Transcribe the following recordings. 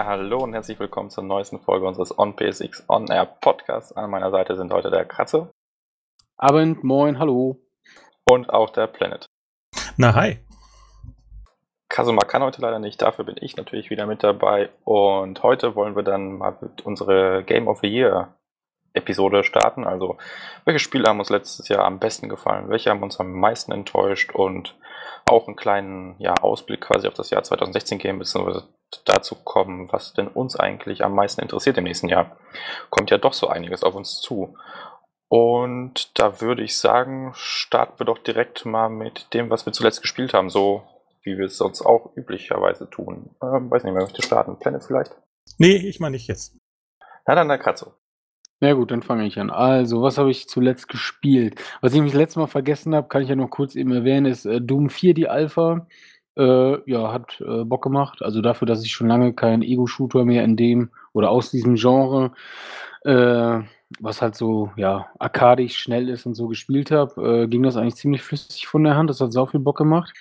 Ja, hallo und herzlich willkommen zur neuesten Folge unseres On PSX On Air Podcasts. An meiner Seite sind heute der Kratze. Abend, moin, hallo. Und auch der Planet. Na, hi. Kasuma kann heute leider nicht, dafür bin ich natürlich wieder mit dabei. Und heute wollen wir dann mal mit unsere Game of the Year Episode starten. Also, welche Spiele haben uns letztes Jahr am besten gefallen? Welche haben uns am meisten enttäuscht? Und auch einen kleinen ja, Ausblick quasi auf das Jahr 2016 geben, beziehungsweise dazu kommen, was denn uns eigentlich am meisten interessiert im nächsten Jahr. Kommt ja doch so einiges auf uns zu. Und da würde ich sagen, starten wir doch direkt mal mit dem, was wir zuletzt gespielt haben, so wie wir es sonst auch üblicherweise tun. Ähm, weiß nicht, wer möchte starten? Planet vielleicht? Nee, ich meine nicht jetzt. Na dann der Kratzo. Na gut, dann fange ich an. Also, was habe ich zuletzt gespielt? Was ich nämlich letztes Mal vergessen habe, kann ich ja noch kurz eben erwähnen, ist äh, Doom 4, die Alpha. Äh, ja, hat äh, Bock gemacht. Also dafür, dass ich schon lange keinen Ego-Shooter mehr in dem oder aus diesem Genre, äh, was halt so, ja, arkadisch schnell ist und so gespielt habe, äh, ging das eigentlich ziemlich flüssig von der Hand. Das hat sau viel Bock gemacht.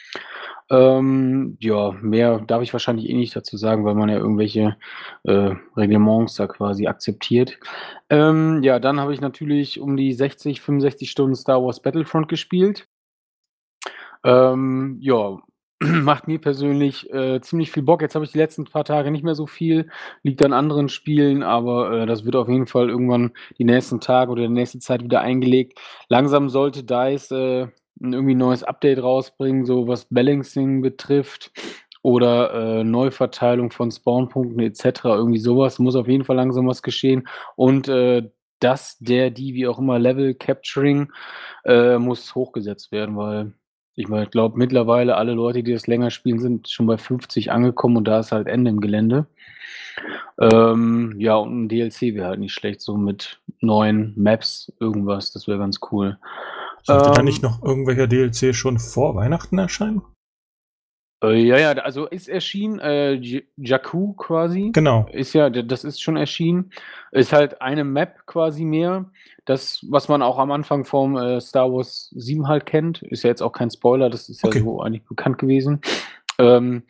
Ähm, ja, mehr darf ich wahrscheinlich eh nicht dazu sagen, weil man ja irgendwelche äh, Reglements da quasi akzeptiert. Ähm, ja, dann habe ich natürlich um die 60, 65 Stunden Star Wars Battlefront gespielt. Ähm, ja, macht mir persönlich äh, ziemlich viel Bock. Jetzt habe ich die letzten paar Tage nicht mehr so viel, liegt an anderen Spielen, aber äh, das wird auf jeden Fall irgendwann die nächsten Tage oder die nächste Zeit wieder eingelegt. Langsam sollte DICE äh, irgendwie ein neues Update rausbringen, so was Balancing betrifft oder äh, Neuverteilung von Spawnpunkten etc. Irgendwie sowas. Muss auf jeden Fall langsam was geschehen. Und äh, das, der, die, wie auch immer, Level Capturing äh, muss hochgesetzt werden, weil ich meine, ich glaube mittlerweile alle Leute, die das länger spielen, sind schon bei 50 angekommen und da ist halt Ende im Gelände. Ähm, ja, und ein DLC wäre halt nicht schlecht, so mit neuen Maps, irgendwas, das wäre ganz cool. Sollte ähm, da nicht noch irgendwelcher DLC schon vor Weihnachten erscheinen? Äh, ja, ja, also ist erschienen, äh, Jakku quasi. Genau. Ist ja, das ist schon erschienen. Ist halt eine Map quasi mehr. Das, was man auch am Anfang vom äh, Star Wars 7 halt kennt, ist ja jetzt auch kein Spoiler, das ist okay. ja so eigentlich bekannt gewesen. Ähm,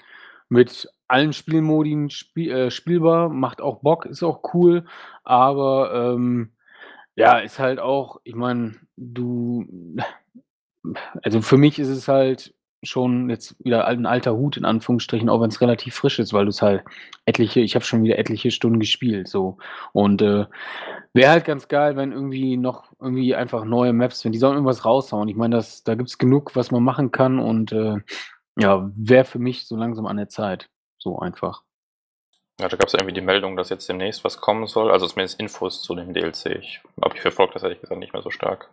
mit allen Spielmodien spiel, äh, spielbar, macht auch Bock, ist auch cool, aber ähm, ja, ist halt auch, ich meine, du, also für mich ist es halt schon jetzt wieder ein alter Hut in Anführungsstrichen, auch wenn es relativ frisch ist, weil du es halt etliche, ich habe schon wieder etliche Stunden gespielt, so. Und äh, wäre halt ganz geil, wenn irgendwie noch irgendwie einfach neue Maps, wenn die sollen irgendwas raushauen. Ich meine, da gibt es genug, was man machen kann und äh, ja, wäre für mich so langsam an der Zeit. So einfach. Ja, da gab es irgendwie die Meldung, dass jetzt demnächst was kommen soll. Also zumindest Infos zu dem DLC. Ich habe ich verfolgt das ehrlich gesagt nicht mehr so stark.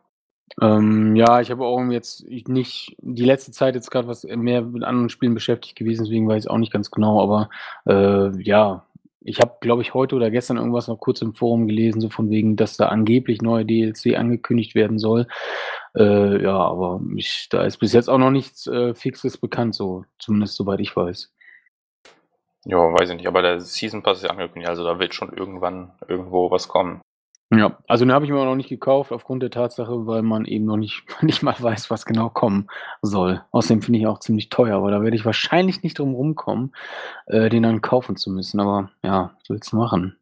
Ähm, ja, ich habe auch jetzt nicht die letzte Zeit jetzt gerade was mehr mit anderen Spielen beschäftigt gewesen, deswegen weiß ich auch nicht ganz genau, aber äh, ja, ich habe, glaube ich, heute oder gestern irgendwas noch kurz im Forum gelesen, so von wegen, dass da angeblich neue DLC angekündigt werden soll. Äh, ja, aber ich, da ist bis jetzt auch noch nichts äh, Fixes bekannt, so zumindest soweit ich weiß. Ja, weiß ich nicht, aber der Season Pass ist angekündigt, also da wird schon irgendwann irgendwo was kommen. Ja, also den habe ich mir noch nicht gekauft, aufgrund der Tatsache, weil man eben noch nicht, nicht mal weiß, was genau kommen soll. Außerdem finde ich auch ziemlich teuer, aber da werde ich wahrscheinlich nicht drum rumkommen, äh, den dann kaufen zu müssen. Aber ja, was willst du machen?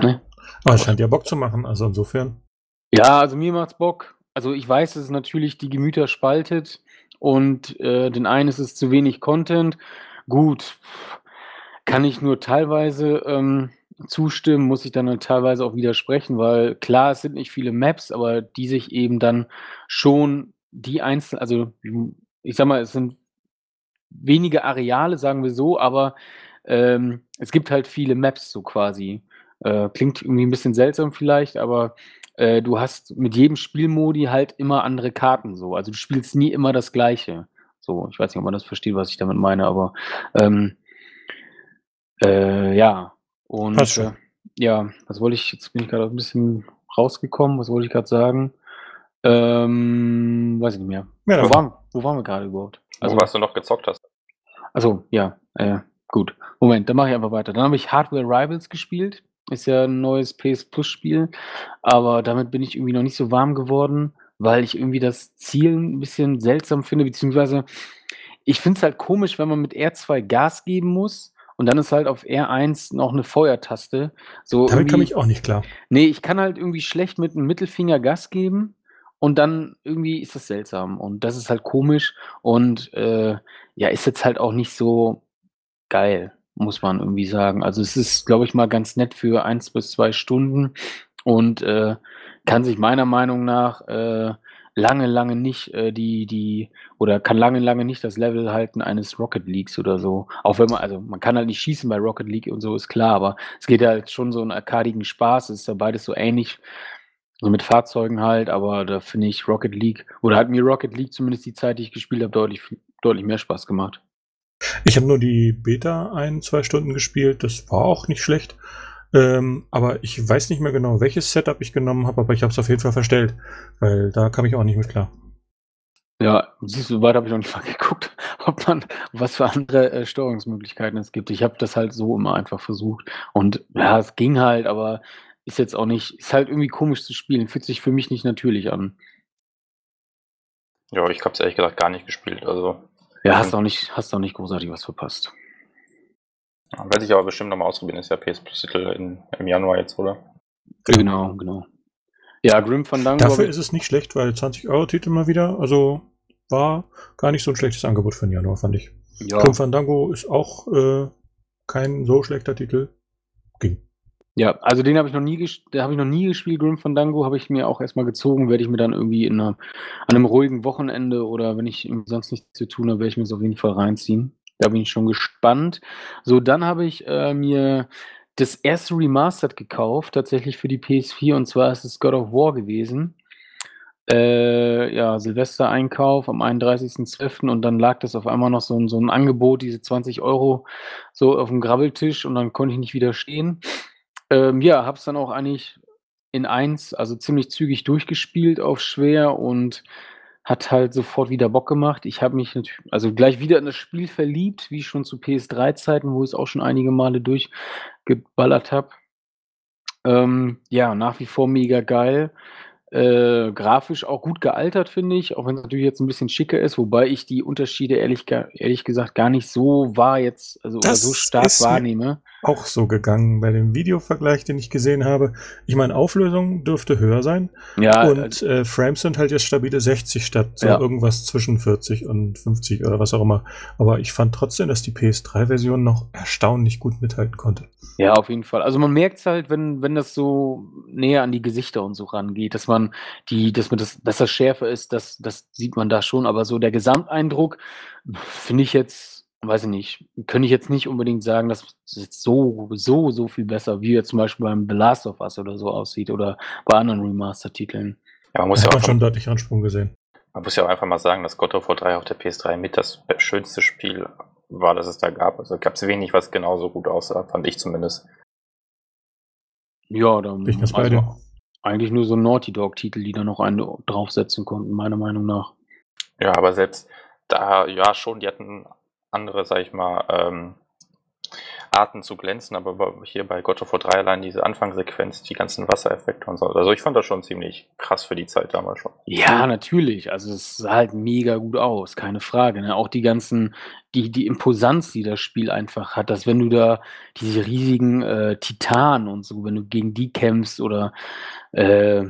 Ne? Aber es scheint ja Bock zu machen, also insofern. Ja, also mir macht's Bock. Also ich weiß, dass es natürlich die Gemüter spaltet und äh, den einen ist es zu wenig Content. Gut, kann ich nur teilweise ähm, zustimmen, muss ich dann halt teilweise auch widersprechen, weil klar, es sind nicht viele Maps, aber die sich eben dann schon die einzelnen, also ich sag mal, es sind wenige Areale, sagen wir so, aber ähm, es gibt halt viele Maps so quasi. Äh, klingt irgendwie ein bisschen seltsam vielleicht, aber äh, du hast mit jedem Spielmodi halt immer andere Karten so. Also du spielst nie immer das gleiche. So, ich weiß nicht, ob man das versteht, was ich damit meine, aber ähm, äh, ja, und äh, ja, was wollte ich, jetzt bin ich gerade ein bisschen rausgekommen, was wollte ich gerade sagen? Ähm, weiß ich nicht mehr. Ja, wo, waren, wo waren wir gerade überhaupt? Also, wo warst du noch gezockt hast. Also ja, äh, gut. Moment, dann mache ich einfach weiter. Dann habe ich Hardware Rivals gespielt. Ist ja ein neues PS Plus Spiel, aber damit bin ich irgendwie noch nicht so warm geworden, weil ich irgendwie das Ziel ein bisschen seltsam finde, beziehungsweise ich finde es halt komisch, wenn man mit R2 Gas geben muss und dann ist halt auf R1 noch eine Feuertaste. So Damit irgendwie ich auch nicht klar. ne, ich kann halt irgendwie schlecht mit 'm Mittelfinger Gas geben und dann irgendwie ist das seltsam und das ist halt komisch und, äh, ja, ist jetzt halt auch nicht so geil, muss man irgendwie sagen. Also, es ist, glaube ich, mal ganz nett für 1 bis 2 Stunden und, äh, kann sich meiner Meinung nach, äh, lange, lange nicht, äh, die die oder kann lange, lange nicht das Level halten eines Rocket Leagues oder so. Auch wenn man also, man kann halt nicht schießen bei Rocket League und so, ist klar, aber es geht halt schon so 'n arkadigen Spaß. Es ist ja beides so ähnlich, so mit Fahrzeugen halt, aber da finde ich Rocket League oder hat mir Rocket League zumindest die Zeit, die ich gespielt habe, deutlich deutlich mehr Spaß gemacht. Ich habe nur die Beta 1, 2 Stunden gespielt. Das war auch nicht schlecht. Ähm, aber ich weiß nicht mehr genau, welches Setup ich genommen habe, aber ich habe es auf jeden Fall verstellt, weil da kam ich auch nicht mit klar. Ja, siehst du, so weit habe ich noch nicht mal geguckt, ob man was für andere, äh, Steuerungsmöglichkeiten es gibt. Ich habe das halt so immer einfach versucht und ja, es ging halt, aber ist jetzt auch nicht ist halt irgendwie komisch zu spielen, fühlt sich für mich nicht natürlich an. Ja, ich habe es ehrlich gesagt gar nicht gespielt, also Ja, hast auch nicht hast auch nicht großartig was verpasst. Ja, werde ich aber bestimmt noch mal ausprobieren. Ist ja PS Plus Titel in im Januar jetzt, oder? Genau, genau. Ja, Grim Fandango Dafür habe ich ist es nicht schlecht, weil 20 Euro Titel mal wieder, also war gar nicht so 'n schlechtes Angebot für 'n Januar, fand ich. Ja. Grim Fandango ist auch, äh, kein so schlechter Titel. Ging. Ja, also den habe ich noch nie den habe ich noch nie gespielt, Grim Fandango, habe ich mir auch erst mal gezogen, werde ich mir dann irgendwie in 'ner an 'nem ruhigen Wochenende oder wenn ich irgendwie sonst nichts zu tun habe, werde ich mir's auf jeden Fall reinziehen. Da bin ich schon gespannt. So, dann habe ich, äh, mir das erste Remastered gekauft, tatsächlich für die PS4 und zwar ist es God of War gewesen. Äh, ja, Silvestereinkauf am 31.12. und dann lag das auf einmal noch so 'n so 'n Angebot, diese 20 Euro so aufm Grabbeltisch und dann konnte ich nicht widerstehen. Ähm, ja, habe es dann auch eigentlich in 1, also ziemlich zügig durchgespielt auf schwer und hat halt sofort wieder Bock gemacht. Ich habe mich natü also gleich wieder in das Spiel verliebt, wie schon zu PS3-Zeiten, wo ich's auch schon einige Male durchgeballert habe. Ähm, ja, nach wie vor mega geil. Äh, grafisch auch gut gealtert, finde ich, auch wenn's natürlich jetzt 'n bisschen schicker ist, wobei ich die Unterschiede ehrlich ehrlich gesagt gar nicht so wahr jetzt also oder so stark wahrnehme. Auch so gegangen bei dem Videovergleich, den ich gesehen habe. Ich meine, Auflösung dürfte höher sein Ja, äh und, äh, Frames sind halt jetzt stabile 60 statt so Ja. irgendwas zwischen 40 und 50 oder was auch immer. Aber ich fand trotzdem, dass die PS3-Version noch erstaunlich gut mithalten konnte. Ja, auf jeden Fall. Also, man merkt's halt, wenn wenn das so näher an die Gesichter und so rangeht, dass man die dass man das dass das schärfer ist, das das sieht man da schon, aber so der Gesamteindruck finde ich jetzt weiß ich nicht, könnte ich jetzt nicht unbedingt sagen, dass es jetzt so so so viel besser wie jetzt zum Beispiel beim The Last of Us oder so aussieht oder bei anderen Remastered-Titeln. Ja, man muss Da ja hat auch man schon einfach deutlicheren Sprung gesehen. man muss ja auch einfach mal sagen, dass God of War 3 auf der PS3 mit das schönste Spiel war, das es da gab. Also, gab's wenig, was genauso gut aussah, fand ich zumindest. Ja, dann ich bei also dir. eigentlich nur so Naughty Dog-Titel, die da noch einen draufsetzen konnten, meiner Meinung nach. Ja, aber selbst da ja schon, die hatten andere, sage ich mal, ähm, Arten zu glänzen, aber hier bei God of War 3 allein diese Anfangssequenz, die ganzen Wassereffekte und so. Also, ich fand das schon ziemlich krass für die Zeit damals schon. Ja, natürlich. Also, es sah halt mega gut aus, keine Frage, ne? Auch die ganzen die die Imposanz, die das Spiel einfach hat, dass wenn du da diese riesigen, äh, Titanen und so, wenn du gegen die kämpfst oder, äh,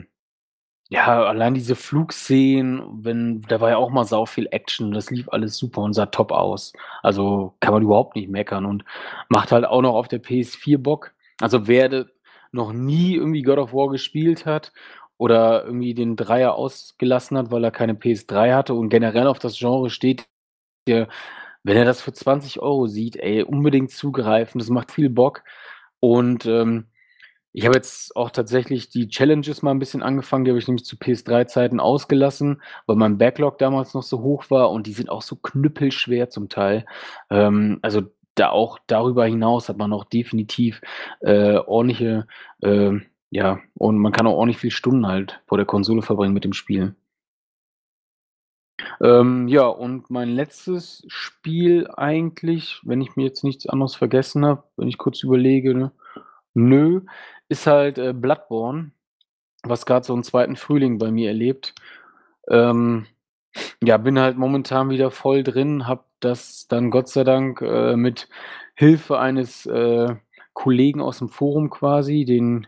ja, allein diese Flugszenen, wenn da war ja auch mal sau viel Action, das lief alles super und sah top aus. Also, kann man überhaupt nicht meckern und macht halt auch noch auf der PS4 Bock. Also, wer noch nie irgendwie God of War gespielt hat oder irgendwie den Dreier ausgelassen hat, weil er keine PS3 hatte und generell auf das Genre steht, der wenn er das für 20 Euro sieht, ey, unbedingt zugreifen. Das macht viel Bock. Und, ähm, ich habe jetzt auch tatsächlich die Challenges mal 'n bisschen angefangen, die habe ich nämlich zu PS3-Zeiten ausgelassen, weil mein Backlog damals noch so hoch war und die sind auch so knüppelschwer zum Teil. Ähm, also, da auch darüber hinaus hat man auch definitiv, äh, ordentliche, ähm ja, und man kann auch ordentlich viel Stunden halt vor der Konsole verbringen mit dem Spiel. Ähm, ja, und mein letztes Spiel eigentlich, wenn ich mir jetzt nichts anderes vergessen habe, wenn ich kurz überlege, ne? Nö, ist halt, äh, Bloodborne, was grad so 'n zweiten Frühling bei mir erlebt. Ähm, ja, bin halt momentan wieder voll drin, habe das dann Gott sei Dank, äh, mit Hilfe eines äh, Kollegen aus dem Forum quasi, den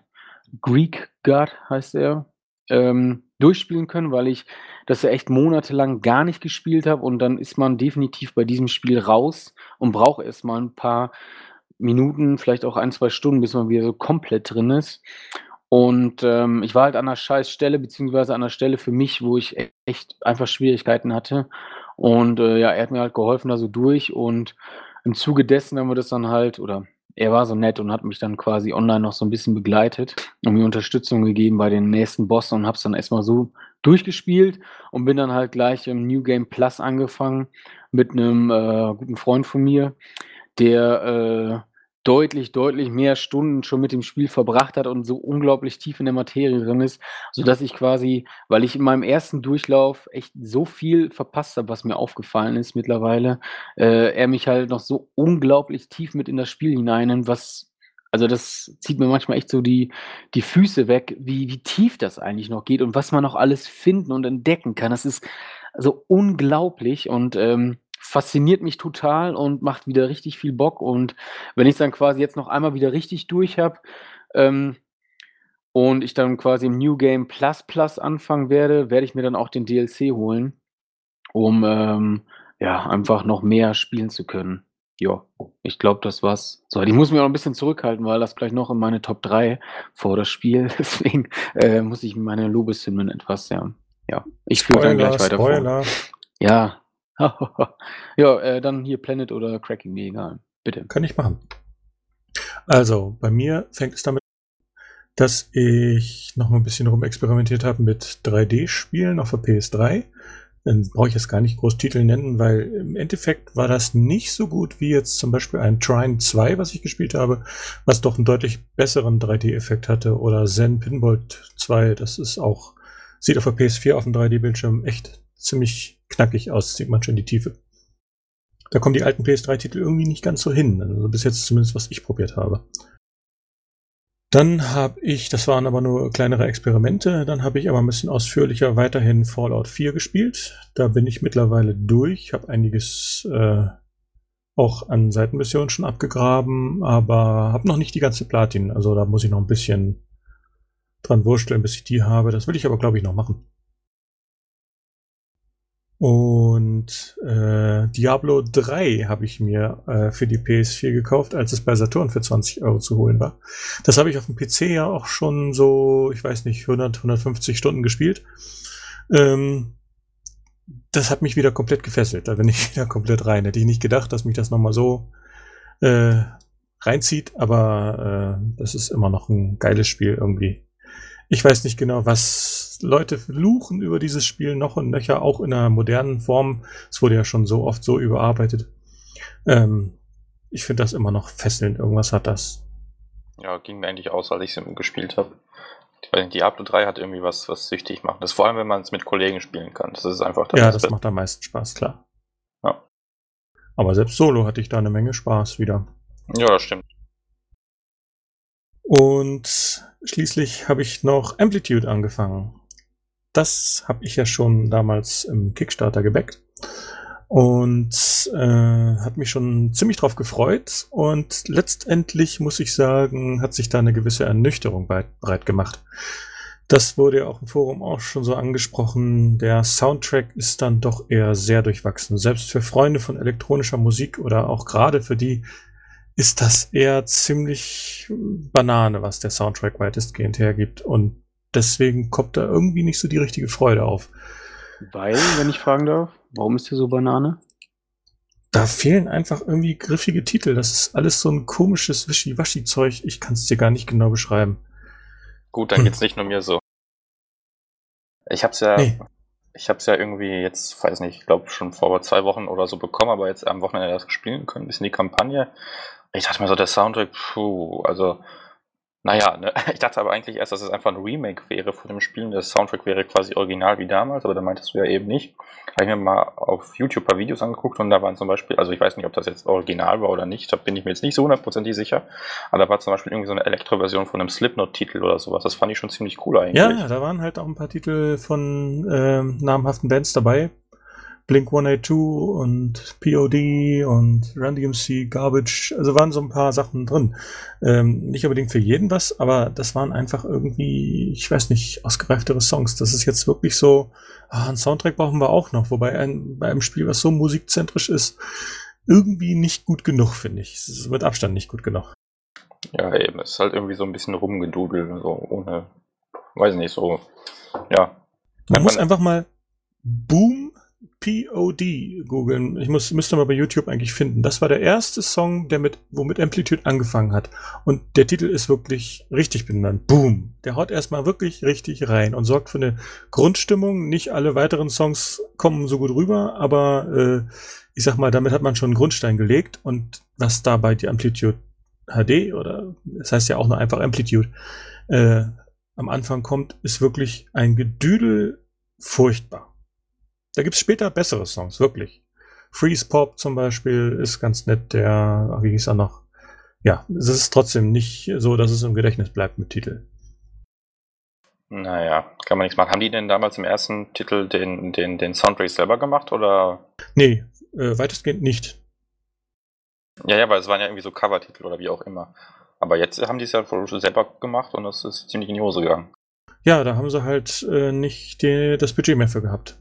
Greek God heißt er, ähm, durchspielen können, weil ich das ja echt monatelang gar nicht gespielt habe und dann ist man definitiv bei diesem Spiel raus und braucht erst mal ein paar Minuten, vielleicht auch ein, zwei Stunden, bis man wieder so komplett drin ist. Und ähm, ich war halt an einer scheiß Stelle, beziehungsweise an einer Stelle für mich, wo ich e echt einfach Schwierigkeiten hatte. Und äh, ja, er hat mir halt geholfen da so durch und im Zuge dessen haben wir das dann halt, oder er war so nett und hat mich dann quasi online noch so ein bisschen begleitet und mir Unterstützung gegeben bei den nächsten Bossen und habe es dann erstmal so durchgespielt und bin dann halt gleich im New Game Plus angefangen mit einem äh, guten Freund von mir, der äh, deutlich, deutlich mehr Stunden schon mit dem Spiel verbracht hat und so unglaublich tief in der Materie drin ist, sodass ich quasi, weil ich in meinem ersten Durchlauf echt so viel verpasst habe, was mir aufgefallen ist mittlerweile, äh, er mich halt noch so unglaublich tief mit in das Spiel hinein, was also das zieht mir manchmal echt so die, die Füße weg, wie, wie tief das eigentlich noch geht und was man noch alles finden und entdecken kann. Das ist so unglaublich und ähm, fasziniert mich total und macht wieder richtig viel Bock. Und wenn ich es dann quasi jetzt noch einmal wieder richtig durch habe ähm, und ich dann quasi im New Game Plus Plus anfangen werde, werde ich mir dann auch den DLC holen, um ähm, ja einfach noch mehr spielen zu können. Ja, ich glaube, das war's. So, ich muss mich auch ein bisschen zurückhalten, weil das gleich noch in meine Top 3 vor das Spiel. Deswegen äh, muss ich meine Lobeshymnen etwas, ja. Ja, ich führe dann gleich weiter Spoiler. vor. Ja, ja, äh, dann hier Planet oder Cracking, mir egal. Bitte. Kann ich machen. Also, bei mir fängt es damit dass ich noch mal ein bisschen rumexperimentiert habe mit 3D-Spielen auf der PS3. Dann brauche ich jetzt gar nicht groß Titel nennen, weil im Endeffekt war das nicht so gut wie jetzt zum Beispiel ein Trine 2, was ich gespielt habe, was doch einen deutlich besseren 3D-Effekt hatte. Oder Zen Pinball 2, das ist auch, sieht auf der PS4 auf dem 3D-Bildschirm echt ziemlich knackig aus, sieht man schon die Tiefe. Da kommen die alten PS3-Titel irgendwie nicht ganz so hin. Also bis jetzt zumindest, was ich probiert habe. Dann habe ich, das waren aber nur kleinere Experimente, dann habe ich aber ein bisschen ausführlicher weiterhin Fallout 4 gespielt. Da bin ich mittlerweile durch, habe einiges äh, auch an Seitenmissionen schon abgegraben, aber habe noch nicht die ganze Platin. Also da muss ich noch ein bisschen dran wursteln, bis ich die habe. Das will ich aber, glaube ich, noch machen. Und äh, Diablo 3 habe ich mir äh, für die PS4 gekauft, als es bei Saturn für 20 Euro zu holen war. Das habe ich auf dem PC ja auch schon so, ich weiß nicht, 100, 150 Stunden gespielt. Ähm, das hat mich wieder komplett gefesselt. Da bin ich wieder komplett rein. Hätte ich nicht gedacht, dass mich das nochmal so äh, reinzieht, aber äh, das ist immer noch ein geiles Spiel irgendwie. Ich weiß nicht genau, was Leute fluchen über dieses Spiel noch und nöcher, auch in einer modernen Form. Es wurde ja schon so oft so überarbeitet. Ähm, ich finde das immer noch fesselnd. Irgendwas hat das. Ja, ging mir eigentlich aus, als ich es gespielt habe. Diablo 3 hat irgendwie was, was süchtig macht. Das vor allem, wenn man es mit Kollegen spielen kann. Das ist einfach das Ja, das macht am meisten Spaß, klar. Ja. Aber selbst solo hatte ich da eine Menge Spaß wieder. Ja, das stimmt. Und schließlich habe ich noch Amplitude angefangen. Das habe ich ja schon damals im Kickstarter gebackt und äh, hat mich schon ziemlich drauf gefreut. Und letztendlich muss ich sagen, hat sich da eine gewisse Ernüchterung breit gemacht. Das wurde ja auch im Forum auch schon so angesprochen. Der Soundtrack ist dann doch eher sehr durchwachsen. Selbst für Freunde von elektronischer Musik oder auch gerade für die, ist das eher ziemlich Banane, was der Soundtrack weitestgehend hergibt. Und deswegen kommt da irgendwie nicht so die richtige Freude auf. Weil, wenn ich fragen darf, warum ist der so Banane? Da fehlen einfach irgendwie griffige Titel. Das ist alles so ein komisches Wischiwaschi-Zeug. Ich kann es dir gar nicht genau beschreiben. Gut, dann hm. geht's nicht nur mir so. Ich hab's ja, nee. ich hab's ja irgendwie jetzt, weiß nicht, ich glaube schon vor zwei Wochen oder so bekommen, aber jetzt am Wochenende erst spielen können, ein bisschen die Kampagne. Ich dachte mir so, der Soundtrack, puh, also, naja, ne? ich dachte aber eigentlich erst, dass es einfach ein Remake wäre von dem Spiel und der Soundtrack wäre quasi original wie damals, aber da meintest du ja eben nicht. Habe ich mir mal auf YouTube ein paar Videos angeguckt und da waren zum Beispiel, also ich weiß nicht, ob das jetzt original war oder nicht, da bin ich mir jetzt nicht so hundertprozentig sicher, aber da war zum Beispiel irgendwie so eine Elektroversion von einem Slipknot-Titel oder sowas. Das fand ich schon ziemlich cool eigentlich. Ja, da waren halt auch ein paar Titel von ähm, namhaften Bands dabei Blink 182 und POD und Run DMC, Garbage, also waren so ein paar Sachen drin. Ähm, nicht unbedingt für jeden was, aber das waren einfach irgendwie, ich weiß nicht, ausgereiftere Songs. Das ist jetzt wirklich so, ah, ein Soundtrack brauchen wir auch noch, wobei ein, bei einem Spiel, was so musikzentrisch ist, irgendwie nicht gut genug, finde ich. Es ist mit Abstand nicht gut genug. Ja, eben. Es ist halt irgendwie so ein bisschen rumgedudelt, so ohne, weiß nicht, so, ja. Man muss einfach mal Boom POD googeln. Ich muss, müsste mal bei YouTube eigentlich finden. Das war der erste Song, der mit, womit Amplitude angefangen hat. Und der Titel ist wirklich richtig benannt. Boom. Der haut erstmal wirklich richtig rein und sorgt für eine Grundstimmung. Nicht alle weiteren Songs kommen so gut rüber, aber äh, ich sag mal, damit hat man schon einen Grundstein gelegt. Und was dabei die Amplitude HD oder das heißt ja auch nur einfach Amplitude äh, am Anfang kommt, ist wirklich ein Gedüdel furchtbar. Da gibt's später bessere Songs, wirklich. Freeze Pop zum Beispiel ist ganz nett, der, wie hieß er noch? Ja, es ist trotzdem nicht so, dass es im Gedächtnis bleibt mit Titel. Naja, kann man nichts machen. Haben die denn damals im ersten Titel den, den, den Soundtrack selber gemacht oder? Nee, äh, weitestgehend nicht. Ja, ja, weil es waren ja irgendwie so Covertitel oder wie auch immer. Aber jetzt haben die es ja selber gemacht und das ist ziemlich in die Hose gegangen. Ja, da haben sie halt äh, nicht die, das Budget mehr für gehabt.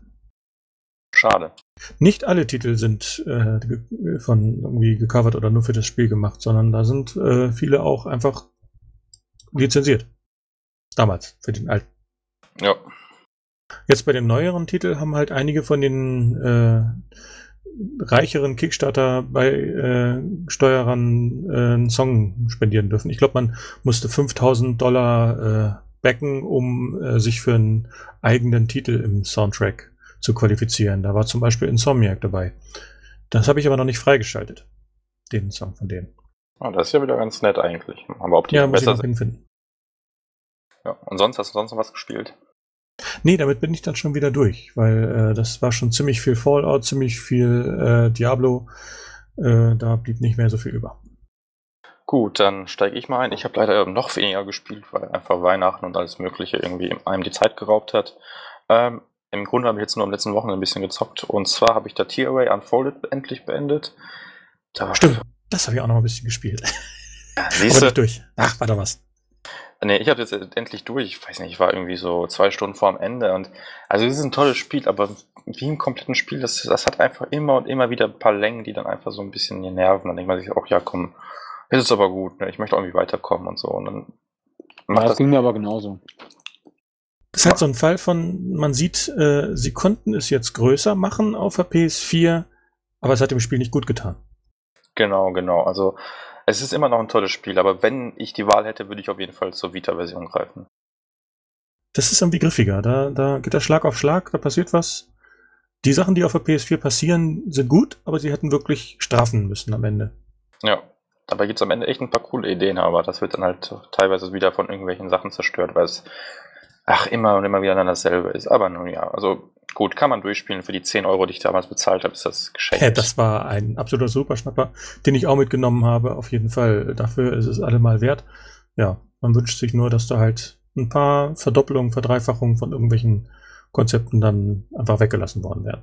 Schade. Nicht alle Titel sind äh, von irgendwie gecovert oder nur für das Spiel gemacht, sondern da sind äh, viele auch einfach lizenziert. Damals, für den alten. Ja. Jetzt bei dem neueren Titel haben halt einige von den äh, reicheren Kickstarter bei äh, Steuerern äh, einen Song spendieren dürfen. Ich glaube, man musste 5000 Dollar äh, backen, um äh, sich für einen eigenen Titel im Soundtrack zu qualifizieren. Da war zum Beispiel Insomniac dabei. Das habe ich aber noch nicht freigeschaltet, den Song von denen. Oh, das ist ja wieder ganz nett eigentlich. Aber ob die ja, muss besser ich noch finden. Ja, und sonst hast du sonst noch was gespielt? Nee, damit bin ich dann schon wieder durch, weil äh, das war schon ziemlich viel Fallout, ziemlich viel äh, Diablo. Äh, da blieb nicht mehr so viel über. Gut, dann steige ich mal ein. Ich habe leider noch weniger gespielt, weil einfach Weihnachten und alles Mögliche irgendwie einem die Zeit geraubt hat. Ähm, Im Grunde habe ich jetzt nur am letzten Wochenende ein bisschen gezockt. Und zwar habe ich da Tier Array Unfolded endlich beendet. Da Stimmt, das habe ich auch noch ein bisschen gespielt. Siehst Aber nicht durch. Ach, war da was. Nee, ich habe jetzt endlich durch. Ich weiß nicht, ich war irgendwie so zwei Stunden vor dem Ende. Und also es ist ein tolles Spiel, aber wie im kompletten Spiel, das, das hat einfach immer und immer wieder ein paar Längen, die dann einfach so ein bisschen hier nerven. Dann denkt man sich auch, ja komm, jetzt ist aber gut, ne? ich möchte irgendwie weiterkommen und so. Und dann Ja, das das, ging mir aber genauso. Das ist halt so ein Fall von, man sieht, äh, sie konnten es jetzt größer machen auf der PS4, aber es hat dem Spiel nicht gut getan. genau, genau. Also es ist immer noch ein tolles Spiel, aber wenn ich die Wahl hätte, würde ich auf jeden Fall zur Vita-Version greifen. Das ist irgendwie griffiger. Da, da geht der Schlag auf Schlag, da passiert was. Die Sachen, die auf der PS4 passieren, sind gut, aber sie hätten wirklich strafen müssen am Ende. Ja. Dabei gibt es am Ende echt ein paar coole Ideen, aber das wird dann halt teilweise wieder von irgendwelchen Sachen zerstört, weil es ach immer und immer wieder dann dasselbe ist. Aber nun ja, also gut, kann man durchspielen. Für die 10 Euro, die ich damals bezahlt habe, ist das geschenkt. Äh, das war ein absoluter Superschnapper, den ich auch mitgenommen habe, auf jeden Fall. Dafür ist es allemal wert. Ja, man wünscht sich nur, dass da halt ein paar Verdoppelungen, Verdreifachungen von irgendwelchen Konzepten dann einfach weggelassen worden wären.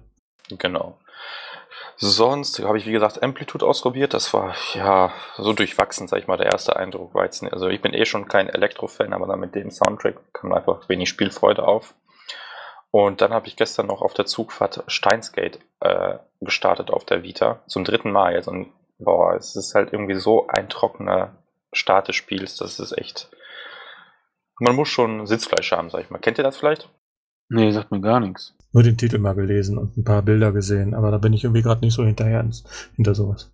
Genau. Sonst habe ich, wie gesagt, Amplitude ausprobiert. Das war ja so durchwachsen, sag ich mal. Der erste Eindruck nicht. Also ich bin eh schon kein Elektro-Fan, aber dann mit dem Soundtrack kam einfach wenig Spielfreude auf. Und dann habe ich gestern noch auf der Zugfahrt Steinsgate äh, gestartet auf der Vita. Zum dritten Mal jetzt. Und boah, es ist halt irgendwie so ein trockener Start des Spiels. Das ist echt. Man muss schon Sitzfleisch haben, sag ich mal. Kennt ihr das vielleicht? Nee, sagt mir gar nichts. Nur den Titel mal gelesen und ein paar Bilder gesehen, aber da bin ich irgendwie gerade nicht so hinterher ins- hinter sowas.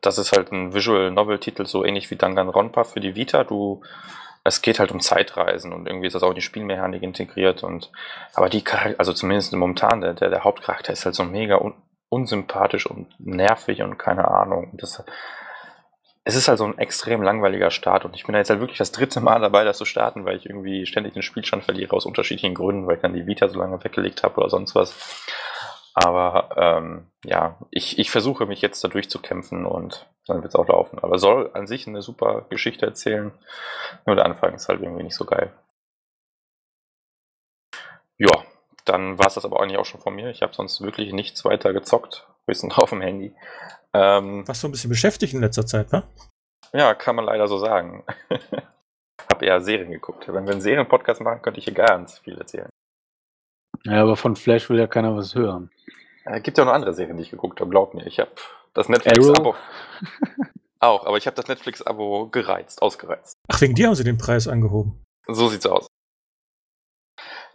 Das ist halt ein Visual Novel Titel, so ähnlich wie Danganronpa für die Vita. Du, es geht halt um Zeitreisen und irgendwie ist das auch in die Spielmechanik integriert und, aber die also zumindest momentan, der, der, der Hauptcharakter ist halt so mega un, unsympathisch und nervig und keine Ahnung. Das, es ist halt so ein extrem langweiliger Start und ich bin da jetzt halt wirklich das dritte Mal dabei, das zu starten, weil ich irgendwie ständig den Spielstand verliere aus unterschiedlichen Gründen, weil ich dann die Vita so lange weggelegt habe oder sonst was. Aber ähm, ja, ich, ich versuche mich jetzt da durchzukämpfen und dann wird es auch laufen. Aber soll an sich eine super Geschichte erzählen. Nur der Anfang ist halt irgendwie nicht so geil. Ja, dann war es das aber eigentlich auch schon von mir. Ich habe sonst wirklich nichts weiter gezockt, höchstens auf dem Handy. Ähm, Warst du ein bisschen beschäftigt in letzter Zeit, wa? ja, kann man leider so sagen. hab eher Serien geguckt. Wenn wir einen Serienpodcast machen, könnte ich hier ganz viel erzählen. Ja, aber von Flash will ja keiner was hören. Äh, gibt ja auch noch andere Serien, die ich geguckt habe, glaub mir. Ich habe das Netflix-Abo. auch, aber ich habe das Netflix-Abo gereizt, ausgereizt. Ach, wegen dir haben sie den Preis angehoben. So sieht's aus.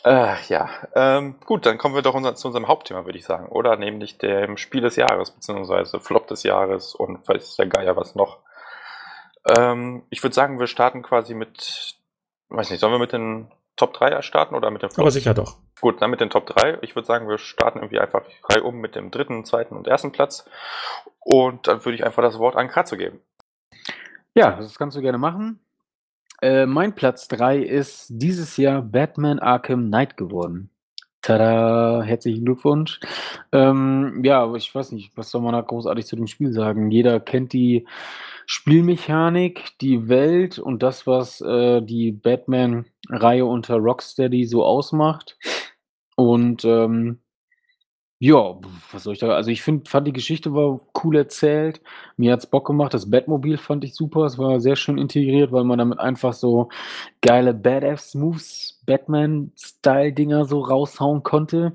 Äh, ja, ähm, gut, dann kommen wir doch unser, zu unserem Hauptthema, würde ich sagen, oder? Nämlich dem Spiel des Jahres, beziehungsweise Flop des Jahres und weiß der Geier was noch. Ähm, ich würde sagen, wir starten quasi mit, weiß nicht, sollen wir mit den Top 3 starten oder mit den Aber sicher doch. Gut, dann mit den Top 3. Ich würde sagen, wir starten irgendwie einfach drei um mit dem dritten, zweiten und ersten Platz. Und dann würde ich einfach das Wort an Kratzo geben. Ja, das kannst du gerne machen. Äh, mein Platz 3 ist dieses Jahr Batman Arkham Knight geworden. Tada, herzlichen Glückwunsch. Ähm, ja, ich weiß nicht, was soll man da großartig zu dem Spiel sagen? Jeder kennt die Spielmechanik, die Welt und das, was äh, die Batman-Reihe unter Rocksteady so ausmacht. Und ähm, ja, was soll ich da also ich finde fand die Geschichte war cool erzählt. Mir hat's Bock gemacht. Das Batmobil fand ich super. Es war sehr schön integriert, weil man damit einfach so geile Badass-Moves, Batman-Style-Dinger so raushauen konnte.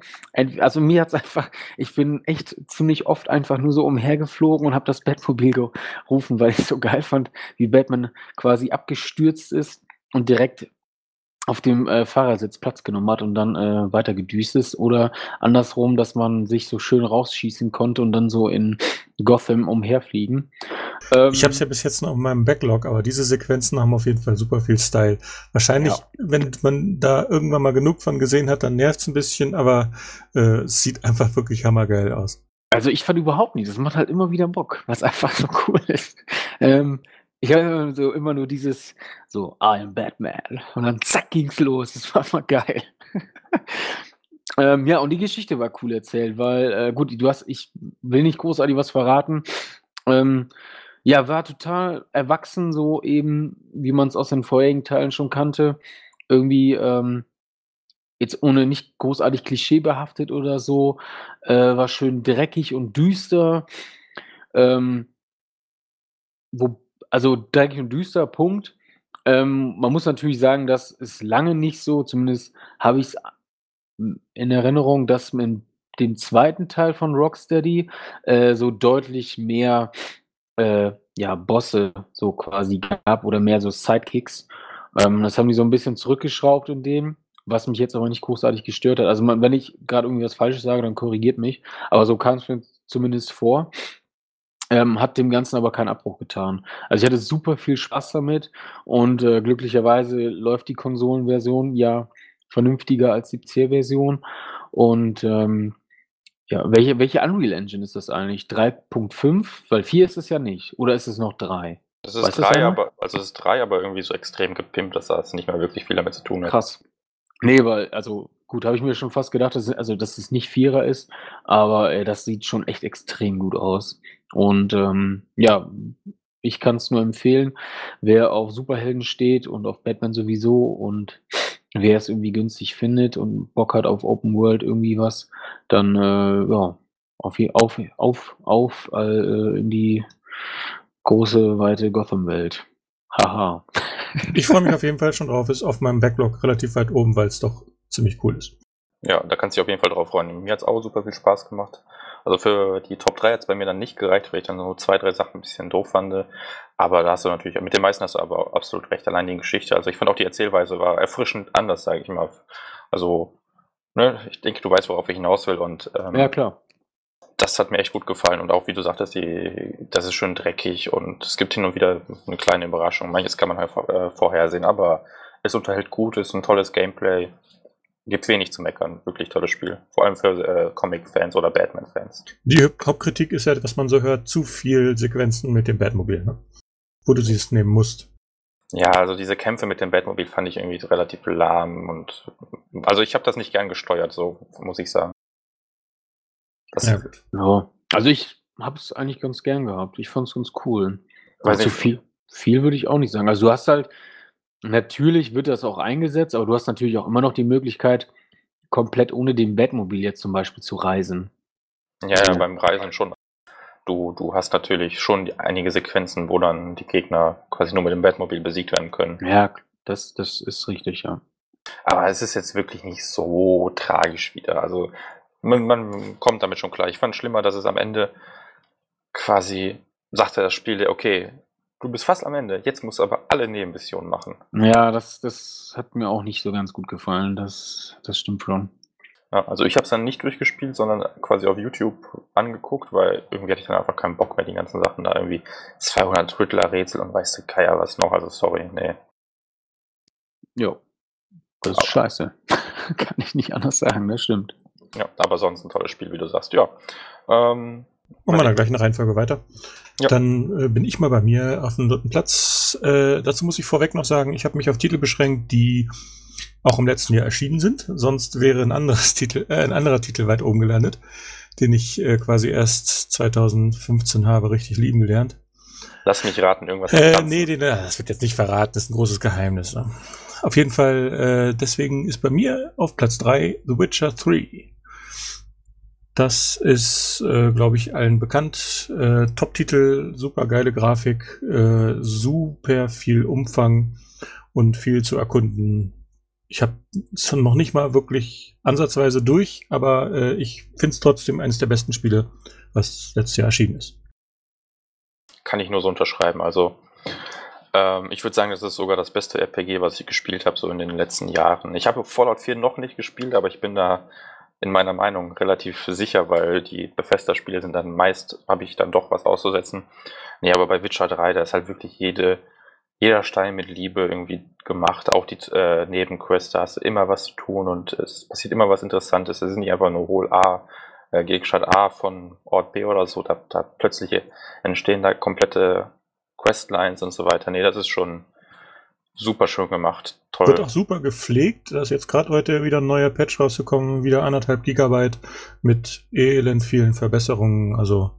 Also mir hat's einfach ich bin echt ziemlich oft einfach nur so umhergeflogen und habe das Batmobil gerufen, weil ich so geil fand, wie Batman quasi abgestürzt ist und direkt auf dem äh, Fahrersitz Platz genommen hat und dann äh, weiter gedüst ist. Oder andersrum, dass man sich so schön rausschießen konnte und dann so in Gotham umherfliegen. Ähm, ich habe es ja bis jetzt noch in meinem Backlog, aber diese Sequenzen haben auf jeden Fall super viel Style. Wahrscheinlich, ja. wenn man da irgendwann mal genug von gesehen hat, dann nervt es ein bisschen, aber äh, es sieht einfach wirklich hammergeil aus. Also ich fand überhaupt nicht. Das macht halt immer wieder Bock, was einfach so cool ist. Ähm, ich habe so immer nur dieses so, I am Batman. Und dann zack ging's los. Das war mal geil. ähm, ja, und die Geschichte war cool erzählt, weil, äh, gut, du hast, ich will nicht großartig was verraten. Ähm, ja, war total erwachsen, so eben, wie man es aus den vorherigen Teilen schon kannte. Irgendwie, ähm, jetzt ohne nicht großartig klischeebehaftet oder so, äh, war schön dreckig und düster. Ähm, wo, also dreckig und düster, Punkt. Ähm, man muss natürlich sagen, das ist lange nicht so, zumindest habe ich es in Erinnerung, dass in dem zweiten Teil von Rocksteady äh, so deutlich mehr äh, ja, Bosse so quasi gab oder mehr so Sidekicks. Ähm, das haben die so ein bisschen zurückgeschraubt in dem, was mich jetzt aber nicht großartig gestört hat. Also man, wenn ich gerade irgendwie was Falsches sage, dann korrigiert mich. Aber so kam es mir zumindest vor. Ähm, hat dem Ganzen aber keinen Abbruch getan. Also ich hatte super viel Spaß damit und äh, glücklicherweise läuft die Konsolenversion ja vernünftiger als die PC-Version. Und ähm, ja, welche, welche Unreal Engine ist das eigentlich? 3.5? Weil 4 ist es ja nicht. Oder ist es noch 3? Das ist 3, aber, also es ist 3, aber irgendwie so extrem gepimpt, dass das nicht mehr wirklich viel damit zu tun hat. Krass. Nee, weil, also gut, habe ich mir schon fast gedacht, dass, also, dass es nicht Vierer ist, aber äh, das sieht schon echt extrem gut aus. Und ähm, ja, ich kann es nur empfehlen, wer auf Superhelden steht und auf Batman sowieso und wer es irgendwie günstig findet und Bock hat auf Open World irgendwie was, dann äh, ja, auf, auf, auf, auf äh, in die große, weite Gotham-Welt. Haha. Ich freue mich auf jeden Fall schon drauf. Ist auf meinem Backlog relativ weit oben, weil es doch ziemlich cool ist. Ja, da kannst du dich auf jeden Fall drauf freuen. Mir hat es auch super viel Spaß gemacht. Also für die Top 3 hat es bei mir dann nicht gereicht, weil ich dann so zwei, drei Sachen ein bisschen doof fand. Aber da hast du natürlich, mit den meisten hast du aber absolut recht, allein die Geschichte. Also ich fand auch die Erzählweise war erfrischend anders, sage ich mal. Also, ne, ich denke, du weißt, worauf ich hinaus will. Und, ähm, ja, klar. Das hat mir echt gut gefallen. Und auch, wie du sagtest, die, das ist schön dreckig und es gibt hin und wieder eine kleine Überraschung. Manches kann man halt äh, vorhersehen, aber es unterhält gut, ist ein tolles Gameplay gibt wenig zu meckern. Wirklich tolles Spiel. Vor allem für äh, Comic-Fans oder Batman-Fans. Die Hauptkritik ist ja, was man so hört, zu viel Sequenzen mit dem Batmobil, ne? Wo du sie es nehmen musst. Ja, also diese Kämpfe mit dem Batmobil fand ich irgendwie relativ lahm und also ich habe das nicht gern gesteuert, so muss ich sagen. Das ja, gut. ja. Also ich habe es eigentlich ganz gern gehabt. Ich fand es ganz cool. Also viel, viel würde ich auch nicht sagen. Also du hast halt, Natürlich wird das auch eingesetzt, aber du hast natürlich auch immer noch die Möglichkeit, komplett ohne den Batmobil jetzt zum Beispiel zu reisen. Ja, ja, beim Reisen schon. Du, du hast natürlich schon einige Sequenzen, wo dann die Gegner quasi nur mit dem Batmobil besiegt werden können. Ja, das, das ist richtig, ja. Aber es ist jetzt wirklich nicht so tragisch wieder. Also man, man kommt damit schon klar. Ich fand schlimmer, dass es am Ende quasi sagte das Spiel okay, du bist fast am Ende, jetzt musst du aber alle Nebenmissionen machen. Ja, das, das hat mir auch nicht so ganz gut gefallen. Das, das stimmt schon. Ja, also ich habe es dann nicht durchgespielt, sondern quasi auf YouTube angeguckt, weil irgendwie hatte ich dann einfach keinen Bock mehr, die ganzen Sachen da irgendwie 200 Riddler-Rätsel und weißt du, Kaya, was noch, also sorry, nee. Jo, das ist Aber- scheiße. Kann ich nicht anders sagen, das stimmt. Ja, aber sonst ein tolles Spiel, wie du sagst, ja. Ähm, Machen wir dann gleich in der Reihenfolge weiter. Ja. Dann äh, bin ich mal bei mir auf dem dritten Platz. Äh, dazu muss ich vorweg noch sagen, ich habe mich auf Titel beschränkt, die auch im letzten Jahr erschienen sind. Sonst wäre ein anderes Titel, äh, ein anderer Titel weit oben gelandet, den ich äh, quasi erst 2015 habe richtig lieben gelernt. lass mich raten, irgendwas Äh, nee, den, äh, das wird jetzt nicht verraten, das ist ein großes Geheimnis. Ne? Auf jeden Fall, äh, deswegen ist bei mir auf Platz 3 The Witcher 3. Das ist, äh, glaube ich, allen bekannt. Äh, Top-Titel, super geile Grafik, äh, super viel Umfang und viel zu erkunden. Ich habe es noch nicht mal wirklich ansatzweise durch, aber äh, ich finde es trotzdem eines der besten Spiele, was letztes Jahr erschienen ist. Kann ich nur so unterschreiben. Also, ähm, ich würde sagen, das ist sogar das beste RPG, was ich gespielt habe, so in den letzten Jahren. Ich habe Fallout 4 noch nicht gespielt, aber ich bin da in meiner Meinung relativ sicher, weil die Bethesda-Spiele sind dann meist, habe ich dann doch was auszusetzen. Nee, aber bei Witcher 3, da ist halt wirklich jede, jeder Stein mit Liebe irgendwie gemacht. Auch die äh, Nebenquests, da hast du immer was zu tun und es passiert immer was Interessantes. Es ist nicht einfach nur hol A, äh, Gegenstand A von Ort B oder so. Da, da plötzlich entstehen da komplette Questlines und so weiter. Nee, das ist schon super schön gemacht. Toll. Wird auch super gepflegt. Da ist jetzt gerade heute wieder ein neuer Patch rausgekommen, wieder anderthalb Gigabyte mit elend vielen Verbesserungen. Also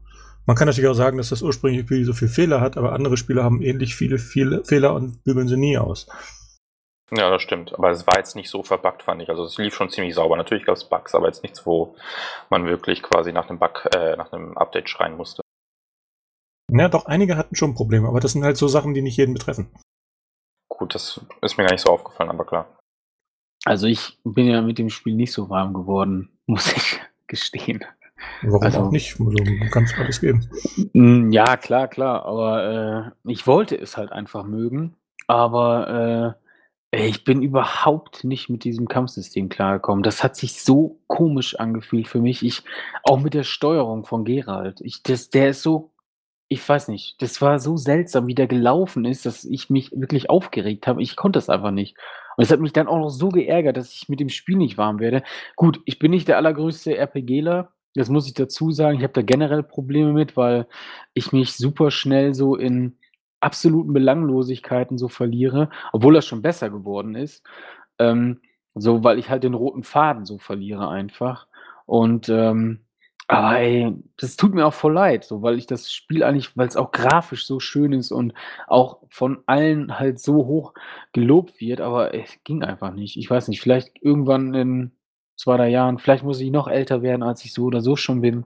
man kann natürlich auch sagen, dass das ursprüngliche Spiel so viele Fehler hat, aber andere Spiele haben ähnlich viele, viele Fehler und bügeln sie nie aus. Ja, das stimmt. Aber es war jetzt nicht so verbuggt, fand ich. Also es lief schon ziemlich sauber. Natürlich gab es Bugs, aber jetzt nichts, wo man wirklich quasi nach einem Bug, äh, nach einem Update schreien musste. Ja, doch, einige hatten schon Probleme, aber das sind halt so Sachen, die nicht jeden betreffen. Gut, das ist mir gar nicht so aufgefallen, aber klar. Also ich bin ja mit dem Spiel nicht so warm geworden, muss ich gestehen. Warum Also- auch nicht? Also, man kann es alles geben. Mm, Ja, klar, klar, aber äh, ich wollte es halt einfach mögen, aber äh, ich bin überhaupt nicht mit diesem Kampfsystem klargekommen. Das hat sich so komisch angefühlt für mich. Ich, auch mit der Steuerung von Geralt. Ich, das, der ist so, ich weiß nicht, das war so seltsam, wie der gelaufen ist, dass ich mich wirklich aufgeregt habe. Ich konnte es einfach nicht. Und es hat mich dann auch noch so geärgert, dass ich mit dem Spiel nicht warm werde. Gut, ich bin nicht der allergrößte RPGler. Das muss ich dazu sagen. Ich habe da generell Probleme mit, weil ich mich super schnell so in absoluten Belanglosigkeiten so verliere, obwohl das schon besser geworden ist. Ähm, so, weil ich halt den roten Faden so verliere einfach. Und ähm, aber ey, das tut mir auch voll leid, so, weil ich das Spiel eigentlich, weil es auch grafisch so schön ist und auch von allen halt so hoch gelobt wird, aber es ging einfach nicht. Ich weiß nicht, vielleicht irgendwann in zwei, drei Jahren, vielleicht muss ich noch älter werden, als ich so oder so schon bin.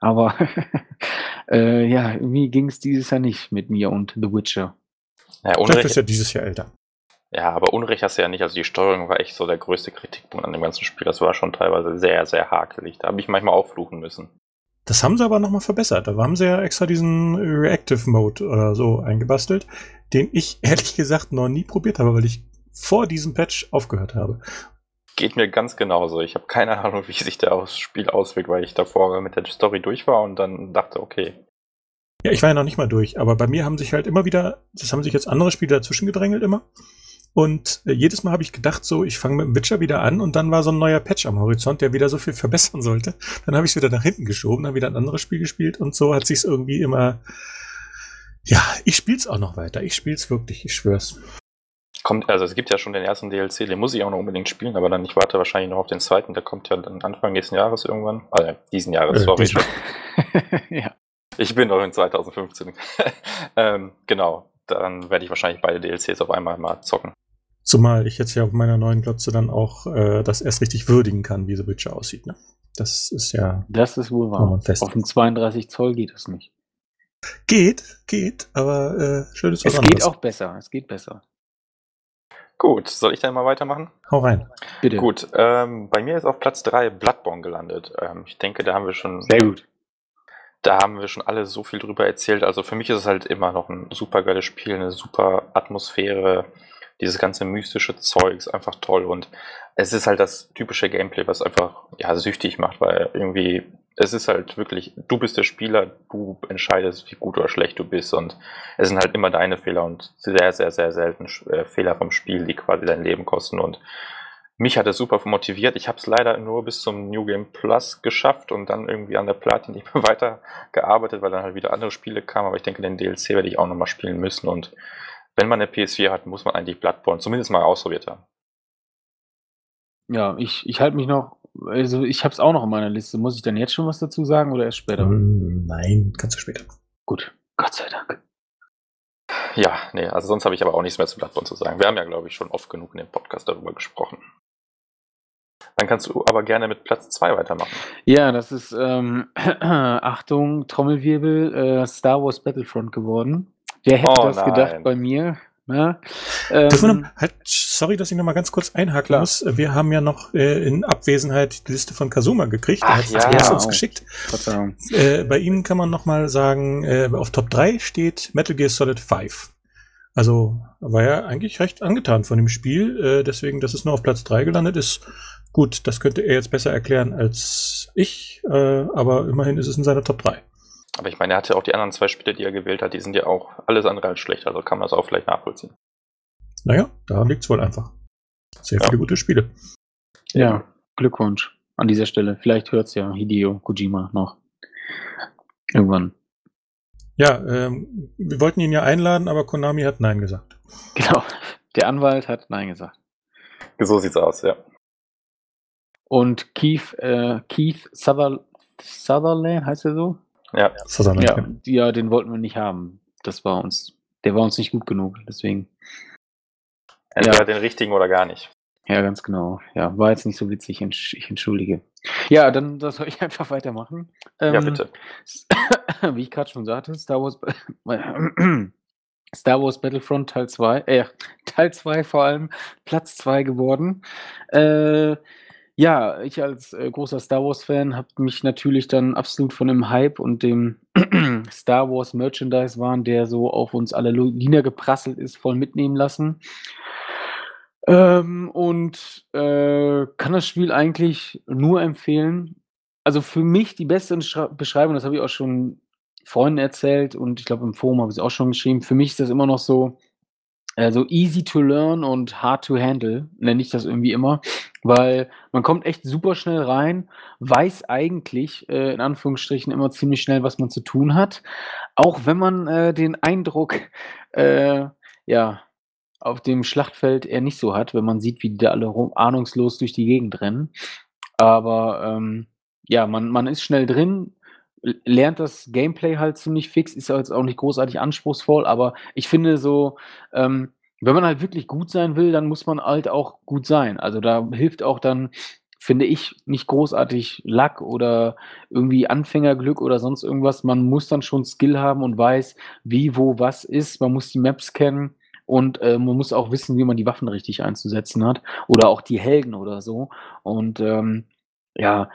Aber äh, ja, irgendwie ging es dieses Jahr nicht mit mir und The Witcher. Ja, Vielleicht Unrecht, ist ja dieses Jahr älter. Ja, aber Unrecht hast du ja nicht. Also die Steuerung war echt so der größte Kritikpunkt an dem ganzen Spiel. Das war schon teilweise sehr, sehr hakelig. Da habe ich manchmal auffluchen müssen. Das haben sie aber nochmal verbessert. Da haben sie ja extra diesen Reactive Mode oder so eingebastelt, den ich ehrlich gesagt noch nie probiert habe, weil ich vor diesem Patch aufgehört habe. Geht mir ganz genauso. Ich habe keine Ahnung, wie sich der aus Spiel auswirkt, weil ich davor mit der Story durch war und dann dachte, okay, Ja, ich war ja noch nicht mal durch, aber bei mir haben sich halt immer wieder, das haben sich jetzt andere Spiele dazwischen gedrängelt immer. Und äh, jedes Mal habe ich gedacht, so, ich fange mit dem Witcher wieder an und dann war so ein neuer Patch am Horizont, der wieder so viel verbessern sollte. Dann habe ich es wieder nach hinten geschoben, dann wieder ein anderes Spiel gespielt und so hat sich's irgendwie immer. Ja, ich spiel's auch noch weiter. Ich spiel's wirklich, ich schwör's. kommt, also es gibt ja schon den ersten DLC, den muss ich auch noch unbedingt spielen, aber dann ich warte wahrscheinlich noch auf den zweiten, der kommt ja dann Anfang nächsten Jahres irgendwann. Also diesen Jahres, Äh, sorry. diesen- ja. Ich bin noch in 2015. ähm, genau. Dann werde ich wahrscheinlich beide DLCs auf einmal mal zocken. Zumal ich jetzt ja auf meiner neuen Glotze dann auch äh, das erst richtig würdigen kann, wie The Witcher aussieht. Ne? Das ist ja. Das ist wohl wahr. Auf dem 32 Zoll geht es nicht. Geht, geht, aber äh, schön ist was Es geht auch besser, es geht besser. Gut, soll ich dann mal weitermachen? Hau rein. Bitte. Gut, ähm, bei mir ist auf Platz 3 Bloodborne gelandet. Ähm, ich denke, da haben wir schon. Sehr gut. Da haben wir schon alle so viel drüber erzählt. Also für mich ist es halt immer noch ein super geiles Spiel, eine super Atmosphäre, dieses ganze mystische Zeug ist einfach toll und es ist halt das typische Gameplay, was einfach ja süchtig macht, weil irgendwie es ist halt wirklich, du bist der Spieler, du entscheidest, wie gut oder schlecht du bist und es sind halt immer deine Fehler und sehr, sehr, sehr selten äh, Fehler vom Spiel, die quasi dein Leben kosten und mich hat es super motiviert. Ich habe es leider nur bis zum New Game Plus geschafft und dann irgendwie an der Platin nicht mehr weiter gearbeitet, weil dann halt wieder andere Spiele kamen. Aber ich denke, den DLC werde ich auch nochmal spielen müssen. Und wenn man eine PS4 hat, muss man eigentlich Bloodborne zumindest mal ausprobiert haben. Ja, ich, ich halte mich noch, also ich habe es auch noch in meiner Liste. Muss ich dann jetzt schon was dazu sagen oder erst später? Mm, nein, kannst du später. Gut, Gott sei Dank. Ja, nee, also sonst habe ich aber auch nichts mehr zu Bloodborne zu sagen. Wir haben ja, glaube ich, schon oft genug in dem Podcast darüber gesprochen. Dann kannst du aber gerne mit Platz 2 weitermachen. Ja, das ist, ähm, Achtung, Trommelwirbel, äh, Star Wars Battlefront geworden. Wer hätte oh, das nein. gedacht bei mir? Ne? Ähm, noch, halt, sorry, dass ich noch mal ganz kurz einhaken klar. muss. Wir haben ja noch äh, in Abwesenheit die Liste von Kasuma gekriegt. Ach, er hat ja, uns oh. geschickt. Äh, bei ihm kann man noch mal sagen, äh, auf Top 3 steht Metal Gear Solid 5. Also war er eigentlich recht angetan von dem Spiel. Äh, deswegen, dass es nur auf Platz 3 gelandet ist. Gut, das könnte er jetzt besser erklären als ich. Äh, aber immerhin ist es in seiner Top 3. Aber ich meine, er hatte auch die anderen zwei Spiele, die er gewählt hat, die sind ja auch alles andere als schlecht, also kann man das auch vielleicht nachvollziehen. Naja, daran liegt es wohl einfach. Sehr ja. viele gute Spiele. Ja, Glückwunsch an dieser Stelle. Vielleicht hört es ja Hideo Kojima noch. Irgendwann. Ja, ähm, wir wollten ihn ja einladen, aber Konami hat Nein gesagt. Genau, der Anwalt hat Nein gesagt. So sieht's aus, ja. Und Keith, äh, Keith Sutherland, Sutherland heißt er so? Ja. Ja, ja, den wollten wir nicht haben. Das war uns, der war uns nicht gut genug, deswegen. Entweder ja. den richtigen oder gar nicht. Ja, ganz genau. Ja, war jetzt nicht so witzig, ich entschuldige. Ja, dann das soll ich einfach weitermachen. Ähm, ja, bitte. Wie ich gerade schon sagte, Star Wars, Star Wars Battlefront Teil 2, äh, Teil 2 vor allem, Platz 2 geworden. Äh, ja, ich als, äh, großer Star Wars-Fan habe mich natürlich dann absolut von dem Hype und dem Star Wars Merchandise-Wahn, der so auf uns alle lo niedergeprasselt ist, voll mitnehmen lassen. Ähm, und, äh, kann das Spiel eigentlich nur empfehlen. Also, für mich die beste Beschreibung, das habe ich auch schon Freunden erzählt und ich glaube, im Forum habe ich es auch schon geschrieben. Für mich ist das immer noch so also easy to learn und hard to handle, nenne ich das irgendwie immer, weil man kommt echt super schnell rein, weiß eigentlich, äh, in Anführungsstrichen, immer ziemlich schnell, was man zu tun hat. Auch wenn man äh, den Eindruck, äh, ja, auf dem Schlachtfeld eher nicht so hat, wenn man sieht, wie die da alle ahnungslos durch die Gegend rennen. Aber ähm, ja, man, man ist schnell drin, lernt das Gameplay halt ziemlich fix, ist jetzt auch nicht großartig anspruchsvoll, aber ich finde so, ähm, wenn man halt wirklich gut sein will, dann muss man halt auch gut sein. Also da hilft auch dann, finde ich, nicht großartig Luck oder irgendwie Anfängerglück oder sonst irgendwas. Man muss dann schon Skill haben und weiß, wie, wo, was ist. Man muss die Maps kennen und äh, man muss auch wissen, wie man die Waffen richtig einzusetzen hat oder auch die Helden oder so. Und ähm, ja,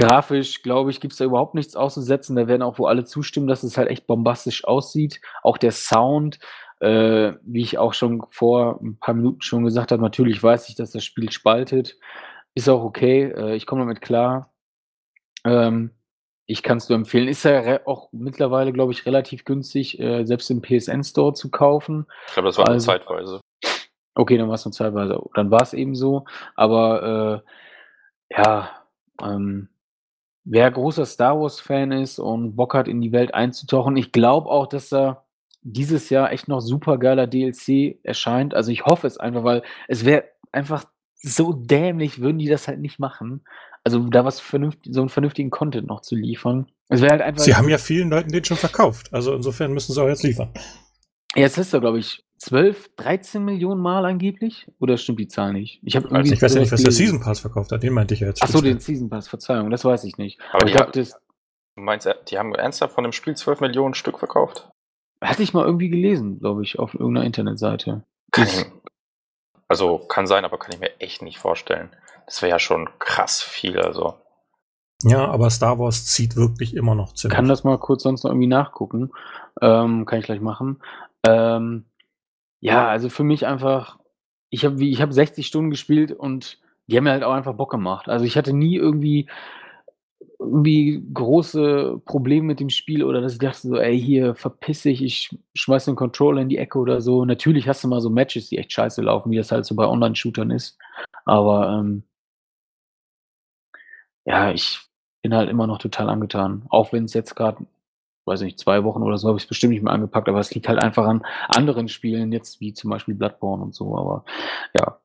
Grafisch, glaube ich, gibt es da überhaupt nichts auszusetzen. Da werden auch wohl alle zustimmen, dass es halt echt bombastisch aussieht. Auch der Sound, äh, wie ich auch schon vor ein paar Minuten schon gesagt habe, natürlich weiß ich, dass das Spiel spaltet. Ist auch okay, äh, ich komme damit klar. Ähm, ich kann es nur empfehlen. Ist ja auch mittlerweile, glaube ich, relativ günstig, äh, selbst im PSN-Store zu kaufen. Ich glaube, das war also, zeitweise. Okay, dann war es nur zeitweise. Dann war es eben so. Aber äh, ja, ähm, Wer großer Star Wars-Fan ist und Bock hat, in die Welt einzutauchen, ich glaube auch, dass da dieses Jahr echt noch super geiler DLC erscheint. Also ich hoffe es einfach, weil es wäre einfach so dämlich, würden die das halt nicht machen. Also da was vernünftig, so einen vernünftigen Content noch zu liefern. Es wäre halt einfach. Sie haben ja vielen Leuten den schon verkauft. Also insofern müssen sie auch jetzt liefern. Jetzt ist er, glaube ich, 12, 13 Millionen Mal angeblich? Oder stimmt die Zahl nicht? Ich, hab irgendwie ich weiß ja nicht, was der Season Pass verkauft hat. Den meinte ich ja jetzt. Achso, den Season Pass, Verzeihung, das weiß ich nicht. Aber, Aber ich glaube, das. Du meinst, die haben ernsthaft von dem Spiel 12 Millionen Stück verkauft? Hatte ich mal irgendwie gelesen, glaube ich, auf irgendeiner Internetseite. Kann ich, also kann sein, aber kann ich mir echt nicht vorstellen. Das wäre ja schon krass viel, also. Ja, aber Star Wars zieht wirklich immer noch ziemlich. Kann das mal kurz sonst noch irgendwie nachgucken. Ähm, kann ich gleich machen. Ähm, ja, also für mich einfach, ich habe ich habe 60 Stunden gespielt und die haben mir halt auch einfach Bock gemacht. Also ich hatte nie irgendwie irgendwie große Probleme mit dem Spiel oder dass ich dachte so, ey, hier verpiss dich, ich schmeiß den Controller in die Ecke oder so. Natürlich hast du mal so Matches, die echt scheiße laufen, wie das halt so bei Online-Shootern ist. Aber ähm, ja, ich bin halt immer noch total angetan. Auch wenn es jetzt gerade weiß nicht, zwei Wochen oder so habe ich es bestimmt nicht mehr angepackt, aber es liegt halt einfach an anderen Spielen, jetzt wie zum Beispiel Bloodborne und so, aber ja.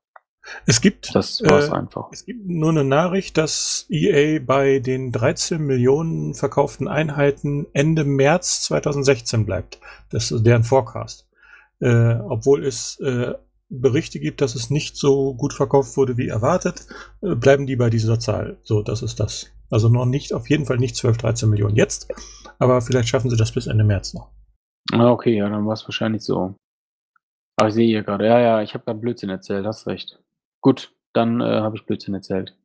Es gibt, das war's äh, einfach. Es gibt nur eine Nachricht, dass EA bei den 13 Millionen verkauften Einheiten Ende März 2016 bleibt. Das ist deren Forecast. Äh, obwohl es äh, Berichte gibt, dass es nicht so gut verkauft wurde wie erwartet, äh, bleiben die bei dieser Zahl. So, das ist das. Also noch nicht, auf jeden Fall nicht 12, 13 Millionen jetzt, aber vielleicht schaffen sie das bis Ende März noch. Ah, okay, ja, dann war es wahrscheinlich so. Aber ich sehe hier gerade, ja, ja, ich habe gerade Blödsinn erzählt, hast recht. Gut, dann äh, habe ich Blödsinn erzählt.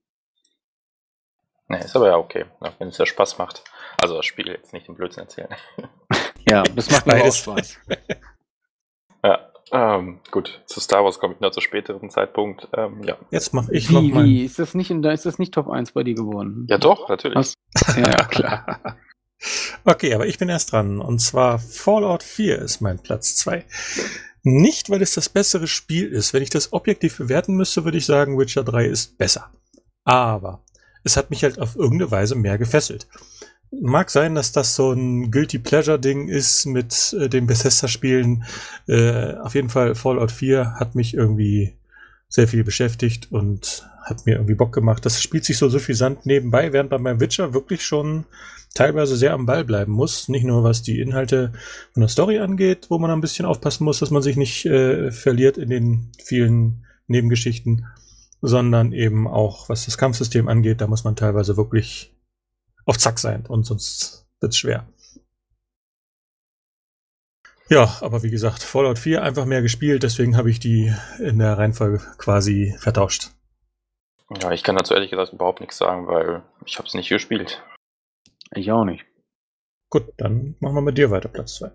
Ne, ist aber ja okay, wenn es ja Spaß macht. Also das Spiel jetzt nicht den Blödsinn erzählen. ja, das macht mir auch Spaß. ja, ähm, gut, zu Star Wars komme ich noch zu späteren Zeitpunkt. Ähm, ja. Jetzt mache ich wie, noch mal. Wie? Ist das, nicht in, ist das nicht Top 1 bei dir geworden? Ja, doch, natürlich. Was? Ja, klar. okay, aber ich bin erst dran. Und zwar Fallout 4 ist mein Platz 2. Nicht, weil es das bessere Spiel ist. Wenn ich das objektiv bewerten müsste, würde ich sagen, Witcher 3 ist besser. Aber es hat mich halt auf irgendeine Weise mehr gefesselt. Mag sein, dass das so ein Guilty Pleasure-Ding ist mit äh, den Bethesda-Spielen. Äh, auf jeden Fall Fallout 4 hat mich irgendwie sehr viel beschäftigt und hat mir irgendwie Bock gemacht. Das spielt sich so suffisant nebenbei, während man beim Witcher wirklich schon teilweise sehr am Ball bleiben muss. Nicht nur was die Inhalte von der Story angeht, wo man ein bisschen aufpassen muss, dass man sich nicht äh, verliert in den vielen Nebengeschichten, sondern eben auch was das Kampfsystem angeht. Da muss man teilweise wirklich auf Zack sein und sonst wird's schwer. Ja, aber wie gesagt, Fallout 4 einfach mehr gespielt, deswegen habe ich die in der Reihenfolge quasi vertauscht. Ja, ich kann dazu ehrlich gesagt überhaupt nichts sagen, weil ich habe es nicht gespielt. Ich auch nicht. Gut, dann machen wir mit dir weiter, Platz 2.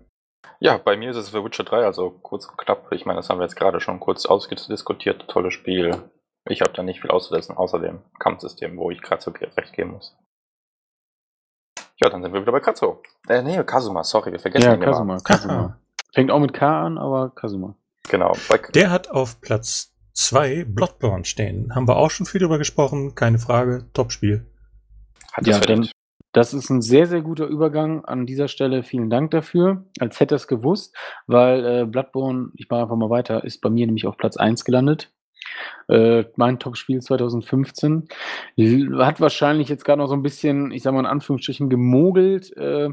Ja, bei mir ist es The Witcher 3, also kurz und knapp. Ich meine, das haben wir jetzt gerade schon kurz ausdiskutiert. Tolles Spiel. Ich habe da nicht viel auszusetzen, außer dem Kampfsystem, wo ich gerade so recht geben muss. Ja, dann sind wir wieder bei Katzo. Äh, nee, Kazuma, sorry, wir vergessen ja, ihn Kazuma, immer. Kazuma. Fängt auch mit K an, aber Kazuma. Genau. Der hat auf Platz 2 Bloodborne stehen. Haben wir auch schon viel drüber gesprochen, keine Frage. Top-Spiel. Ja, denn das ist ein sehr, sehr guter Übergang. An dieser Stelle vielen Dank dafür. Als hätte es gewusst, weil äh, Bloodborne, ich mache einfach mal weiter, ist bei mir nämlich auf Platz 1 gelandet. Äh, mein Top-Spiel 2015. Hat wahrscheinlich jetzt gerade noch so ein bisschen, ich sag mal in Anführungsstrichen, gemogelt, äh,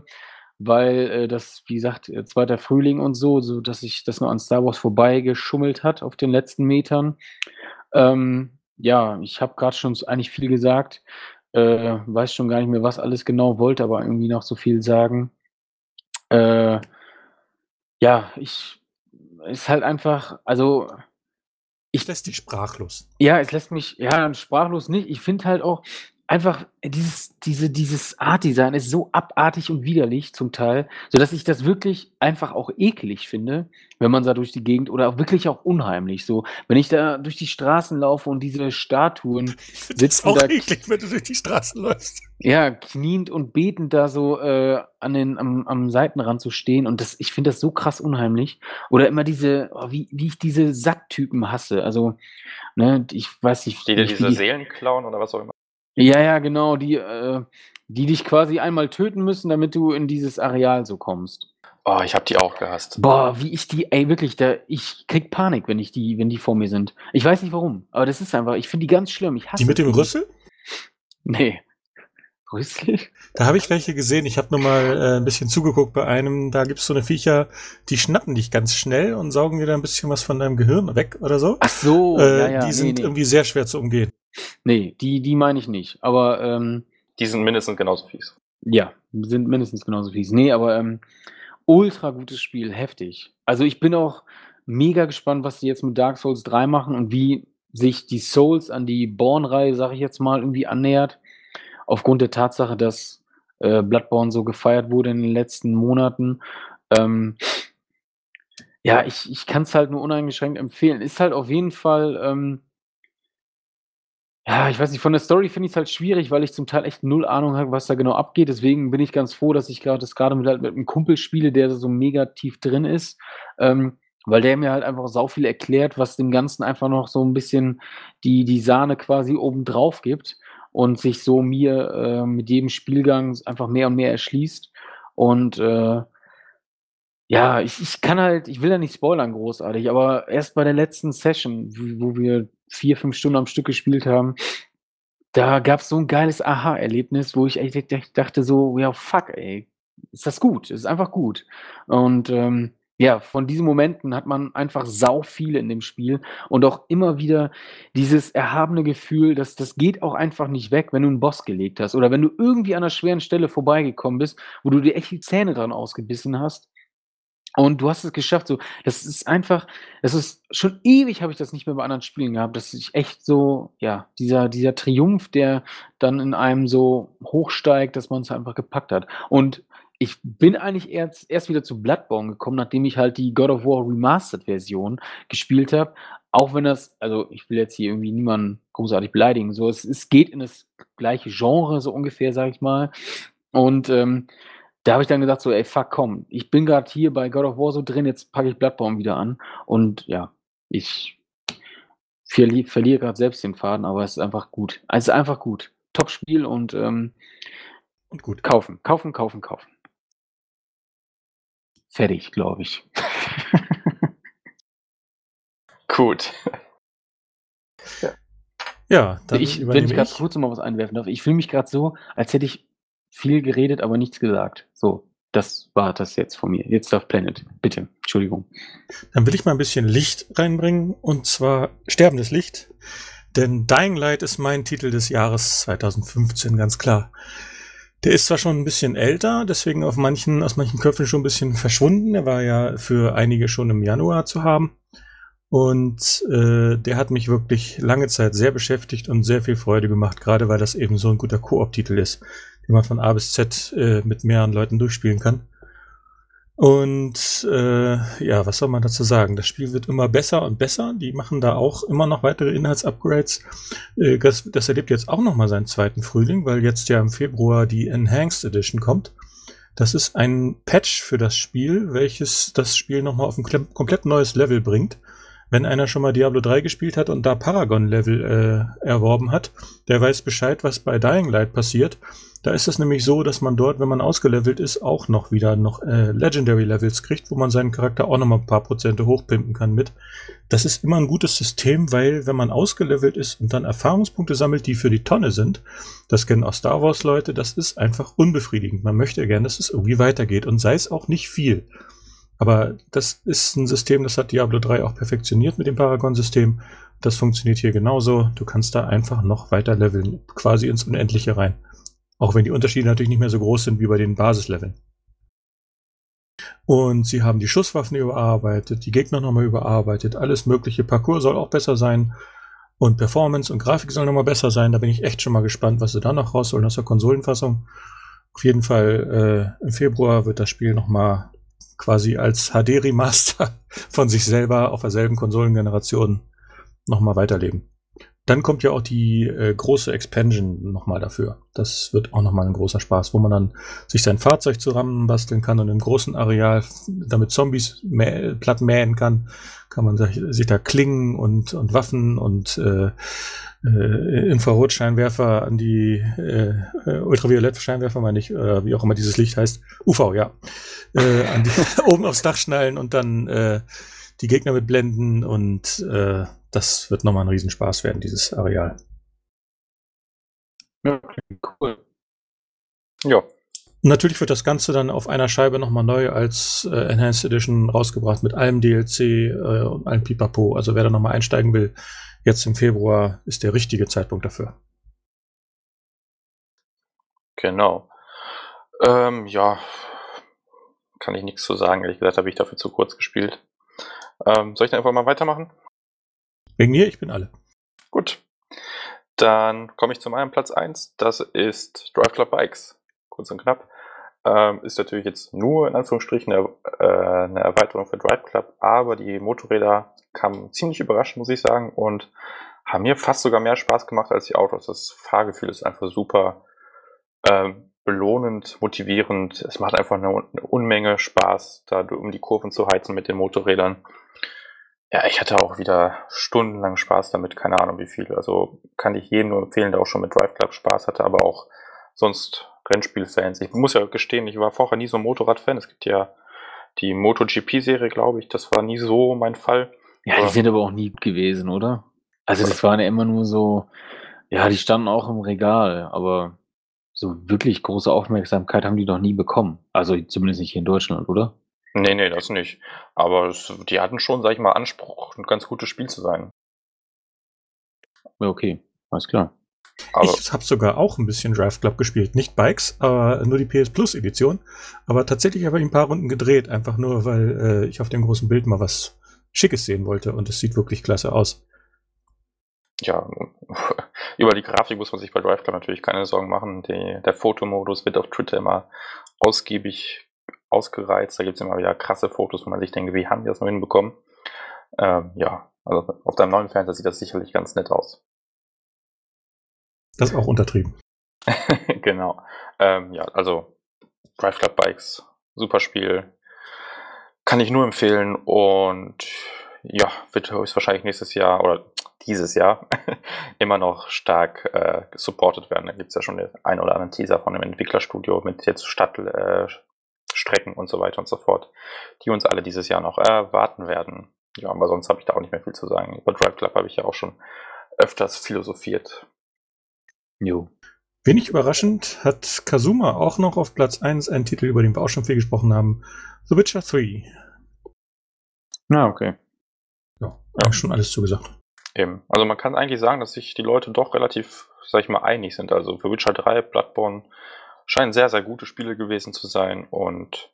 weil äh, das, wie gesagt, äh, zweiter Frühling und so, so dass sich das nur an Star Wars vorbei geschummelt hat auf den letzten Metern. Ähm, ja, ich habe gerade schon eigentlich viel gesagt. Äh, weiß schon gar nicht mehr, was alles genau wollte, aber irgendwie noch so viel sagen. Äh, ja, ich ist halt einfach, also ich lässt dich sprachlos. Ja, es lässt mich, ja, sprachlos nicht. Ich finde halt auch einfach dieses, diese, dieses Art-Design ist so abartig und widerlich zum Teil, sodass ich das wirklich einfach auch eklig finde, wenn man da durch die Gegend oder auch wirklich auch unheimlich. So, wenn ich da durch die Straßen laufe und diese Statuen sitzen das ist auch da, eklig, wenn du durch die Straßen läufst. Ja, kniend und betend da so äh, an den, am, am Seitenrand zu stehen und das, ich finde das so krass unheimlich. Oder immer diese, oh, wie, wie ich diese Sacktypen hasse. Also, ne, ich weiß nicht. Die, diese die, Seelenklauen oder was auch immer. Ja, ja, genau, die, äh, die dich quasi einmal töten müssen, damit du in dieses Areal so kommst. Oh, ich habe die auch gehasst. Boah, wie ich die, ey, wirklich, da, ich krieg Panik, wenn ich die, wenn die vor mir sind. Ich weiß nicht warum, aber das ist einfach, ich finde die ganz schlimm. Ich hasse die mit dem Rüssel? Nee. Rüssel? Da habe ich welche gesehen. Ich habe nur mal äh, ein bisschen zugeguckt bei einem. Da gibt es so eine Viecher, die schnappen dich ganz schnell und saugen dir da ein bisschen was von deinem Gehirn weg oder so. Ach so, Äh, ja, ja. die nee, sind nee. irgendwie sehr schwer zu umgehen. Nee, die, die meine ich nicht. Aber ähm, Die sind mindestens genauso fies. ja, sind mindestens genauso fies. Nee, aber ähm, ultra gutes Spiel, heftig. Also ich bin auch mega gespannt, was die jetzt mit Dark Souls 3 machen und wie sich die Souls an die Born-Reihe, sag ich jetzt mal, irgendwie annähert. Aufgrund der Tatsache, dass äh, Bloodborne so gefeiert wurde in den letzten Monaten. Ähm, ja, ich, ich kann es halt nur uneingeschränkt empfehlen. Ist halt auf jeden Fall, ähm, ja, ich weiß nicht, von der Story finde ich es halt schwierig, weil ich zum Teil echt null Ahnung habe, was da genau abgeht. Deswegen bin ich ganz froh, dass ich gerade das gerade mit, halt mit einem Kumpel spiele, der so mega tief drin ist. Ähm, weil der mir halt einfach sau viel erklärt, was dem Ganzen einfach noch so ein bisschen die, die Sahne quasi oben drauf gibt und sich so mir äh, mit jedem Spielgang einfach mehr und mehr erschließt. Und äh, ja, ich, ich kann halt, ich will ja nicht spoilern großartig, aber erst bei der letzten Session, wo wir vier, fünf Stunden am Stück gespielt haben, da gab es so ein geiles Aha-Erlebnis, wo ich echt dachte so, ja, fuck, ey, ist das gut, ist einfach gut. Und ähm, ja, von diesen Momenten hat man einfach sau viel in dem Spiel und auch immer wieder dieses erhabene Gefühl, dass das geht auch einfach nicht weg, wenn du einen Boss gelegt hast oder wenn du irgendwie an einer schweren Stelle vorbeigekommen bist, wo du dir echt die Zähne dran ausgebissen hast. Und du hast es geschafft, so. Das ist einfach, das ist schon ewig habe ich das nicht mehr bei anderen Spielen gehabt, dass ich echt so, ja, dieser, dieser Triumph, der dann in einem so hochsteigt, dass man es einfach gepackt hat. Und ich bin eigentlich erst, erst wieder zu Bloodborne gekommen, nachdem ich halt die God of War Remastered-Version gespielt habe. Auch wenn das, also ich will jetzt hier irgendwie niemanden großartig beleidigen, so, es, es geht in das gleiche Genre, so ungefähr, sag ich mal. Und ähm, da habe ich dann gesagt, so, ey, fuck, komm, ich bin gerade hier bei God of War so drin, jetzt packe ich Bloodborne wieder an. Und ja, ich verli verliere gerade selbst den Faden, aber es ist einfach gut. Es ist einfach gut. Top-Spiel und ähm, Und gut. kaufen, kaufen, kaufen, kaufen. Fertig, glaube ich. Gut. Ja, dann ich, wenn ich ganz ich. kurz noch mal was einwerfen darf, ich fühle mich gerade so, als hätte ich viel geredet, aber nichts gesagt. So, das war das jetzt von mir. Jetzt darf Planet. Bitte, Entschuldigung. Dann will ich mal ein bisschen Licht reinbringen und zwar sterbendes Licht. Denn Dying Light ist mein Titel des Jahres 2015, ganz klar. Der ist zwar schon ein bisschen älter, deswegen auf manchen, aus manchen Köpfen schon ein bisschen verschwunden. Er war ja für einige schon im Januar zu haben. Und äh, der hat mich wirklich lange Zeit sehr beschäftigt und sehr viel Freude gemacht, gerade weil das eben so ein guter Koop-Titel ist, den man von A bis Z äh, mit mehreren Leuten durchspielen kann. Und äh, ja, was soll man dazu sagen? Das Spiel wird immer besser und besser. Die machen da auch immer noch weitere Inhaltsupgrades. Äh, das, das erlebt jetzt auch noch mal seinen zweiten Frühling, weil jetzt ja im Februar die Enhanced Edition kommt. Das ist ein Patch für das Spiel, welches das Spiel noch mal auf ein komplett neues Level bringt. Wenn einer schon mal Diablo 3 gespielt hat und da Paragon-Level äh, erworben hat, der weiß Bescheid, was bei Dying Light passiert. Da ist es nämlich so, dass man dort, wenn man ausgelevelt ist, auch noch wieder noch äh, Legendary Levels kriegt, wo man seinen Charakter auch noch mal ein paar Prozente hochpimpen kann mit. Das ist immer ein gutes System, weil wenn man ausgelevelt ist und dann Erfahrungspunkte sammelt, die für die Tonne sind, das kennen auch Star Wars Leute, das ist einfach unbefriedigend. Man möchte gerne, dass es irgendwie weitergeht und sei es auch nicht viel. Aber das ist ein System, das hat Diablo 3 auch perfektioniert mit dem Paragon-System. Das funktioniert hier genauso. Du kannst da einfach noch weiter leveln, quasi ins Unendliche rein. Auch wenn die Unterschiede natürlich nicht mehr so groß sind wie bei den Basisleveln. Und sie haben die Schusswaffen überarbeitet, die Gegner nochmal überarbeitet, alles mögliche. Parcours soll auch besser sein. Und Performance und Grafik soll nochmal besser sein. Da bin ich echt schon mal gespannt, was sie da noch rausholen aus der Konsolenfassung. Auf jeden Fall äh, im Februar wird das Spiel nochmal quasi als HD-Remaster von sich selber auf derselben Konsolengeneration nochmal weiterleben. Dann kommt ja auch die äh, große Expansion nochmal dafür. Das wird auch nochmal ein großer Spaß, wo man dann sich sein Fahrzeug zusammenbasteln kann und im großen Areal damit Zombies mä platt mähen kann. Kann man sich, sich da Klingen und, und Waffen und äh, äh, Infrarotscheinwerfer an die äh, äh, Ultraviolettscheinwerfer, meine ich, äh, wie auch immer dieses Licht heißt. UV, ja. Äh, an die, oben aufs Dach schnallen und dann äh, die Gegner mit blenden und äh, das wird nochmal ein Riesenspaß werden, dieses Areal. Ja, cool. Ja, Natürlich wird das Ganze dann auf einer Scheibe nochmal neu als äh, Enhanced Edition rausgebracht mit allem DLC äh, und allem Pipapo. Also wer da nochmal einsteigen will, jetzt im Februar ist der richtige Zeitpunkt dafür. genau. Ähm, ja, kann ich nichts zu sagen. Ehrlich gesagt habe ich dafür zu kurz gespielt. Ähm, soll ich dann einfach mal weitermachen? Wegen mir, ich bin alle. Gut. Dann komme ich zu meinem Platz 1. Das ist Drive Club Bikes. Kurz und knapp. Ähm, ist natürlich jetzt nur in Anführungsstrichen eine, äh, eine Erweiterung für Drive Club, aber die Motorräder kamen ziemlich überraschend, muss ich sagen, und haben mir fast sogar mehr Spaß gemacht als die Autos. Das Fahrgefühl ist einfach super ähm, belohnend, motivierend. Es macht einfach eine, eine Unmenge Spaß, da um die Kurven zu heizen mit den Motorrädern. Ja, ich hatte auch wieder stundenlang Spaß damit, keine Ahnung wie viel. Also kann ich jedem nur empfehlen, der auch schon mit Drive Club Spaß hatte, aber auch sonst Rennspielfans. Ich muss ja gestehen, ich war vorher nie so ein Motorradfan. Es gibt ja die MotoGP-Serie, glaube ich. Das war nie so mein Fall. Ja, die sind aber auch nie gewesen, oder? Also das waren ja immer nur so, ja, die standen auch im Regal, aber so wirklich große Aufmerksamkeit haben die doch nie bekommen. Also zumindest nicht hier in Deutschland, oder? Nee, nee, das nicht. Aber es, die hatten schon, sag ich mal, Anspruch, ein ganz gutes Spiel zu sein. Ja, okay, alles klar. Aber ich habe sogar auch ein bisschen Drive Club gespielt. Nicht Bikes, aber nur die PS Plus Edition. Aber tatsächlich habe ich ein paar Runden gedreht, einfach nur, weil äh, ich auf dem großen Bild mal was Schickes sehen wollte und es sieht wirklich klasse aus. ja, über die Grafik muss man sich bei Drive Club natürlich keine Sorgen machen. Die, der Fotomodus wird auf Twitter immer ausgiebig ausgereizt. Da gibt es immer wieder krasse Fotos, wo man sich denkt, wie haben die das nur hinbekommen? Ähm, ja, also auf deinem neuen Fernseher sieht das sicherlich ganz nett aus. Das ist auch untertrieben. genau. Ähm, ja, also Drive Club Bikes, super Spiel. Kann ich nur empfehlen und ja, wird höchstwahrscheinlich nächstes Jahr oder dieses Jahr immer noch stark äh, supported werden. Da gibt es ja schon den ein oder anderen Teaser von einem Entwicklerstudio mit jetzt Stadtstrecken äh, Strecken und so weiter und so fort, die uns alle dieses Jahr noch erwarten werden. Ja, aber sonst habe ich da auch nicht mehr viel zu sagen. Über Drive Club habe ich ja auch schon öfters philosophiert. Jo. Wenig überraschend hat Kazuma auch noch auf Platz 1 einen Titel, über den wir auch schon viel gesprochen haben. The Witcher 3. Na, okay. Ja, ja. schon alles zugesagt. Eben. Also man kann eigentlich sagen, dass sich die Leute doch relativ, sag ich mal, einig sind. Also für Witcher 3, Bloodborne scheinen sehr, sehr gute Spiele gewesen zu sein und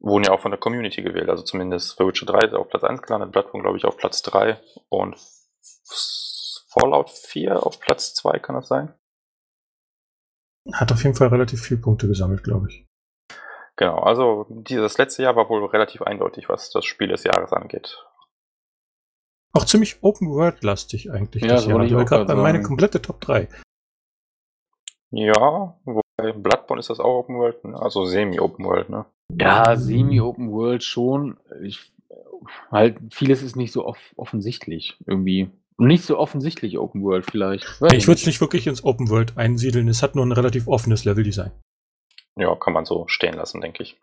wurden ja auch von der Community gewählt. Also zumindest für Witcher 3 ist auf Platz 1 gelandet, Bloodborne glaube ich auf Platz 3 und Fallout 4 auf Platz 2, kann das sein? Hat auf jeden Fall relativ viele Punkte gesammelt, glaube ich. Genau, also dieses letzte Jahr war wohl relativ eindeutig, was das Spiel des Jahres angeht. Auch ziemlich Open-World-lastig eigentlich. Ja, das so Jahr. ich Also auch gerade meine komplette Top 3. Ja, wobei Bloodborne ist das auch Open World, ne? also Semi-Open World, ne? Ja, Semi-Open World schon. Ich, halt, vieles ist nicht so off offensichtlich irgendwie. Nicht so offensichtlich Open World vielleicht. Weiß Ich würde es nicht wirklich ins Open World einsiedeln. Es hat nur ein relativ offenes Leveldesign. Ja, kann man so stehen lassen, denke ich.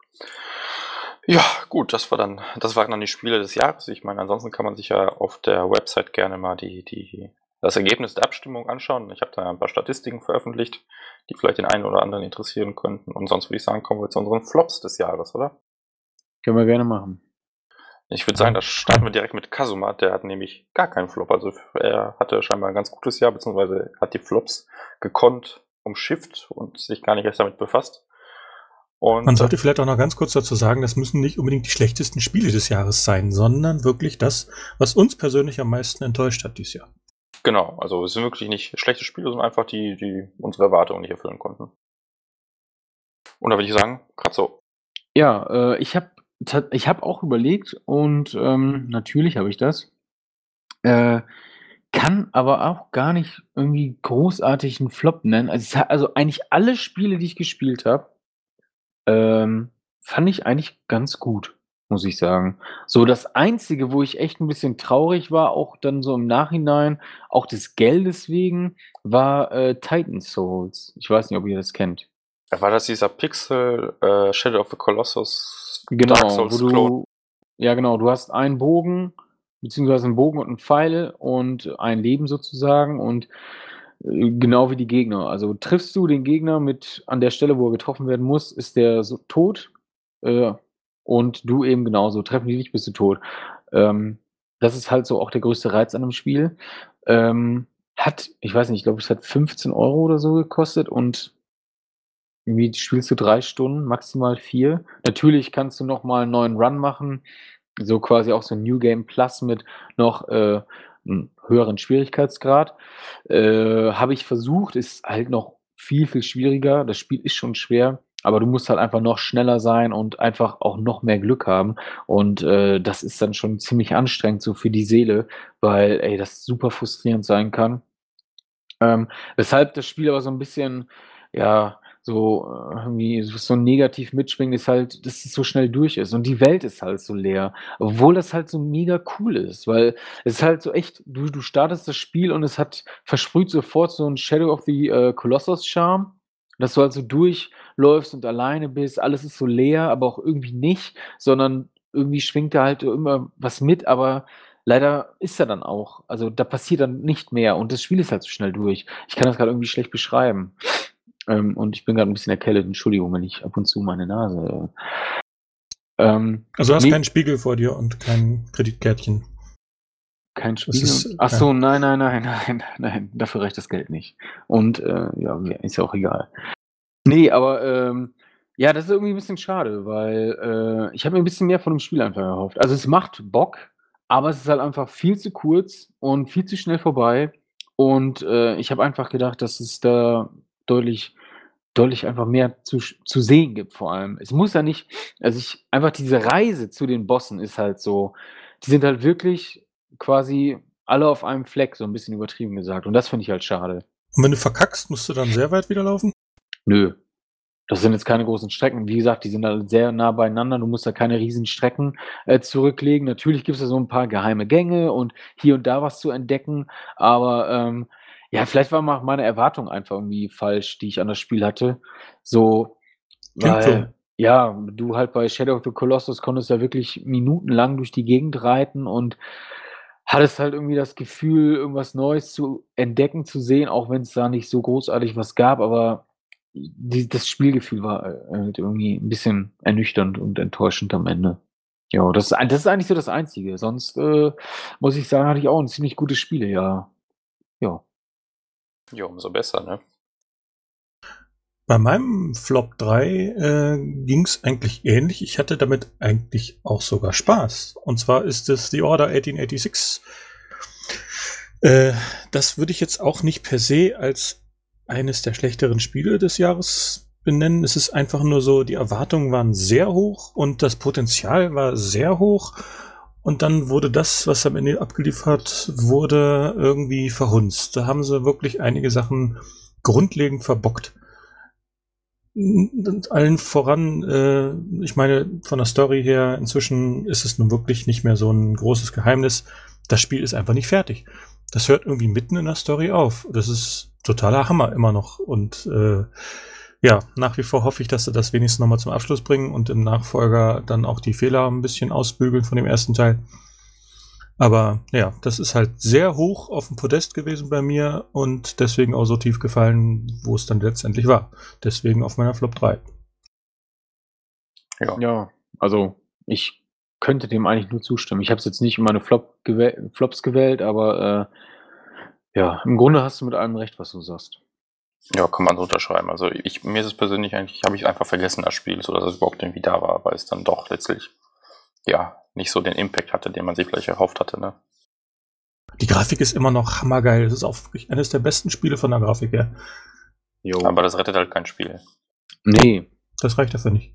Ja, gut, das war dann, das waren dann die Spiele des Jahres. Ich meine, ansonsten kann man sich ja auf der Website gerne mal die, die, das Ergebnis der Abstimmung anschauen. Ich habe da ein paar Statistiken veröffentlicht, die vielleicht den einen oder anderen interessieren könnten. Und sonst würde ich sagen, kommen wir zu unseren Flops des Jahres, oder? Können wir gerne machen. Ich würde sagen, da starten wir direkt mit Kazuma. Der hat nämlich gar keinen Flop. Also er hatte scheinbar ein ganz gutes Jahr, beziehungsweise hat die Flops gekonnt umschifft und sich gar nicht erst damit befasst. Und Man sollte vielleicht auch noch ganz kurz dazu sagen, das müssen nicht unbedingt die schlechtesten Spiele des Jahres sein, sondern wirklich das, was uns persönlich am meisten enttäuscht hat dieses Jahr. Genau, also es sind wirklich nicht schlechte Spiele, sondern einfach die, die unsere Erwartungen nicht erfüllen konnten. Und da würde ich sagen, gerade so. Ja, äh, ich habe ich hab auch überlegt und ähm, natürlich habe ich das. Äh, kann aber auch gar nicht irgendwie großartig einen Flop nennen. Also, also eigentlich alle Spiele, die ich gespielt habe, ähm, fand ich eigentlich ganz gut, muss ich sagen. So das Einzige, wo ich echt ein bisschen traurig war, auch dann so im Nachhinein, auch des Geldes wegen, war äh, Titan Souls. Ich weiß nicht, ob ihr das kennt. War das dieser Pixel äh, Shadow of the Colossus Genau, Dark Souls wo du, ja genau, du hast einen Bogen, beziehungsweise einen Bogen und einen Pfeil und ein Leben sozusagen und Äh, genau wie die Gegner. Also triffst du den Gegner mit an der Stelle, wo er getroffen werden muss, ist der so tot. Äh, und du eben genauso. Treffen die dich, bist du tot. Ähm, das ist halt so auch der größte Reiz an dem Spiel. Ähm, hat, ich weiß nicht, ich glaube, es hat 15 Euro oder so gekostet und irgendwie spielst du drei Stunden, maximal vier. Natürlich kannst du noch mal einen neuen Run machen, so quasi auch so ein New Game Plus mit noch äh, einem höheren Schwierigkeitsgrad. Äh, Habe ich versucht, ist halt noch viel, viel schwieriger. Das Spiel ist schon schwer, aber du musst halt einfach noch schneller sein und einfach auch noch mehr Glück haben. Und äh, das ist dann schon ziemlich anstrengend so für die Seele, weil ey, das super frustrierend sein kann. Ähm, weshalb das Spiel aber so ein bisschen, ja, so äh, irgendwie so negativ mitschwingt, ist halt, dass es so schnell durch ist und die Welt ist halt so leer, obwohl das halt so mega cool ist, weil es ist halt so echt, du, du startest das Spiel und es hat versprüht sofort so ein Shadow of the äh, Colossus Charme, dass du halt so durchläufst und alleine bist, alles ist so leer, aber auch irgendwie nicht, sondern irgendwie schwingt da halt immer was mit, aber leider ist er dann auch. Also da passiert dann nicht mehr und das Spiel ist halt so schnell durch. Ich kann das gerade irgendwie schlecht beschreiben. Ähm, und ich bin gerade ein bisschen erkältet. Entschuldigung, wenn ich ab und zu meine Nase. Ähm, also hast nee, keinen Spiegel vor dir und kein Kreditkärtchen. Kein Spiegel? Ist, Ach so, nein, nein, nein, nein, nein. Dafür reicht das Geld nicht. Und äh, ja, ist ja auch egal. Nee, aber ähm, ja, das ist irgendwie ein bisschen schade, weil äh, ich habe mir ein bisschen mehr von dem Spiel einfach erhofft. Also es macht Bock, aber es ist halt einfach viel zu kurz und viel zu schnell vorbei. Und äh, ich habe einfach gedacht, dass es da deutlich deutlich einfach mehr zu zu sehen gibt vor allem. Es muss ja nicht also ich einfach diese Reise zu den Bossen ist halt so die sind halt wirklich quasi alle auf einem Fleck, so ein bisschen übertrieben gesagt. Und das finde ich halt schade. Und wenn du verkackst, musst du dann sehr weit wieder laufen? Nö. Das sind jetzt keine großen Strecken. Wie gesagt, die sind halt sehr nah beieinander. Du musst da keine riesen Strecken äh, zurücklegen. Natürlich gibt es da so ein paar geheime Gänge und hier und da was zu entdecken, aber ähm, ja, vielleicht war mal meine Erwartung einfach irgendwie falsch, die ich an das Spiel hatte. So, weil, ja, du halt bei Shadow of the Colossus konntest ja wirklich minutenlang durch die Gegend reiten und hattest halt irgendwie das Gefühl, irgendwas Neues zu entdecken, zu sehen, auch wenn es da nicht so großartig was gab, aber die, das Spielgefühl war äh, halt irgendwie ein bisschen ernüchternd und enttäuschend am Ende. Ja, das, das ist eigentlich so das Einzige. Sonst äh, muss ich sagen, hatte ich auch ein ziemlich gutes Spiele, ja. Ja. Ja, umso besser, ne? Bei meinem Flop 3 äh, ging es eigentlich ähnlich. Ich hatte damit eigentlich auch sogar Spaß. Und zwar ist es The Order 1886. Äh, das würde ich jetzt auch nicht per se als eines der schlechteren Spiele des Jahres benennen. Es ist einfach nur so, die Erwartungen waren sehr hoch und das Potenzial war sehr hoch. Und dann wurde das, was am Ende abgeliefert wurde, irgendwie verhunzt. Da haben sie wirklich einige Sachen grundlegend verbockt. Allen voran, äh, ich meine, von der Story her, inzwischen ist es nun wirklich nicht mehr so ein großes Geheimnis. Das Spiel ist einfach nicht fertig. Das hört irgendwie mitten in der Story auf. Das ist totaler Hammer immer noch. Und äh, ja, nach wie vor hoffe ich, dass sie das wenigstens nochmal zum Abschluss bringen und im Nachfolger dann auch die Fehler ein bisschen ausbügeln von dem ersten Teil. Aber ja, das ist halt sehr hoch auf dem Podest gewesen bei mir und deswegen auch so tief gefallen, wo es dann letztendlich war. Deswegen auf meiner Flop 3. Ja, ja also ich könnte dem eigentlich nur zustimmen. Ich habe es jetzt nicht in meine Flop gewäh Flops gewählt, aber äh, ja, im Grunde hast du mit allem recht, was du sagst. Ja, kann man so unterschreiben. Also ich, mir ist es persönlich eigentlich, habe ich einfach vergessen, das Spiel, so dass es überhaupt irgendwie da war, weil es dann doch letztlich, ja, nicht so den Impact hatte, den man sich vielleicht erhofft hatte, ne? Die Grafik ist immer noch hammergeil. Das ist auch wirklich eines der besten Spiele von der Grafik her. Jo. Aber das rettet halt kein Spiel. Nee. Das reicht dafür nicht.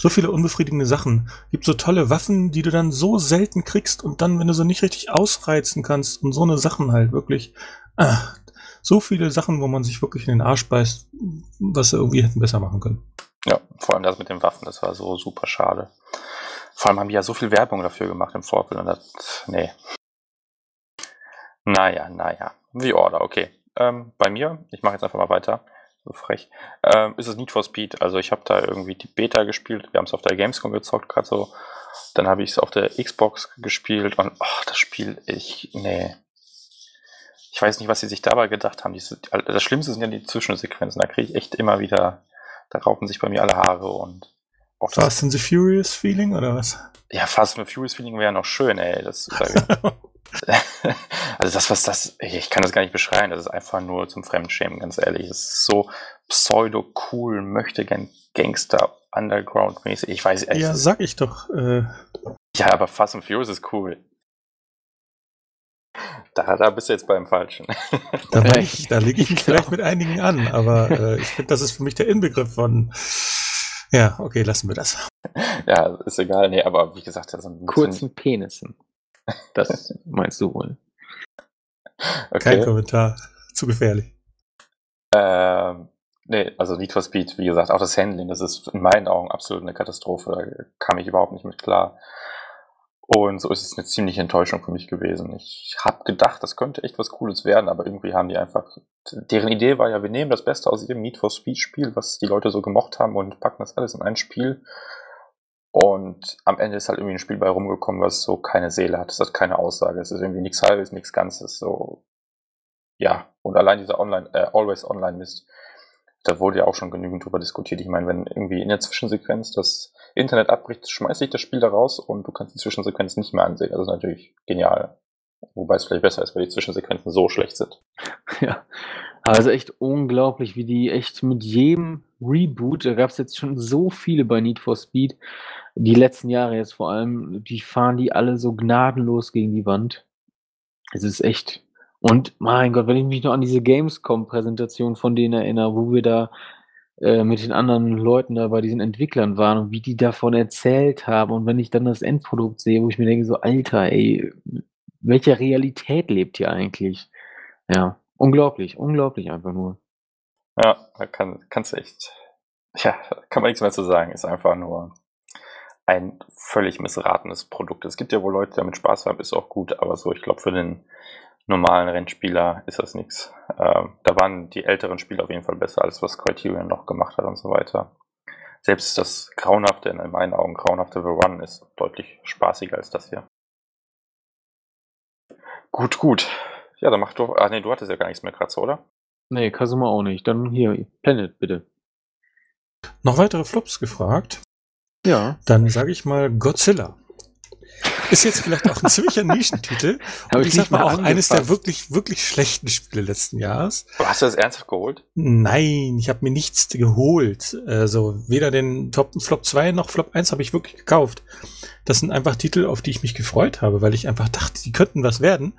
So viele unbefriedigende Sachen. Gibt so tolle Waffen, die du dann so selten kriegst und dann, wenn du so nicht richtig ausreizen kannst und so eine Sachen halt wirklich. Ah, so viele Sachen, wo man sich wirklich in den Arsch beißt, was sie irgendwie hätten besser machen können. Ja, vor allem das mit den Waffen, das war so super schade. Vor allem haben die ja so viel Werbung dafür gemacht im Vorfeld und das, nee. Naja, naja. The Order, okay. Ähm, bei mir, ich mache jetzt einfach mal weiter, so frech, ähm, ist es Need for Speed. Also ich habe da irgendwie die Beta gespielt, wir haben es auf der Gamescom gezockt gerade so. Dann habe ich es auf der Xbox gespielt und ach, das Spiel, ich, nee, ich weiß nicht, was sie sich dabei gedacht haben. Das Schlimmste sind ja die Zwischensequenzen. Da kriege ich echt immer wieder, da raufen sich bei mir alle Haare und auch das. Fast and the Furious Feeling oder was? Ja, Fast and the Furious Feeling wäre noch schön, ey. Das, also das, was das, ich kann das gar nicht beschreiben, das ist einfach nur zum Fremdschämen, ganz ehrlich. Das ist so pseudo-cool, möchte gern Gangster, Underground-mäßig. Ich weiß ehrlich. Ja, sag ich doch. Äh... Ja, aber Fast and Furious ist cool. Da, da bist du jetzt beim Falschen. Da, ich, da lege ich mich vielleicht mit einigen an, aber äh, ich finde, das ist für mich der Inbegriff von. Ja, okay, lassen wir das. Ja, ist egal. Nee, aber wie gesagt, das sind kurzen Penissen. Das meinst du wohl? Okay. Kein Kommentar. Zu gefährlich. Ähm, nee, also Need for Speed, wie gesagt, auch das Handling, das ist in meinen Augen absolut eine Katastrophe. Da kam ich überhaupt nicht mit klar. Und so ist es eine ziemliche Enttäuschung für mich gewesen. Ich habe gedacht, das könnte echt was Cooles werden, aber irgendwie haben die einfach. Deren Idee war ja, wir nehmen das Beste aus jedem Need for Speed Spiel, was die Leute so gemocht haben und packen das alles in ein Spiel. Und am Ende ist halt irgendwie ein Spiel bei rumgekommen, was so keine Seele hat. Es hat keine Aussage. Es ist irgendwie nichts Halbes, nichts Ganzes. So, ja. Und allein dieser Online, äh, Always Online Mist, da wurde ja auch schon genügend drüber diskutiert. Ich meine, wenn irgendwie in der Zwischensequenz das Internet abbricht, schmeißt sich das Spiel da raus und du kannst die Zwischensequenz nicht mehr ansehen. Das ist natürlich genial. Wobei es vielleicht besser ist, weil die Zwischensequenzen so schlecht sind. Ja, also echt unglaublich, wie die echt mit jedem Reboot, da gab es jetzt schon so viele bei Need for Speed, die letzten Jahre jetzt vor allem, die fahren die alle so gnadenlos gegen die Wand. Es ist echt. Und mein Gott, wenn ich mich noch an diese Gamescom-Präsentation von denen erinnere, wo wir da äh, mit den anderen Leuten da bei diesen Entwicklern waren und wie die davon erzählt haben und wenn ich dann das Endprodukt sehe, wo ich mir denke, so, Alter, ey, welche Realität lebt hier eigentlich? Ja, unglaublich, unglaublich einfach nur. Ja, da kann, kannst du echt, ja, kann man nichts mehr zu sagen, ist einfach nur ein völlig missratenes Produkt. Es gibt ja wohl Leute, die damit Spaß haben, ist auch gut, aber so, ich glaube, für den normalen Rennspieler ist das nichts. Ähm, da waren die älteren Spiele auf jeden Fall besser, als was Criterion noch gemacht hat und so weiter. Selbst das grauenhafte, in meinen Augen grauenhafte The Run ist deutlich spaßiger als das hier. Gut, gut. Ja, dann mach doch. Ah, nee, du hattest ja gar nichts mehr Kratzer, oder? Nee, Kasuma auch nicht. Dann hier, Planet, bitte. Noch weitere Flops gefragt? Ja. Dann sage ich mal Godzilla. Ist jetzt vielleicht auch ein ziemlicher Nischentitel. Aber ich sag mal auch angepasst. eines der wirklich, wirklich schlechten Spiele letzten Jahres. hast du das ernsthaft geholt? Nein, ich habe mir nichts geholt. Also weder den Top Flop 2 noch Flop 1 habe ich wirklich gekauft. Das sind einfach Titel, auf die ich mich gefreut habe, weil ich einfach dachte, die könnten was werden.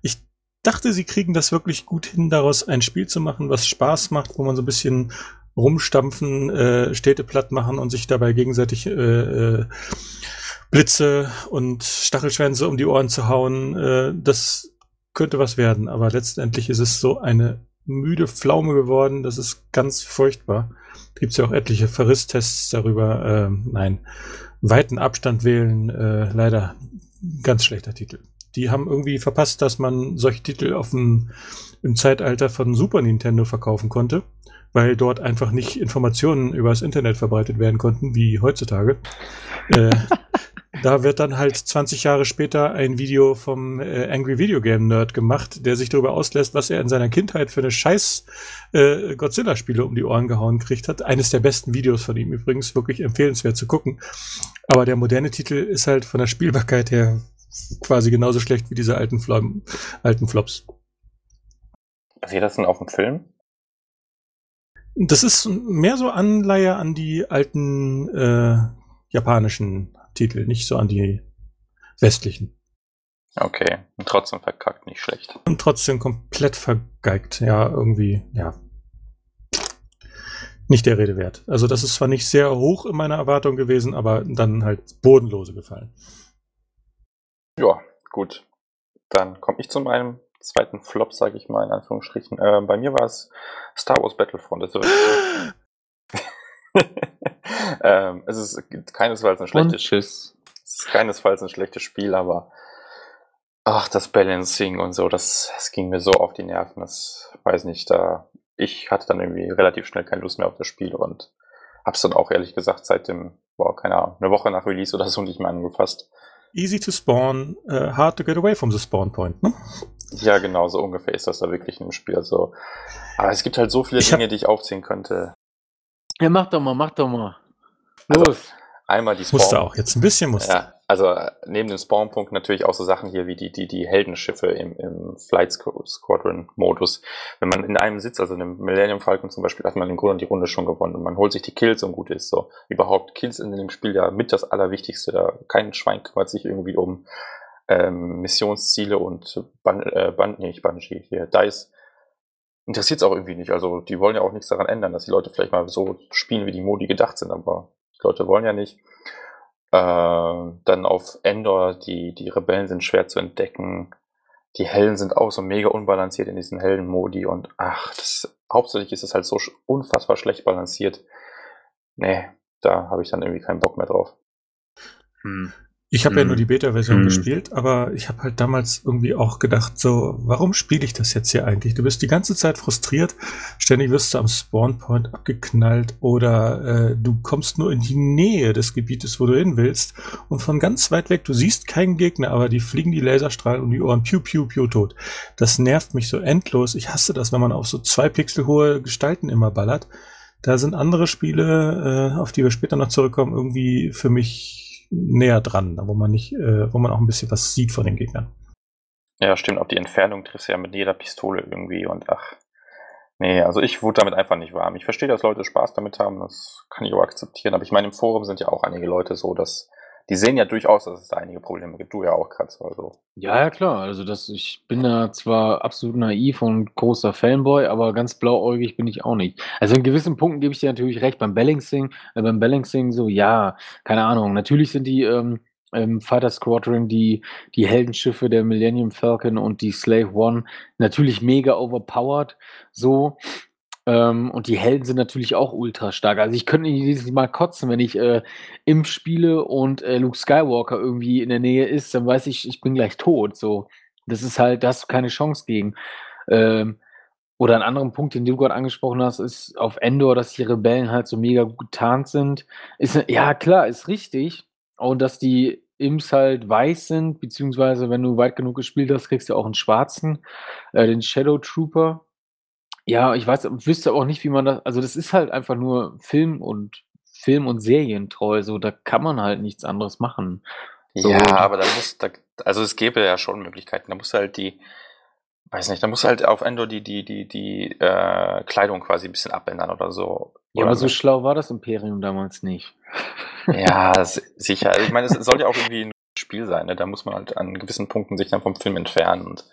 Ich dachte, sie kriegen das wirklich gut hin, daraus ein Spiel zu machen, was Spaß macht, wo man so ein bisschen rumstampfen, äh, Städte platt machen und sich dabei gegenseitig äh, äh, Blitze und Stachelschwänze um die Ohren zu hauen, äh, das könnte was werden. Aber letztendlich ist es so eine müde Pflaume geworden. Das ist ganz furchtbar. Gibt es ja auch etliche Verrisstests darüber. Äh, nein, weiten Abstand wählen, äh, leider ganz schlechter Titel. Die haben irgendwie verpasst, dass man solche Titel auf dem, im Zeitalter von Super Nintendo verkaufen konnte, weil dort einfach nicht Informationen über das Internet verbreitet werden konnten, wie heutzutage. äh, da wird dann halt 20 Jahre später ein Video vom äh, Angry Video Game Nerd gemacht, der sich darüber auslässt, was er in seiner Kindheit für eine scheiß äh, Godzilla-Spiele um die Ohren gehauen gekriegt hat. Eines der besten Videos von ihm übrigens, wirklich empfehlenswert zu gucken. Aber der moderne Titel ist halt von der Spielbarkeit her quasi genauso schlecht wie diese alten, Flom alten Flops. Basiert das denn auf dem Film? Das ist mehr so Anleihe an die alten äh, japanischen Titel, nicht so an die westlichen. Okay, und trotzdem verkackt, nicht schlecht. Und trotzdem komplett vergeigt, ja, irgendwie, ja. Nicht der Rede wert. Also das ist zwar nicht sehr hoch in meiner Erwartung gewesen, aber dann halt bodenlose gefallen. Ja, gut. Dann komme ich zu meinem zweiten Flop, sage ich mal in Anführungsstrichen. Äh, bei mir war es Star Wars Battlefront. Das ähm, es ist keinesfalls ein schlechtes Spiel. Es ist keinesfalls ein schlechtes Spiel, aber ach, das Balancing und so, das, das ging mir so auf die Nerven. Das weiß nicht, da ich hatte dann irgendwie relativ schnell keine Lust mehr auf das Spiel und hab's dann auch ehrlich gesagt seit dem, boah, keine Ahnung, eine Woche nach Release oder so nicht mehr angefasst. Easy to spawn, uh, hard to get away from the spawn point, ne? Ja, genau, so ungefähr ist das da wirklich im Spiel. Also, aber es gibt halt so viele Ich hab- Dinge, die ich aufzählen könnte. Ja, mach doch mal, mach doch mal. Also- Los. Einmal die Musste Spawn. auch, jetzt ein bisschen musste. Ja, also äh, neben dem Spawnpunkt natürlich auch so Sachen hier wie die, die, die Heldenschiffe im, im Flight Squ- Squadron-Modus. Wenn man in einem sitzt, also in einem Millennium Falcon zum Beispiel, hat man im Grunde die Runde schon gewonnen und man holt sich die Kills und gut ist. So überhaupt Kills in dem Spiel ja mit das Allerwichtigste. Da kein Schwein kümmert sich irgendwie um ähm, Missionsziele und Ban äh, Ban nee, nicht Bungie, hier DICE interessiert es auch irgendwie nicht. Also die wollen ja auch nichts daran ändern, dass die Leute vielleicht mal so spielen, wie die Modi gedacht sind, aber die Leute wollen ja nicht. Äh, dann auf Endor, die, die Rebellen sind schwer zu entdecken. Die Helden sind auch so mega unbalanciert in diesen Helden-Modi und ach, das, hauptsächlich ist es halt so unfassbar schlecht balanciert. Nee, da habe ich dann irgendwie keinen Bock mehr drauf. Hm. Ich habe ja Hm. nur die Beta-Version Hm. gespielt, aber ich habe halt damals irgendwie auch gedacht, so, warum spiele ich das jetzt hier eigentlich? Du bist die ganze Zeit frustriert, ständig wirst du am Spawnpoint abgeknallt oder äh, du kommst nur in die Nähe des Gebietes, wo du hin willst und von ganz weit weg, du siehst keinen Gegner, aber die fliegen die Laserstrahlen um die Ohren, piu, piu, piu, tot. Das nervt mich so endlos. Ich hasse das, wenn man auf so zwei Pixel hohe Gestalten immer ballert. Da sind andere Spiele, äh, auf die wir später noch zurückkommen, irgendwie für mich näher dran, wo man nicht, äh, wo man auch ein bisschen was sieht von den Gegnern. Ja, stimmt, auf die Entfernung triffst du ja mit jeder Pistole irgendwie und ach. Nee, also ich wurde damit einfach nicht warm. Ich verstehe, dass Leute Spaß damit haben, das kann ich auch akzeptieren, aber ich meine, im Forum sind ja auch einige Leute so, dass die sehen ja durchaus, dass es da einige Probleme gibt. Du ja auch, Katz. Also. Ja, ja, klar. Also das, ich bin da zwar absolut naiv und großer Fanboy, aber ganz blauäugig bin ich auch nicht. Also in gewissen Punkten gebe ich dir natürlich recht. Beim Balancing, äh, beim Balancing so, ja, keine Ahnung. Natürlich sind die ähm, ähm, Fighter Squadron, die, die Heldenschiffe der Millennium Falcon und die Slave One natürlich mega overpowered. So. Ähm, und die Helden sind natürlich auch ultra stark. Also ich könnte jedes Mal kotzen, wenn ich äh, im spiele und äh, Luke Skywalker irgendwie in der Nähe ist, dann weiß ich, ich bin gleich tot. So, das ist halt, da hast du keine Chance gegen. Ähm, oder ein anderer Punkt, den du gerade angesprochen hast, ist auf Endor, dass die Rebellen halt so mega gut getarnt sind. Ist, ja, klar, ist richtig. Und dass die Imps halt weiß sind, beziehungsweise wenn du weit genug gespielt hast, kriegst du auch einen schwarzen, äh, den Shadow Trooper. Ja, ich weiß, wüsste auch nicht, wie man das, also das ist halt einfach nur Film und Film und Serientreu, so da kann man halt nichts anderes machen. So. Ja, aber da muss, da, also es gäbe ja schon Möglichkeiten. Da muss halt die, weiß nicht, da muss halt auf Endor die, die, die, die äh, Kleidung quasi ein bisschen abändern oder so. Ja, Oder aber so schlau war das Imperium damals nicht. Ja, das, sicher. Also Ich meine, es soll ja auch irgendwie ein Spiel sein. Ne? Da muss man halt an gewissen Punkten sich dann vom Film entfernen. Und,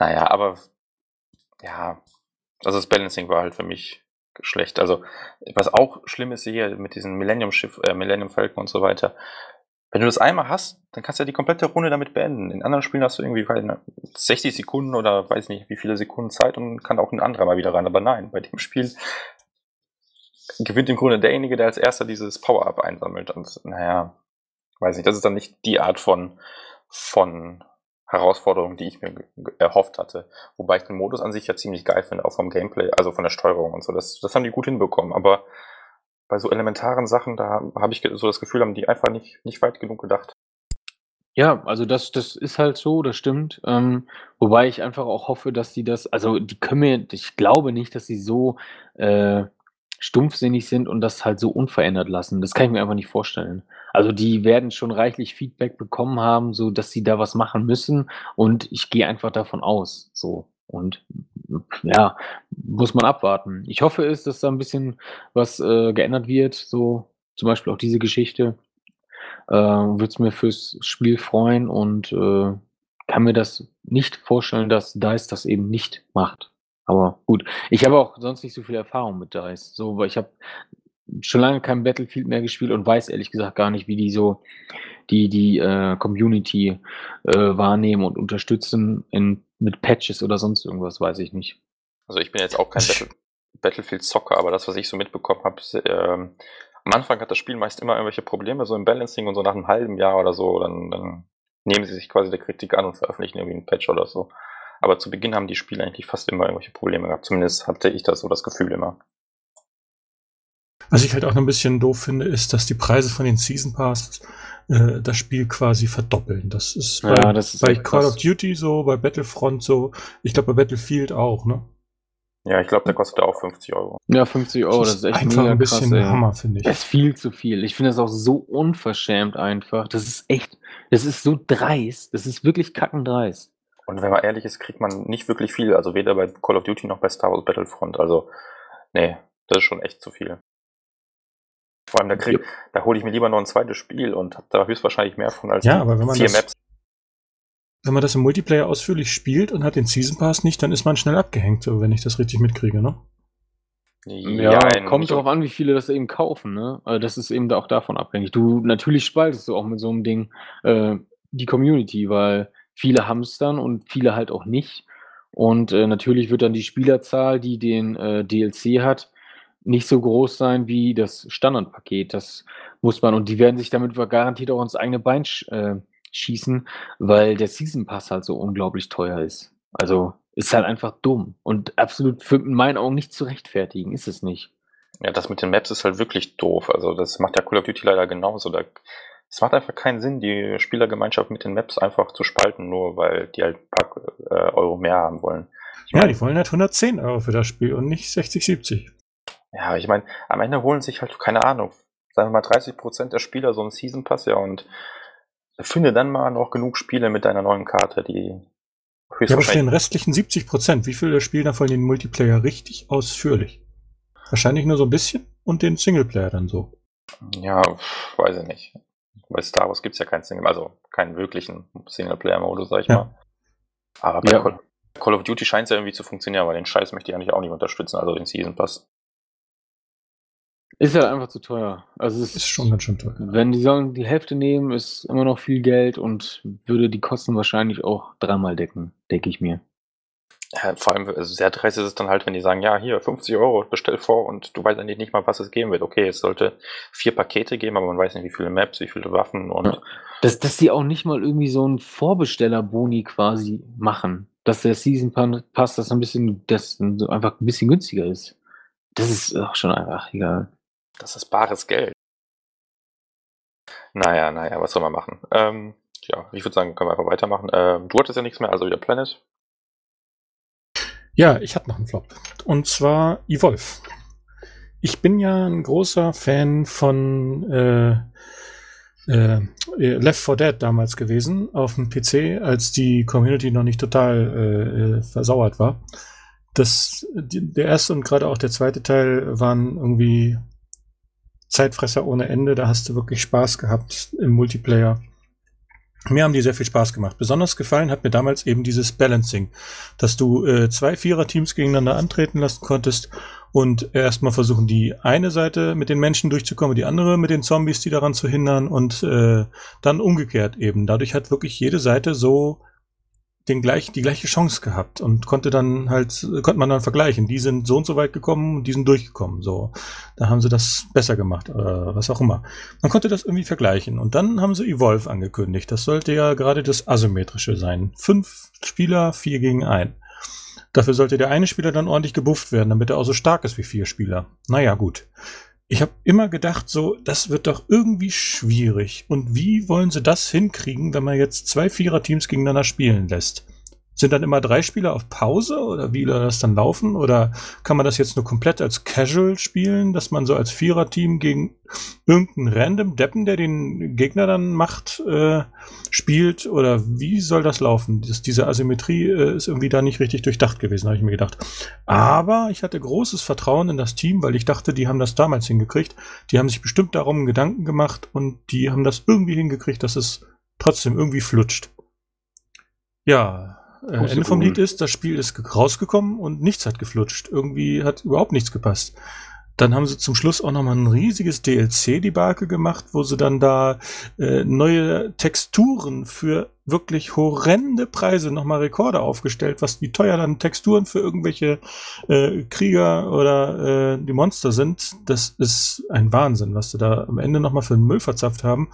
naja, aber ja, also das Balancing war halt für mich schlecht. Also was auch schlimm ist hier mit diesem Millennium-Schiff, äh, Millennium Falcon und so weiter. Wenn du das einmal hast, dann kannst du ja die komplette Runde damit beenden. In anderen Spielen hast du irgendwie nicht, 60 Sekunden oder weiß nicht wie viele Sekunden Zeit und kann auch ein anderer mal wieder rein. Aber nein, bei dem Spiel gewinnt im Grunde derjenige, der als erster dieses Power-Up einsammelt. Und naja, weiß nicht, das ist dann nicht die Art von, von Herausforderung, die ich mir erhofft hatte. Wobei ich den Modus an sich ja ziemlich geil finde, auch vom Gameplay, also von der Steuerung und so. Das, das haben die gut hinbekommen. Aber bei so elementaren Sachen, da habe ich so das Gefühl, haben die einfach nicht, nicht weit genug gedacht. Ja, also das, das ist halt so, das stimmt. Ähm, wobei ich einfach auch hoffe, dass die das, also die können mir, ich glaube nicht, dass sie so äh, stumpfsinnig sind und das halt so unverändert lassen. Das kann ich mir einfach nicht vorstellen. Also die werden schon reichlich Feedback bekommen haben, so dass sie da was machen müssen und ich gehe einfach davon aus. So und ja, muss man abwarten. Ich hoffe es, dass da ein bisschen was äh, geändert wird, so zum Beispiel auch diese Geschichte äh, würde es mir fürs Spiel freuen und äh, kann mir das nicht vorstellen, dass DICE das eben nicht macht. Aber gut, ich habe auch sonst nicht so viel Erfahrung mit DICE. So, weil ich habe schon lange kein Battlefield mehr gespielt und weiß ehrlich gesagt gar nicht, wie die so die, die äh, Community äh, wahrnehmen und unterstützen in, mit Patches oder sonst irgendwas, weiß ich nicht. Also ich bin jetzt auch kein Battle, Battlefield-Zocker, aber das, was ich so mitbekommen habe, ähm, am Anfang hat das Spiel meist immer irgendwelche Probleme, so im Balancing und so nach einem halben Jahr oder so, dann, dann nehmen sie sich quasi der Kritik an und veröffentlichen irgendwie einen Patch oder so. Aber zu Beginn haben die Spiele eigentlich fast immer irgendwelche Probleme gehabt. Zumindest hatte ich das so das Gefühl immer. Was ich halt auch noch ein bisschen doof finde, ist, dass die Preise von den Season Passes äh, das Spiel quasi verdoppeln. Das ist Ja, bei, das ist bei Call krass. of Duty so, bei Battlefront so, ich glaube bei Battlefield auch, ne? Ja, ich glaube, der kostet auch 50 Euro. Ja, 50 Euro, das ist echt einfach mega ein bisschen krass. Hammer, finde ich. Das ist viel zu viel. Ich finde das auch so unverschämt einfach. Das ist echt, das ist so dreist. Das ist wirklich kackendreist. Und wenn man ehrlich ist, kriegt man nicht wirklich viel. Also weder bei Call of Duty noch bei Star Wars Battlefront. Also, nee, das ist schon echt zu viel. Vor allem, da, krieg, da hole ich mir lieber noch ein zweites Spiel und habe da höchstwahrscheinlich mehr von als Ja, die aber wenn man vier das- Maps. Wenn man das im Multiplayer ausführlich spielt und hat den Season Pass nicht, dann ist man schnell abgehängt, so wenn ich das richtig mitkriege, ne? Ja, Jein, kommt darauf an, wie viele das eben kaufen, ne? Also das ist eben da auch davon abhängig. Du, natürlich spaltest du auch mit so einem Ding äh, die Community, weil viele dann und viele halt auch nicht. Und äh, natürlich wird dann die Spielerzahl, die den äh, DLC hat, nicht so groß sein wie das Standardpaket. Das muss man, und die werden sich damit garantiert auch ins eigene Bein sch äh, schießen, weil der Season Pass halt so unglaublich teuer ist. Also ist halt einfach dumm und absolut für in meinen Augen nicht zu rechtfertigen, ist es nicht. Ja, das mit den Maps ist halt wirklich doof. Also das macht ja Call of Duty leider genauso. Da, es macht einfach keinen Sinn, die Spielergemeinschaft mit den Maps einfach zu spalten, nur weil die halt ein paar äh, Euro mehr haben wollen. Ich Ja, mein, die wollen halt 110 Euro für das Spiel und nicht 60, 70. ja, ich meine, am Ende holen sich halt, keine Ahnung, sagen wir mal 30% der Spieler so einen Season Pass, ja, und finde dann mal noch genug Spiele mit deiner neuen Karte, die Ja, aber für den restlichen 70 Prozent, wie viele spielen davon den Multiplayer richtig ausführlich? Wahrscheinlich nur so ein bisschen und den Singleplayer dann so. Ja, weiß ich nicht. Bei Star Wars gibt es ja keinen Single, also keinen wirklichen Singleplayer-Modus, sag ich Ja. mal. Aber bei Ja. Call, Call of Duty scheint es ja irgendwie zu funktionieren, aber den Scheiß möchte ich eigentlich auch nicht unterstützen, also den Season Pass. Ist halt einfach zu teuer. Also es Ist schon ganz schön toll. Wenn die sagen, die Hälfte nehmen, ist immer noch viel Geld und würde die Kosten wahrscheinlich auch dreimal decken, denke ich mir. Ja, vor allem also sehr dreist ist es dann halt, wenn die sagen, ja, hier 50 Euro, bestell vor und du weißt eigentlich nicht mal, was es geben wird. Okay, es sollte vier Pakete geben, aber man weiß nicht, wie viele Maps, wie viele Waffen und Ja. Dass, dass die auch nicht mal irgendwie so einen Vorbestellerboni quasi machen. Dass der Season Pass das ein bisschen, das einfach ein bisschen günstiger ist. Das ist auch schon einfach egal. das ist bares Geld. Naja, naja, was soll man machen? Ähm, ja, ich würde sagen, können wir einfach weitermachen. Ähm, du hattest ja nichts mehr, also wieder Planet. Ja, ich hatte noch einen Flop. Und zwar Evolve. Ich bin ja ein großer Fan von äh, äh, Left 4 Dead damals gewesen auf dem PC, als die Community noch nicht total äh, äh, versauert war. Das, die, der erste und gerade auch der zweite Teil waren irgendwie Zeitfresser ohne Ende. Da hast du wirklich Spaß gehabt im Multiplayer. Mir haben die sehr viel Spaß gemacht. Besonders gefallen hat mir damals eben dieses Balancing, dass du äh, zwei Vierer-Teams gegeneinander antreten lassen konntest und erstmal versuchen, die eine Seite mit den Menschen durchzukommen, die andere mit den Zombies, die daran zu hindern und äh, dann umgekehrt eben. Dadurch hat wirklich jede Seite so den gleich, die gleiche Chance gehabt und konnte dann halt, konnte man dann vergleichen. Die sind so und so weit gekommen und die sind durchgekommen. So, da haben sie das besser gemacht, äh, was auch immer. Man konnte das irgendwie vergleichen. Und dann haben sie Evolve angekündigt. Das sollte ja gerade das Asymmetrische sein. Fünf Spieler, vier gegen ein. Dafür sollte der eine Spieler dann ordentlich gebufft werden, damit er auch so stark ist wie vier Spieler. Naja, gut. Ich habe immer gedacht, so, das wird doch irgendwie schwierig. Und wie wollen sie das hinkriegen, wenn man jetzt zwei Vierer-Teams gegeneinander spielen lässt? Sind dann immer drei Spieler auf Pause oder wie das dann laufen? Oder kann man das jetzt nur komplett als Casual spielen, dass man so als Vierer-Team gegen irgendeinen random Deppen, der den Gegner dann macht, äh, spielt? Oder wie soll das laufen? Das, diese Asymmetrie äh, ist irgendwie da nicht richtig durchdacht gewesen, habe ich mir gedacht. Aber ich hatte großes Vertrauen in das Team, weil ich dachte, die haben das damals hingekriegt. Die haben sich bestimmt darum Gedanken gemacht und die haben das irgendwie hingekriegt, dass es trotzdem irgendwie flutscht. Ja, äh. Ende vom Lied ist, das Spiel ist ge- rausgekommen und nichts hat geflutscht. Irgendwie hat überhaupt nichts gepasst. Dann haben sie zum Schluss auch nochmal ein riesiges DLC-Debakel gemacht, wo sie dann da äh, neue Texturen für wirklich horrende Preise nochmal Rekorde aufgestellt, was wie teuer dann Texturen für irgendwelche äh, Krieger oder äh, die Monster sind. Das ist ein Wahnsinn, was sie da am Ende nochmal für einen Müll verzapft haben.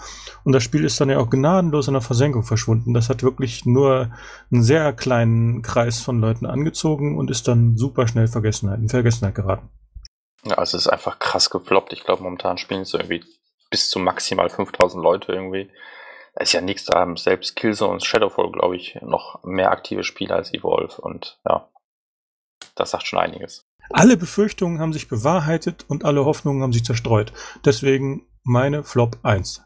Und das Spiel ist dann ja auch gnadenlos in der Versenkung verschwunden. Das hat wirklich nur einen sehr kleinen Kreis von Leuten angezogen und ist dann super schnell Vergessenheit, in Vergessenheit geraten. Ja, also es ist einfach krass gefloppt. Ich glaube, momentan spielen es irgendwie bis zu maximal 5000 Leute irgendwie. Da ist ja nichts, da haben selbst Killzone und Shadowfall, glaube ich, noch mehr aktive Spieler als Evolve und ja, das sagt schon einiges. Alle Befürchtungen haben sich bewahrheitet und alle Hoffnungen haben sich zerstreut. Deswegen meine Flop 1.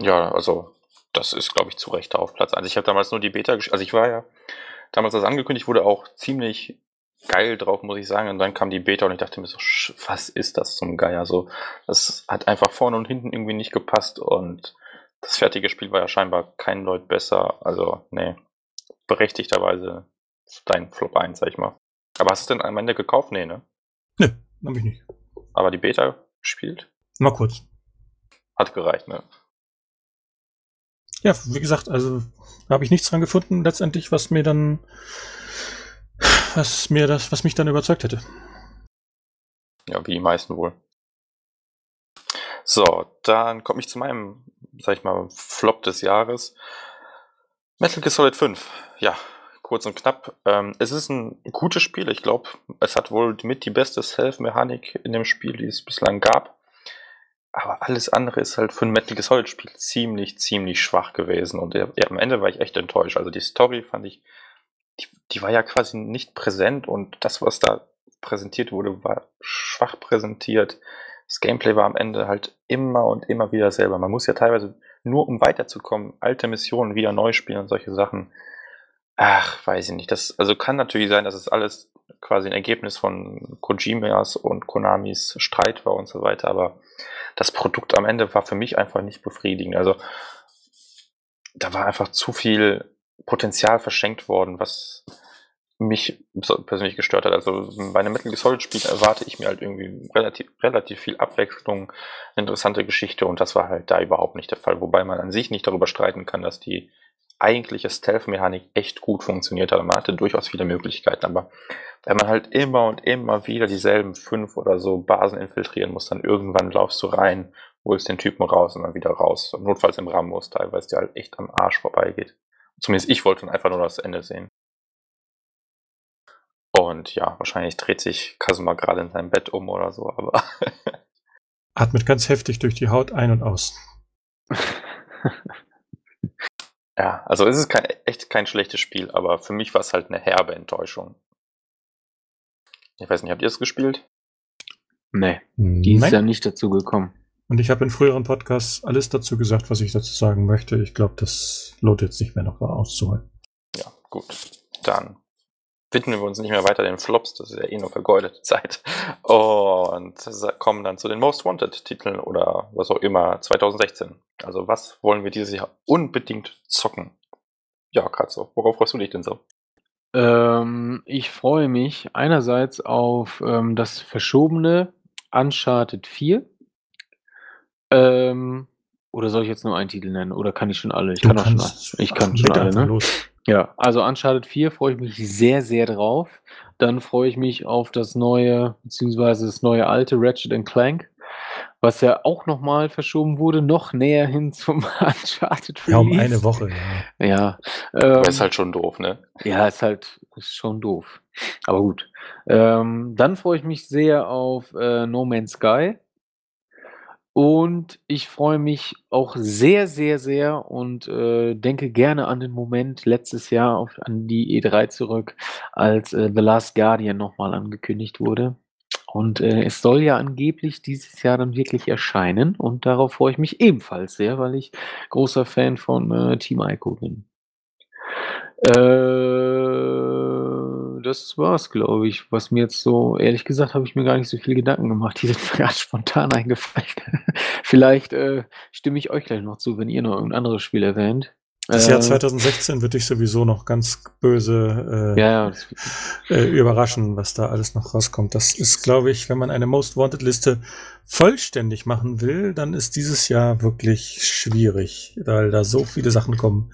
Ja, also das ist, glaube ich, zu Recht auf Platz 1. Ich habe damals nur die Beta gespielt. Also ich war ja damals, als angekündigt wurde, auch ziemlich geil drauf, muss ich sagen. Und dann kam die Beta und ich dachte mir so, was ist das zum Geier? So, das hat einfach vorne und hinten irgendwie nicht gepasst und das fertige Spiel war ja scheinbar kein Deut besser. Also, nee, berechtigterweise dein Flop 1, sag ich mal. Aber hast du es denn am Ende gekauft? Nee, ne? Ne, hab ich nicht. Aber die Beta gespielt? Mal kurz. Hat gereicht, ne? Ja, wie gesagt, also da habe ich nichts dran gefunden, letztendlich, was mir dann, was mir das, was mich dann überzeugt hätte. Ja, wie die meisten wohl. So, dann komme ich zu meinem, sag ich mal, Flop des Jahres. Metal Gear Solid 5. Ja, kurz und knapp. Ähm, es ist ein gutes Spiel. Ich glaube, es hat wohl mit die beste Self-Mechanik in dem Spiel, die es bislang gab. Aber alles andere ist halt für ein Metal Gear Solid Spiel ziemlich, ziemlich schwach gewesen. Und ja, am Ende war ich echt enttäuscht. Also die Story fand ich, die, die war ja quasi nicht präsent und das, was da präsentiert wurde, war schwach präsentiert. Das Gameplay war am Ende halt immer und immer wieder selber. Man muss ja teilweise nur um weiterzukommen, alte Missionen wieder neu spielen und solche Sachen. Ach, weiß ich nicht. Das, also kann natürlich sein, dass es alles quasi ein Ergebnis von Kojimas und Konamis Streit war und so weiter, aber das Produkt am Ende war für mich einfach nicht befriedigend. Also da war einfach zu viel Potenzial verschenkt worden, was mich persönlich gestört hat. Also bei einem Metal Gear Solid Spiel erwarte ich mir halt irgendwie relativ, relativ viel Abwechslung, interessante Geschichte und das war halt da überhaupt nicht der Fall. Wobei man an sich nicht darüber streiten kann, dass die eigentliche Stealth-Mechanik echt gut funktioniert hat. Man hatte durchaus viele Möglichkeiten, aber wenn man halt immer und immer wieder dieselben fünf oder so Basen infiltrieren muss, dann irgendwann laufst du rein, holst den Typen raus und dann wieder raus. Notfalls im Rambus teilweise, der halt echt am Arsch vorbeigeht. Zumindest ich wollte einfach nur das Ende sehen. Und ja, wahrscheinlich dreht sich Kasuma gerade in seinem Bett um oder so, aber. Atmet ganz heftig durch die Haut ein und aus. ja, also es ist kein, echt kein schlechtes Spiel, aber für mich war es halt eine herbe Enttäuschung. Ich weiß nicht, habt ihr es gespielt? Nee, die ist ja nicht dazu gekommen. Und ich habe in früheren Podcasts alles dazu gesagt, was ich dazu sagen möchte. Ich glaube, das lohnt jetzt nicht mehr noch auszuholen. Ja, gut. Dann widmen wir uns nicht mehr weiter den Flops, das ist ja eh nur vergeudete Zeit. Und kommen dann zu den Most Wanted Titeln oder was auch immer 2016. Also was wollen wir dieses Jahr unbedingt zocken? Ja, Katzo, worauf freust du dich denn so? Ähm, ich freue mich einerseits auf ähm, das verschobene Uncharted 4. Ähm, oder soll ich jetzt nur einen Titel nennen? Oder kann ich schon alle? Ich Du kann auch schon alle. Ich kann schon alle, ne? los. Ja, also Uncharted 4 freue ich mich sehr, sehr drauf. Dann freue ich mich auf das neue, beziehungsweise das neue alte Ratchet Clank, was ja auch nochmal verschoben wurde, noch näher hin zum Uncharted Ja, um eine Woche. Ja. Ja, Aber ähm, ist halt schon doof, ne? ja, ist halt ist schon doof. Aber gut. Ähm, dann freue ich mich sehr auf äh, No Man's Sky. Und ich freue mich auch sehr, sehr, sehr und äh, denke gerne an den Moment letztes Jahr auf, an die E3 zurück, als äh, The Last Guardian nochmal angekündigt wurde. Und äh, es soll ja angeblich dieses Jahr dann wirklich erscheinen. Und darauf freue ich mich ebenfalls sehr, weil ich großer Fan von äh, Team Ico bin. Äh, das war's, glaube ich. Was mir jetzt so, ehrlich gesagt, habe ich mir gar nicht so viel Gedanken gemacht. Die sind mir gerade spontan eingefallen. Vielleicht äh, stimme ich euch gleich noch zu, wenn ihr noch irgendein anderes Spiel erwähnt. Das Jahr Äh, 2016 wird dich sowieso noch ganz böse äh, Ja, ja, äh, überraschen, was da alles noch rauskommt. Das ist, glaube ich, wenn man eine Most Wanted Liste vollständig machen will, dann ist dieses Jahr wirklich schwierig, weil da so viele Sachen kommen.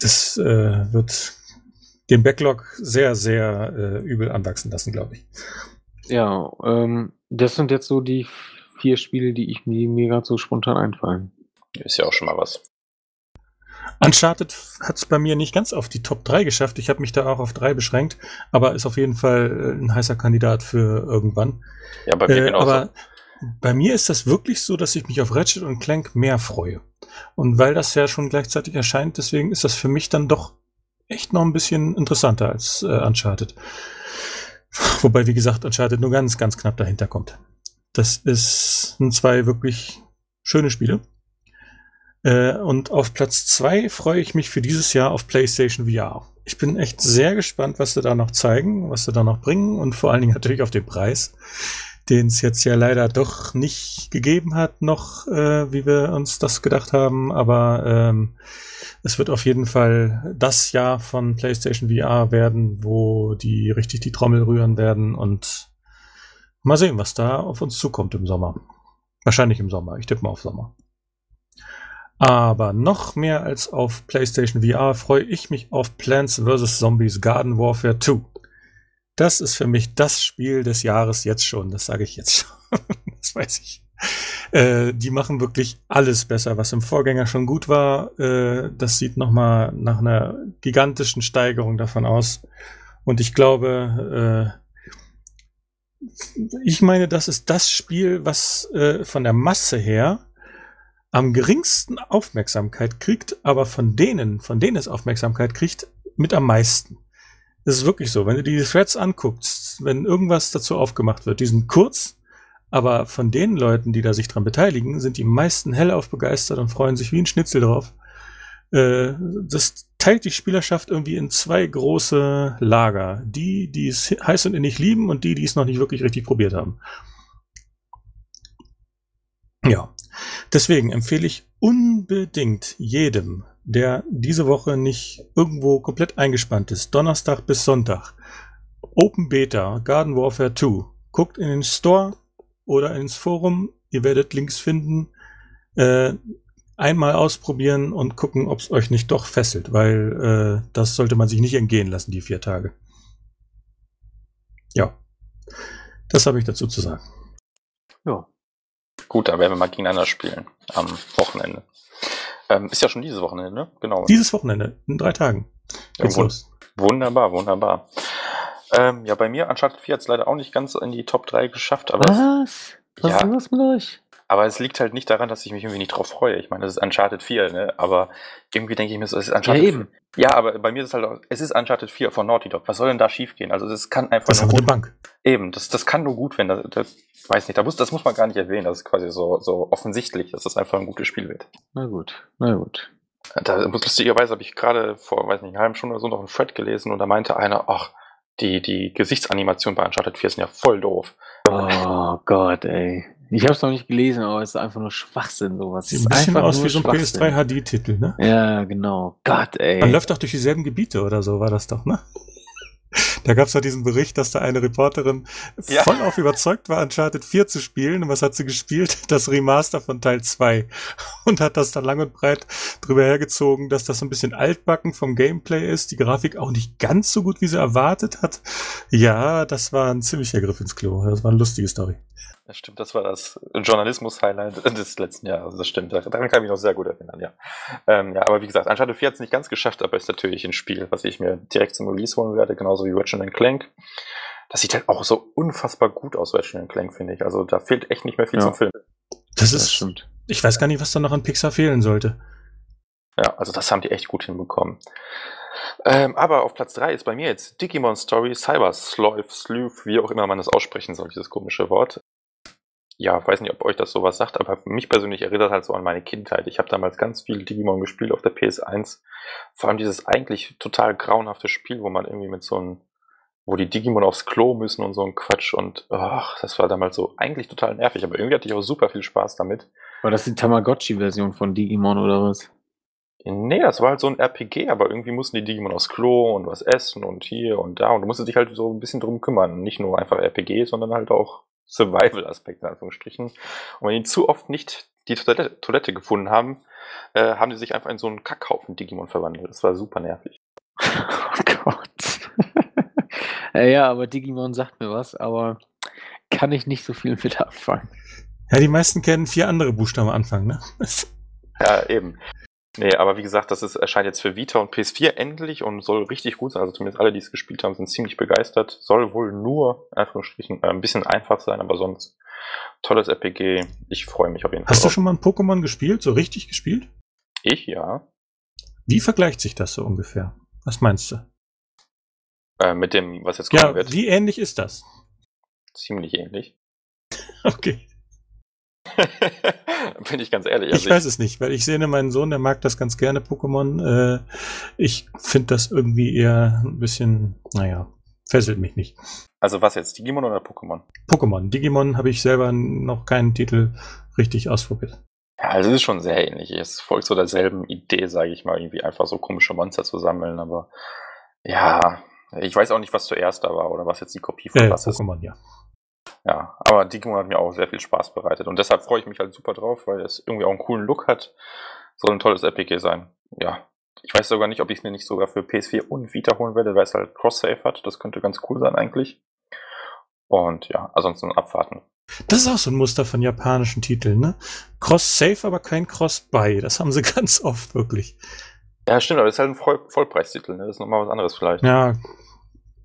Das äh, wird den Backlog sehr, sehr äh, übel anwachsen lassen, glaube ich. ja ähm, das sind jetzt so die vier Spiele, die ich mir, mir gerade so spontan einfallen. Ist ja auch schon mal was. Uncharted hat es bei mir nicht ganz auf die Top 3 geschafft. Ich habe mich da auch auf 3 beschränkt, aber ist auf jeden Fall äh, ein heißer Kandidat für irgendwann. Ja, bei mir Äh, genauso. aber Bei mir ist das wirklich so, dass ich mich auf Ratchet und Clank mehr freue. Und weil das ja schon gleichzeitig erscheint, deswegen ist das für mich dann doch echt noch ein bisschen interessanter als äh, Uncharted. Wobei, wie gesagt, Uncharted nur ganz, ganz knapp dahinter kommt. Das ist, sind zwei wirklich schöne Spiele. Äh, und auf Platz zwei freue ich mich für dieses Jahr auf PlayStation VR. Ich bin echt sehr gespannt, was sie da noch zeigen, was sie da noch bringen und vor allen Dingen natürlich auf den Preis, den es jetzt ja leider doch nicht gegeben hat, noch, äh, wie wir uns das gedacht haben. Aber ähm, es wird auf jeden Fall das Jahr von PlayStation VR werden, wo die richtig die Trommel rühren werden und mal sehen, was da auf uns zukommt im Sommer. Wahrscheinlich im Sommer. Ich tippe mal auf Sommer. Aber noch mehr als auf PlayStation VR freue ich mich auf Plants vs. Zombies Garden Warfare 2. Das ist für mich das Spiel des Jahres jetzt schon. Das sage ich jetzt schon. das weiß ich. Äh, die machen wirklich alles besser, was im Vorgänger schon gut war. Äh, das sieht nochmal nach einer gigantischen Steigerung davon aus. Und ich glaube, äh, ich meine, das ist das Spiel, was äh, von der Masse her am geringsten Aufmerksamkeit kriegt, aber von denen, von denen es Aufmerksamkeit kriegt, mit am meisten. Das ist wirklich so. Wenn du die Threads anguckst, wenn irgendwas dazu aufgemacht wird, die sind kurz, aber von den Leuten, die da sich dran beteiligen, sind die meisten hellauf begeistert und freuen sich wie ein Schnitzel drauf. Äh, das teilt die Spielerschaft irgendwie in zwei große Lager. Die, die es heiß und innig lieben und die, die es noch nicht wirklich richtig probiert haben. Ja. Deswegen empfehle ich unbedingt jedem, der diese Woche nicht irgendwo komplett eingespannt ist, Donnerstag bis Sonntag, Open Beta Garden Warfare 2. Guckt in den Store oder ins Forum. Ihr werdet Links finden. Äh, einmal ausprobieren und gucken, ob es euch nicht doch fesselt, weil äh, das sollte man sich nicht entgehen lassen, die vier Tage. Ja, das habe ich dazu zu sagen. Ja. Gut, da werden wir mal gegeneinander spielen am Wochenende. Ähm, ist ja schon dieses Wochenende, ne? Genau. Dieses Wochenende, in drei Tagen. Ja, wund wunderbar, wunderbar. Ähm, ja, bei mir Uncharted 4 hat es leider auch nicht ganz in die Top 3 geschafft. Aber Was? Was ja, ist los mit euch? Aber es liegt halt nicht daran, dass ich mich irgendwie nicht drauf freue. Ich meine, das ist Uncharted 4, ne? Aber irgendwie denke ich mir so, es ist Uncharted ja, eben. 4. Ja, aber bei mir ist es halt auch, es ist Uncharted 4 von Naughty Dog. Was soll denn da schiefgehen? Also es kann einfach das nur gut. Bank. Eben, das, das kann nur gut werden. Das, das, weiß nicht, da muss, das muss man gar nicht erwähnen. Das ist quasi so, so offensichtlich, dass das einfach ein gutes Spiel wird. Na gut, na gut. Da, lustigerweise habe ich gerade vor, weiß nicht, einer halben Stunde oder so noch einen Thread gelesen und da meinte einer, ach, die, die Gesichtsanimationen bei Uncharted 4 sind ja voll doof. Oh Gott, ey. Ich habe es noch nicht gelesen, aber es ist einfach nur Schwachsinn sowas. Sieht ein bisschen aus wie so ein PS3 HD-Titel, ne? Ja, genau. Gott, ey. Man läuft doch durch dieselben Gebiete oder so, war das doch, ne? Da gab es ja diesen Bericht, dass da eine Reporterin ja. voll auf überzeugt war, Uncharted 4 zu spielen. Und was hat sie gespielt? Das Remaster von Teil 2. Und hat das dann lang und breit drüber hergezogen, dass das so ein bisschen altbacken vom Gameplay ist, die Grafik auch nicht ganz so gut, wie sie erwartet hat. Ja, das war ein ziemlicher Griff ins Klo. Das war eine lustige Story. Das stimmt, das war das Journalismus-Highlight des letzten Jahres. Das stimmt, daran kann ich mich noch sehr gut erinnern, ja. Ähm, ja, aber wie gesagt, Uncharted 4 hat es nicht ganz geschafft, aber ist natürlich ein Spiel, was ich mir direkt zum Release holen werde, genauso wie Ratchet Clank. Das sieht halt auch so unfassbar gut aus, Ratchet Clank, finde ich. Also da fehlt echt nicht mehr viel ja. zum Film. Das ist, das stimmt. Ich weiß gar nicht, was da noch an Pixar fehlen sollte. Ja, also das haben die echt gut hinbekommen. Ähm, aber auf Platz 3 ist bei mir jetzt Digimon Story Cyber Sloth, Sleuth, wie auch immer man das aussprechen soll, dieses komische Wort ja, weiß nicht, ob euch das sowas sagt, aber mich persönlich erinnert halt so an meine Kindheit. Ich habe damals ganz viel Digimon gespielt auf der PS1. Vor allem dieses eigentlich total grauenhafte Spiel, wo man irgendwie mit so einem, wo die Digimon aufs Klo müssen und so ein Quatsch und ach, das war damals so eigentlich total nervig, aber irgendwie hatte ich auch super viel Spaß damit. War das die Tamagotchi-Version von Digimon oder was? Nee, das war halt so ein RPG, aber irgendwie mussten die Digimon aufs Klo und was essen und hier und da und du musstest dich halt so ein bisschen drum kümmern. Nicht nur einfach RPG, sondern halt auch Survival-Aspekt in Anführungsstrichen. Und wenn die zu oft nicht die Toilette, Toilette gefunden haben, äh, haben die sich einfach in so einen Kackhaufen Digimon verwandelt. Das war super nervig. Oh Gott. ja, aber Digimon sagt mir was, aber kann ich nicht so viel mit anfangen. Ja, die meisten kennen vier andere Buchstaben Anfang, ne? ja, eben. Nee, aber wie gesagt, das ist, erscheint jetzt für Vita und PS4 endlich und soll richtig gut sein. Also zumindest alle, die es gespielt haben, sind ziemlich begeistert. Soll wohl nur, Anführungsstrichen, äh, ein bisschen einfach sein, aber sonst Tolles RPG. Ich freue mich auf jeden Fall. Hast du schon mal ein Pokémon gespielt? So richtig gespielt? Ich, ja. Wie vergleicht sich das so ungefähr? Was meinst du? Äh, mit dem, was jetzt kommen ja, wird. Wie ähnlich ist das? Ziemlich ähnlich. Okay. Bin ich ganz ehrlich. Also ich weiß es nicht, weil ich sehe meinen Sohn, der mag das ganz gerne, Pokémon. Äh, ich finde das irgendwie eher ein bisschen, naja, fesselt mich nicht. Also was jetzt, Digimon oder Pokémon? Pokémon. Digimon habe ich selber noch keinen Titel richtig ausprobiert. Ja, also es ist schon sehr ähnlich. Es folgt so derselben Idee, sage ich mal, irgendwie einfach so komische Monster zu sammeln, aber ja, ich weiß auch nicht, was zuerst da war oder was jetzt die Kopie von äh, was ist. Pokémon, ja. Ja, aber Digimon hat mir auch sehr viel Spaß bereitet und deshalb freue ich mich halt super drauf, weil es irgendwie auch einen coolen Look hat. Soll ein tolles RPG sein. Ja, ich weiß sogar nicht, ob ich es mir nicht sogar für PS4 und Vita holen werde, weil es halt Cross-Save hat. Das könnte ganz cool sein eigentlich. Und ja, ansonsten abwarten. Das ist auch so ein Muster von japanischen Titeln, ne? Cross-Save, aber kein Cross-Buy. Das haben sie ganz oft wirklich. Ja, stimmt, aber das ist halt ein Voll Vollpreistitel, ne? Das ist nochmal was anderes vielleicht. Ja,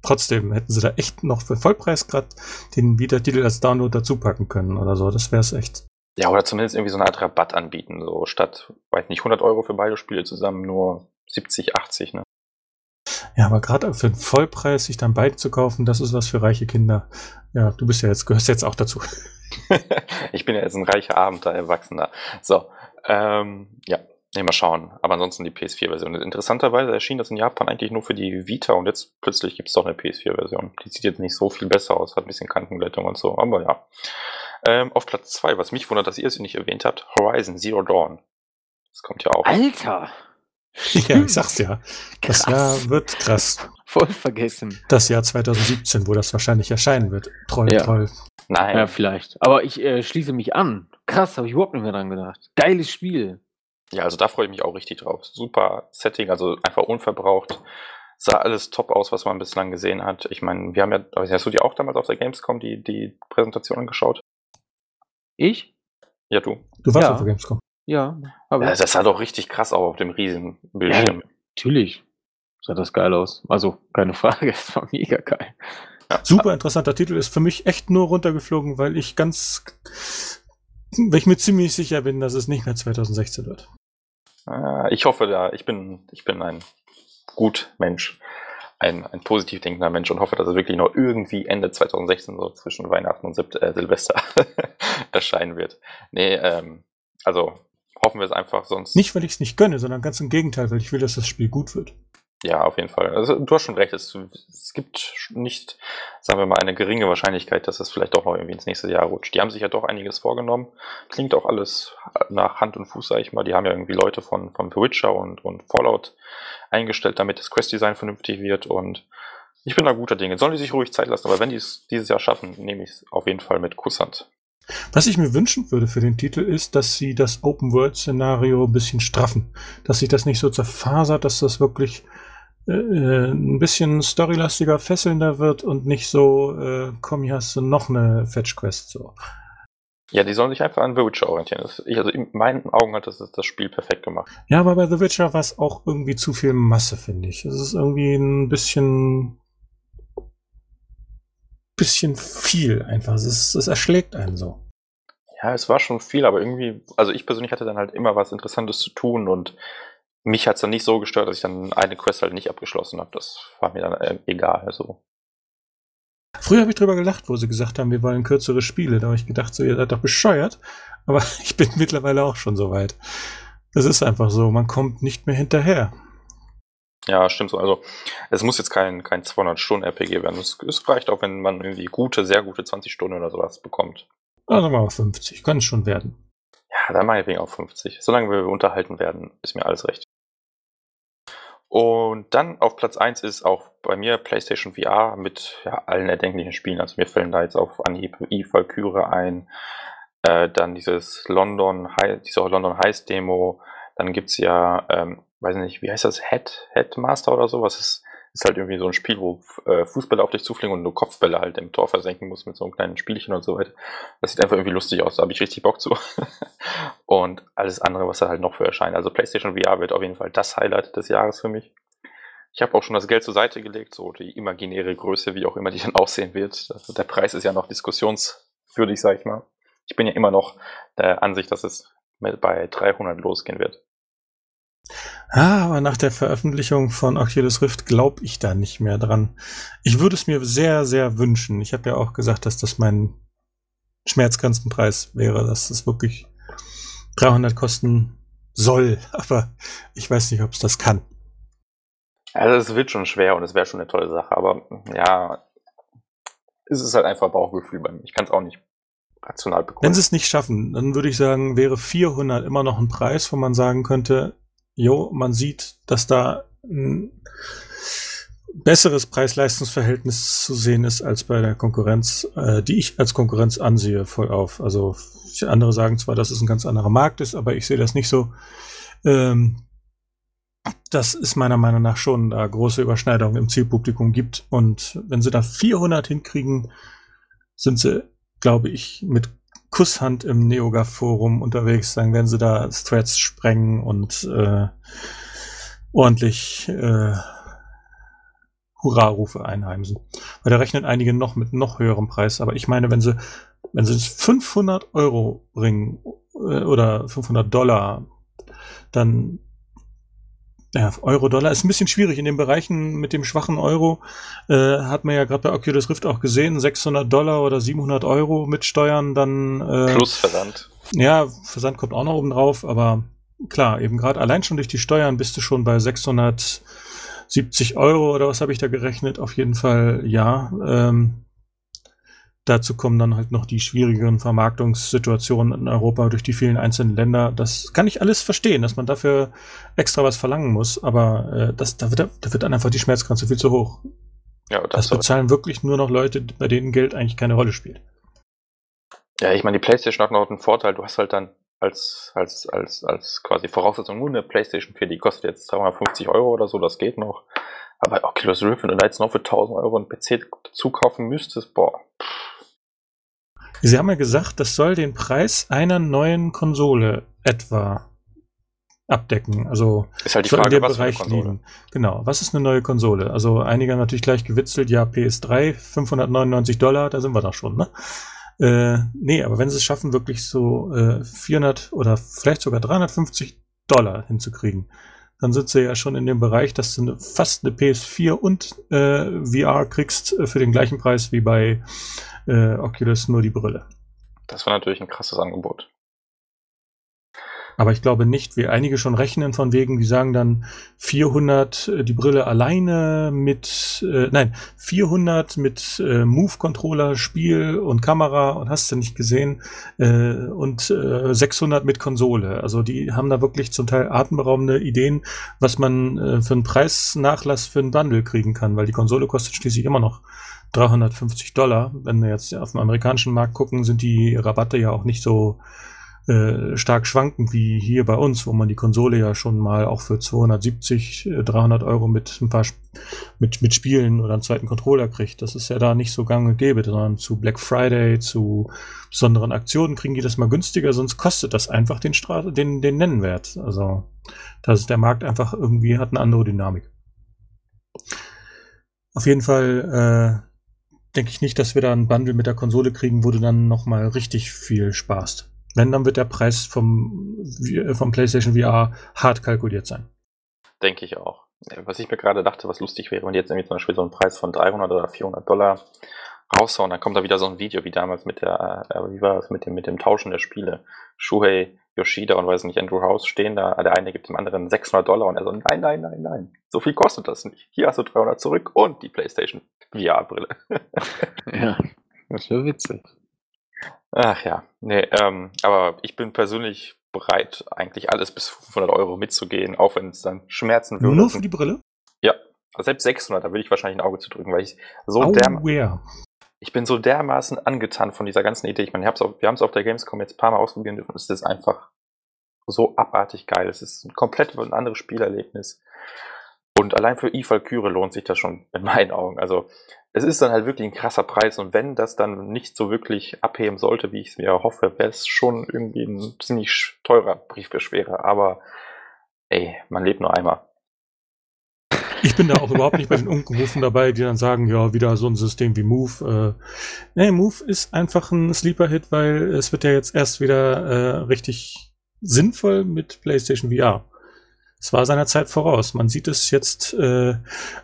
trotzdem hätten sie da echt noch für Vollpreis gerade den Vita-Titel als Download dazu packen können oder so. Das wäre es echt. Ja, oder zumindest irgendwie so eine Art Rabatt anbieten. So statt, weiß nicht, 100 Euro für beide Spiele zusammen nur 70, 80, ne? Ja, aber gerade für den Vollpreis sich dann beide zu kaufen, das ist was für reiche Kinder. Ja, du bist ja jetzt, gehörst jetzt auch dazu. ich bin ja jetzt ein reicher Abenteuer-Erwachsener. So, ähm, ja, nee, mal schauen. Aber ansonsten die PS4-Version. Interessanterweise erschien das in Japan eigentlich nur für die Vita und jetzt plötzlich gibt es doch eine PS4-Version. Die sieht jetzt nicht so viel besser aus, hat ein bisschen Kantenglättung und so, aber ja. Ähm, auf Platz 2, was mich wundert, dass ihr es nicht erwähnt habt, Horizon Zero Dawn. Das kommt ja auch. Alter! Ja, ich sag's ja. Das Jahr wird krass. Voll vergessen. Das Jahr 2017, wo das wahrscheinlich erscheinen wird. Troll, ja. Troll. Nein. Ja, vielleicht. Aber ich äh, schließe mich an. Krass, habe ich überhaupt nicht mehr dran gedacht. Geiles Spiel. Ja, also da freue ich mich auch richtig drauf. Super Setting, also einfach unverbraucht. Sah alles top aus, was man bislang gesehen hat. Ich meine, wir haben ja, hast du die auch damals auf der Gamescom die, die Präsentation angeschaut? Ich? Ja, du. Du warst ja. auf der Gamescom. Ja, aber. Ja, das sah doch richtig krass aus auf dem riesen Bildschirm. Ja, natürlich sah das geil aus. Also, keine Frage, es war mega geil. Ja. Super interessanter Titel, ist für mich echt nur runtergeflogen, weil ich ganz, weil ich mir ziemlich sicher bin, dass es nicht mehr 2016 wird. Äh, ich hoffe da, ich bin, ich bin ein gut Mensch, ein, ein positiv denkender Mensch und hoffe, dass es wirklich noch irgendwie Ende 2016, so zwischen Weihnachten und Silvester, äh, Silvester erscheinen wird. Nee, ähm, also hoffen wir es einfach sonst. Nicht, weil ich es nicht gönne, sondern ganz im Gegenteil, weil ich will, dass das Spiel gut wird. Ja, auf jeden Fall. Also du hast schon recht. Es, es, gibt nicht, sagen wir mal, eine geringe Wahrscheinlichkeit, dass es vielleicht auch noch irgendwie ins nächste Jahr rutscht. Die haben sich ja doch einiges vorgenommen. Klingt auch alles nach Hand und Fuß, sag ich mal. Die haben ja irgendwie Leute von, von The Witcher und, und Fallout eingestellt, damit das Quest-Design vernünftig wird. Und ich bin da guter Dinge. Sollen die sich ruhig Zeit lassen, aber wenn die es dieses Jahr schaffen, nehme ich es auf jeden Fall mit Kusshand. Was ich mir wünschen würde für den Titel ist, dass sie das Open-World-Szenario ein bisschen straffen. Dass sich das nicht so zerfasert, dass das wirklich äh, ein bisschen storylastiger, fesselnder wird und nicht so, äh, komm, hier hast du noch eine Fetch-Quest. So. Ja, die sollen sich einfach an The Witcher orientieren. Ich, also in meinen Augen hat das das Spiel perfekt gemacht. Ja, aber bei The Witcher war es auch irgendwie zu viel Masse, finde ich. Es ist irgendwie ein bisschen bisschen viel einfach. Es, ist, es erschlägt einen so. Ja, es war schon viel, aber irgendwie, also ich persönlich hatte dann halt immer was Interessantes zu tun und mich hat es dann nicht so gestört, dass ich dann eine Quest halt nicht abgeschlossen habe. Das war mir dann äh, egal. Also. Früher habe ich drüber gelacht, wo sie gesagt haben, wir wollen kürzere Spiele. Da habe ich gedacht, so, ihr seid doch bescheuert. Aber ich bin mittlerweile auch schon so weit. Das ist einfach so, man kommt nicht mehr hinterher. Ja, stimmt so. Also es muss jetzt kein, kein 200-Stunden-RPG werden. Es, es, reicht auch, wenn man irgendwie gute, sehr gute 20 Stunden oder sowas bekommt. Also mal 50, kann es schon werden. Ja, dann mache ich wegen auf 50. Solange wir unterhalten werden, ist mir alles recht. Und dann auf Platz 1 ist auch bei mir PlayStation VR mit ja, allen erdenklichen Spielen. Also mir fällen da jetzt auf Anhieb Eve Valkyrie ein, äh, dann dieses London, diese London Heist Demo, dann gibt es ja ähm, weiß nicht, wie heißt das, Head, Headmaster oder so, was ist, ist halt irgendwie so ein Spiel, wo äh, Fußbälle auf dich zufliegen und du Kopfbälle halt im Tor versenken musst mit so einem kleinen Spielchen und so weiter. Das sieht einfach irgendwie lustig aus, da habe ich richtig Bock zu. und alles andere, was da halt noch für erscheint. Also PlayStation VR wird auf jeden Fall das Highlight des Jahres für mich. Ich habe auch schon das Geld zur Seite gelegt, so die imaginäre Größe, wie auch immer die dann aussehen wird. Also der Preis ist ja noch diskussionswürdig, sag ich mal. Ich bin ja immer noch der Ansicht, dass es bei 300 losgehen wird. Ah, aber nach der Veröffentlichung von Oculus Rift glaube ich da nicht mehr dran. Ich würde es mir sehr, sehr wünschen. Ich habe ja auch gesagt, dass das mein Schmerzgrenzenpreis wäre, dass es wirklich 300 kosten soll. Aber ich weiß nicht, ob es das kann. Also es wird schon schwer und es wäre schon eine tolle Sache. Aber ja, es ist halt einfach Bauchgefühl bei mir. Ich kann es auch nicht rational begründen. Wenn sie es nicht schaffen, dann würde ich sagen, wäre 400 immer noch ein Preis, wo man sagen könnte, jo, man sieht, dass da ein besseres Preis-Leistungs-Verhältnis zu sehen ist als bei der Konkurrenz, äh, die ich als Konkurrenz ansehe, voll auf. Also andere sagen zwar, dass es ein ganz anderer Markt ist, aber ich sehe das nicht so. Ähm, das ist meiner Meinung nach schon da große Überschneidungen im Zielpublikum gibt. Und wenn sie da 400 hinkriegen, sind sie, glaube ich, mit Kusshand im NeoGAF-Forum unterwegs. Dann werden sie da Threads sprengen und äh, ordentlich äh, Hurra-Rufe einheimsen. Weil da rechnen einige noch mit noch höherem Preis. Aber ich meine, wenn sie, wenn sie 500 Euro bringen äh, oder 500 Dollar, dann ja, Euro-Dollar ist ein bisschen schwierig. In den Bereichen mit dem schwachen Euro äh, hat man ja gerade bei Oculus Rift auch gesehen, 600 Dollar oder 700 Euro mit Steuern dann. Äh, Plus Versand. Ja, Versand kommt auch noch oben drauf, aber klar, eben gerade allein schon durch die Steuern bist du schon bei 670 Euro oder was habe ich da gerechnet? Auf jeden Fall ja. Ähm, Dazu kommen dann halt noch die schwierigeren Vermarktungssituationen in Europa durch die vielen einzelnen Länder. Das kann ich alles verstehen, dass man dafür extra was verlangen muss, aber äh, das, da, wird, da wird dann einfach die Schmerzgrenze viel zu hoch. Ja, das, das bezahlen wirklich nur noch Leute, bei denen Geld eigentlich keine Rolle spielt. Ja, ich meine, die PlayStation hat noch einen Vorteil. Du hast halt dann als, als, als, als quasi Voraussetzung nur eine PlayStation 4, die kostet jetzt 250 Euro oder so, das geht noch. Aber Oculus Rift, wenn du da jetzt noch für 1000 Euro einen PC dazu kaufen müsstest, boah. Sie haben ja gesagt, das soll den Preis einer neuen Konsole etwa abdecken. Also ist halt die Frage, was Bereich für eine Konsole. Liegen. Genau, was ist eine neue Konsole? Also einige haben natürlich gleich gewitzelt, ja, PS3, 599 Dollar, da sind wir doch schon, ne? Äh, nee, aber wenn sie es schaffen, wirklich so äh, 400 oder vielleicht sogar 350 Dollar hinzukriegen, dann sind sie ja schon in dem Bereich, dass du eine, fast eine PS4 und äh, VR kriegst äh, für den gleichen Preis wie bei äh, Oculus nur die Brille. Das war natürlich ein krasses Angebot. Aber ich glaube nicht, wie einige schon rechnen von wegen, die sagen dann 400 äh, die Brille alleine mit, äh, nein, 400 mit äh, Move-Controller, Spiel und Kamera und hast du nicht gesehen äh, und äh, 600 mit Konsole. Also die haben da wirklich zum Teil atemberaubende Ideen, was man äh, für einen Preisnachlass für einen Bundle kriegen kann, weil die Konsole kostet schließlich immer noch 350 Dollar. Wenn wir jetzt auf dem amerikanischen Markt gucken, sind die Rabatte ja auch nicht so äh, stark schwankend wie hier bei uns, wo man die Konsole ja schon mal auch für 270, 300 äh, Euro mit ein paar mit, mit Spielen oder einen zweiten Controller kriegt. Das ist ja da nicht so gang und gäbe, sondern zu Black Friday, zu besonderen Aktionen kriegen die das mal günstiger, sonst kostet das einfach den, Stra den, den Nennwert. Also, das ist der Markt einfach irgendwie hat eine andere Dynamik. Auf jeden Fall äh, denke ich nicht, dass wir da ein Bundle mit der Konsole kriegen, wo du dann nochmal richtig viel sparst. Wenn, dann wird der Preis vom, vom PlayStation VR hart kalkuliert sein. Denke ich auch. Was ich mir gerade dachte, was lustig wäre, wenn jetzt irgendwie zum Beispiel so ein Preis von 300 oder 400 Dollar raushauen, dann kommt da wieder so ein Video wie damals mit der, äh, wie war das, mit dem, mit dem Tauschen der Spiele. Shuhei Yoshida und weiß nicht, Andrew House stehen da, der eine gibt dem anderen 600 Dollar und er so, nein, nein, nein, nein, so viel kostet das nicht. Hier hast du 300 zurück und die PlayStation VR-Brille. ja, das wäre witzig. Ach ja, nee, ähm, aber ich bin persönlich bereit, eigentlich alles bis 500 Euro mitzugehen, auch wenn es dann schmerzen würde. Nur für die Brille? Ja, selbst 600, da würde ich wahrscheinlich ein Auge zu drücken, weil ich so dermaßen. Ich bin so dermaßen angetan von dieser ganzen Idee. Ich meine, wir haben es auf der Gamescom jetzt ein paar Mal ausprobieren dürfen. Es ist einfach so abartig geil. Es ist ein komplett ein anderes Spielerlebnis. Und allein für E-Valkyrie lohnt sich das schon in meinen Augen. Also es ist dann halt wirklich ein krasser Preis und wenn das dann nicht so wirklich abheben sollte, wie ich es mir hoffe, wäre es schon irgendwie ein ziemlich teurer Briefbeschwerer. Aber ey, man lebt nur einmal. Ich bin da auch überhaupt nicht bei den Unkenrufen dabei, die dann sagen, ja, wieder so ein System wie Move. Äh, nee, Move ist einfach ein Sleeper-Hit, weil es wird ja jetzt erst wieder äh, richtig sinnvoll mit PlayStation VR. Es war seiner Zeit voraus. Man sieht es jetzt. Äh,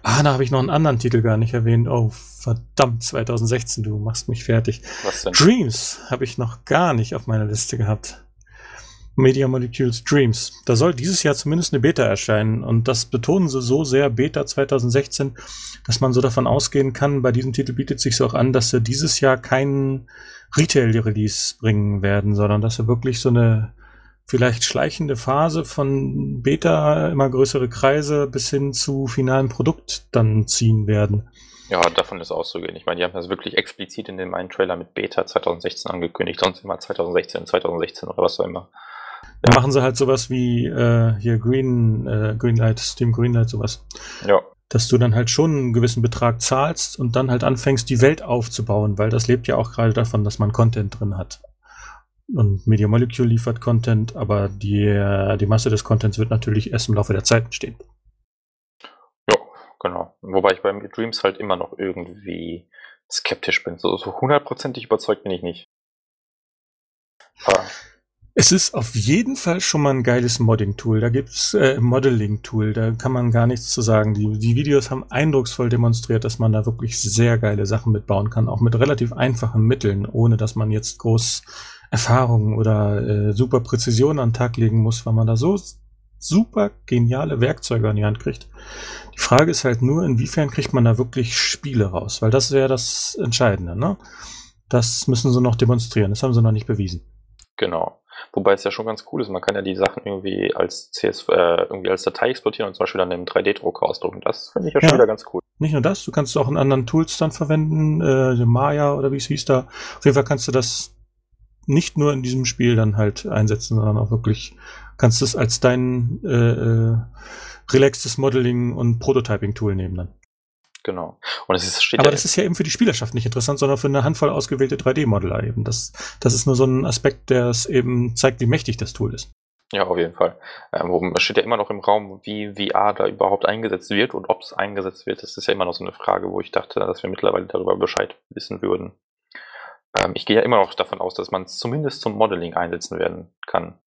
ah, da habe ich noch einen anderen Titel gar nicht erwähnt. Oh, verdammt, 2016, du machst mich fertig. Was denn? Dreams habe ich noch gar nicht auf meiner Liste gehabt. Media Molecules Dreams. Da soll dieses Jahr zumindest eine Beta erscheinen. Und das betonen sie so sehr, Beta 2016, dass man so davon ausgehen kann, bei diesem Titel bietet sich so auch an, dass sie dieses Jahr keinen Retail-Release bringen werden, sondern dass sie wirklich so eine vielleicht schleichende Phase von Beta, immer größere Kreise bis hin zu finalem Produkt dann ziehen werden. Ja, davon ist auszugehen. Ich meine, die haben das wirklich explizit in dem einen Trailer mit Beta 2016 angekündigt, sonst immer 2016, 2016 oder was auch immer. Dann machen sie halt sowas wie äh, hier Green, äh, Greenlight, Steam Greenlight, sowas. Ja. Dass du dann halt schon einen gewissen Betrag zahlst und dann halt anfängst, die Welt aufzubauen, weil das lebt ja auch gerade davon, dass man Content drin hat. Und Media Molecule liefert Content, aber die, äh, die Masse des Contents wird natürlich erst im Laufe der Zeit entstehen. Ja, genau. Wobei ich beim Dreams halt immer noch irgendwie skeptisch bin. So so hundertprozentig überzeugt bin ich nicht. Aber, Es ist auf jeden Fall schon mal ein geiles Modding-Tool. Da gibt's äh, Modeling-Tool, da kann man gar nichts zu sagen. Die, die Videos haben eindrucksvoll demonstriert, dass man da wirklich sehr geile Sachen mitbauen kann, auch mit relativ einfachen Mitteln, ohne dass man jetzt groß Erfahrung oder äh, super Präzision an den Tag legen muss, weil man da so super geniale Werkzeuge an die Hand kriegt. Die Frage ist halt nur, inwiefern kriegt man da wirklich Spiele raus? Weil das wäre das Entscheidende, ne? Das müssen sie noch demonstrieren. Das haben sie noch nicht bewiesen. genau. Wobei es ja schon ganz cool ist, man kann ja die Sachen irgendwie als CS, äh, irgendwie als Datei exportieren und zum Beispiel dann im 3D-Drucker ausdrucken. Das finde ich ja schon Ja. wieder ganz cool. Nicht nur das, du kannst es auch in anderen Tools dann verwenden, äh, Maya oder wie es hieß da. Auf jeden Fall kannst du das nicht nur in diesem Spiel dann halt einsetzen, sondern auch wirklich kannst es als dein äh, äh, relaxtes Modeling und Prototyping-Tool nehmen dann. Genau. Und es ist, steht Aber ja das ist ja eben für die Spielerschaft nicht interessant, sondern für eine Handvoll ausgewählte 3D-Modeler eben. Das, das ist nur so ein Aspekt, der es eben zeigt, wie mächtig das Tool ist. Ja, auf jeden Fall. Ähm, es steht ja immer noch im Raum, wie VR da überhaupt eingesetzt wird und ob es eingesetzt wird. Das ist ja immer noch so eine Frage, wo ich dachte, dass wir mittlerweile darüber Bescheid wissen würden. Ähm, ich gehe ja immer noch davon aus, dass man es zumindest zum Modeling einsetzen werden kann.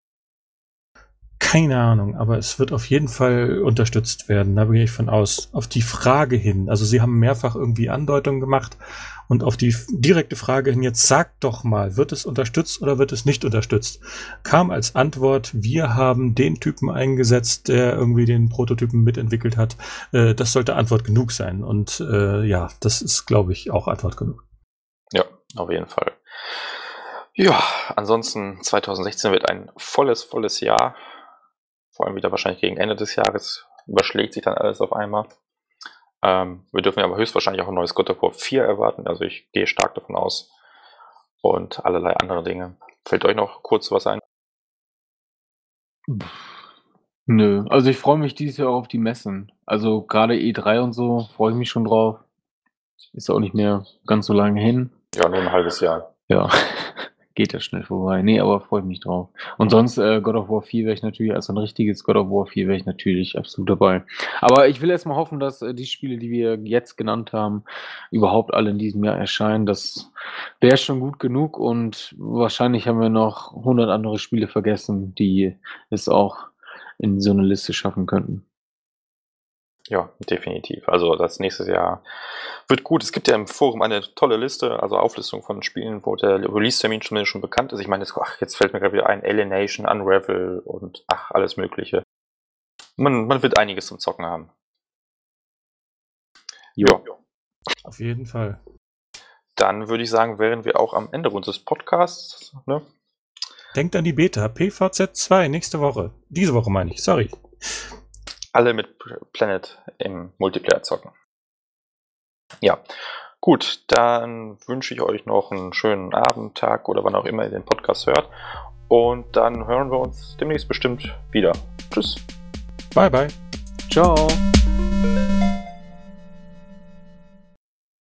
Keine Ahnung, aber es wird auf jeden Fall unterstützt werden. Da gehe ich von aus. Auf die Frage hin. Also Sie haben mehrfach irgendwie Andeutungen gemacht und auf die direkte Frage hin, jetzt sagt doch mal, wird es unterstützt oder wird es nicht unterstützt? Kam als Antwort, wir haben den Typen eingesetzt, der irgendwie den Prototypen mitentwickelt hat. Äh, das sollte Antwort genug sein. Und äh, ja, das ist, glaube ich, auch Antwort genug. Auf jeden Fall. Ja, ansonsten 2016 wird ein volles, volles Jahr. Vor allem wieder wahrscheinlich gegen Ende des Jahres überschlägt sich dann alles auf einmal. Ähm, wir dürfen aber höchstwahrscheinlich auch ein neues God of War 4 erwarten. Also ich gehe stark davon aus. Und allerlei andere Dinge. Fällt euch noch kurz was ein? Nö, also ich freue mich dieses Jahr auch auf die Messen. Also gerade E3 und so freue ich mich schon drauf. Ist auch nicht mehr ganz so lange hin. Ja, nur ein halbes Jahr. Ja, geht ja schnell vorbei. Nee, aber freue ich mich drauf. Und sonst äh, God of War 4 wäre ich natürlich, also ein richtiges God of War 4 wäre ich natürlich absolut dabei. Aber ich will erst mal hoffen, dass äh, die Spiele, die wir jetzt genannt haben, überhaupt alle in diesem Jahr erscheinen. Das wäre schon gut genug und wahrscheinlich haben wir noch 100 andere Spiele vergessen, die es auch in so eine Liste schaffen könnten. Ja, definitiv. Also das nächste Jahr wird gut. Es gibt ja im Forum eine tolle Liste, also Auflistung von Spielen, wo der Release-Termin zumindest schon bekannt ist. Ich meine, jetzt, ach, jetzt fällt mir gerade wieder ein Alienation, Unravel und ach, alles Mögliche. Man, man wird einiges zum Zocken haben. Ja. Auf jeden Fall. Dann würde ich sagen, wären wir auch am Ende unseres Podcasts. Ne? Denkt an die Beta. PVZ 2 nächste Woche. Diese Woche meine ich. Sorry. Alle mit Planet im Multiplayer zocken. Ja, gut, dann wünsche ich euch noch einen schönen Abend, Tag oder wann auch immer ihr den Podcast hört. Und dann hören wir uns demnächst bestimmt wieder. Tschüss. Bye, bye. Ciao.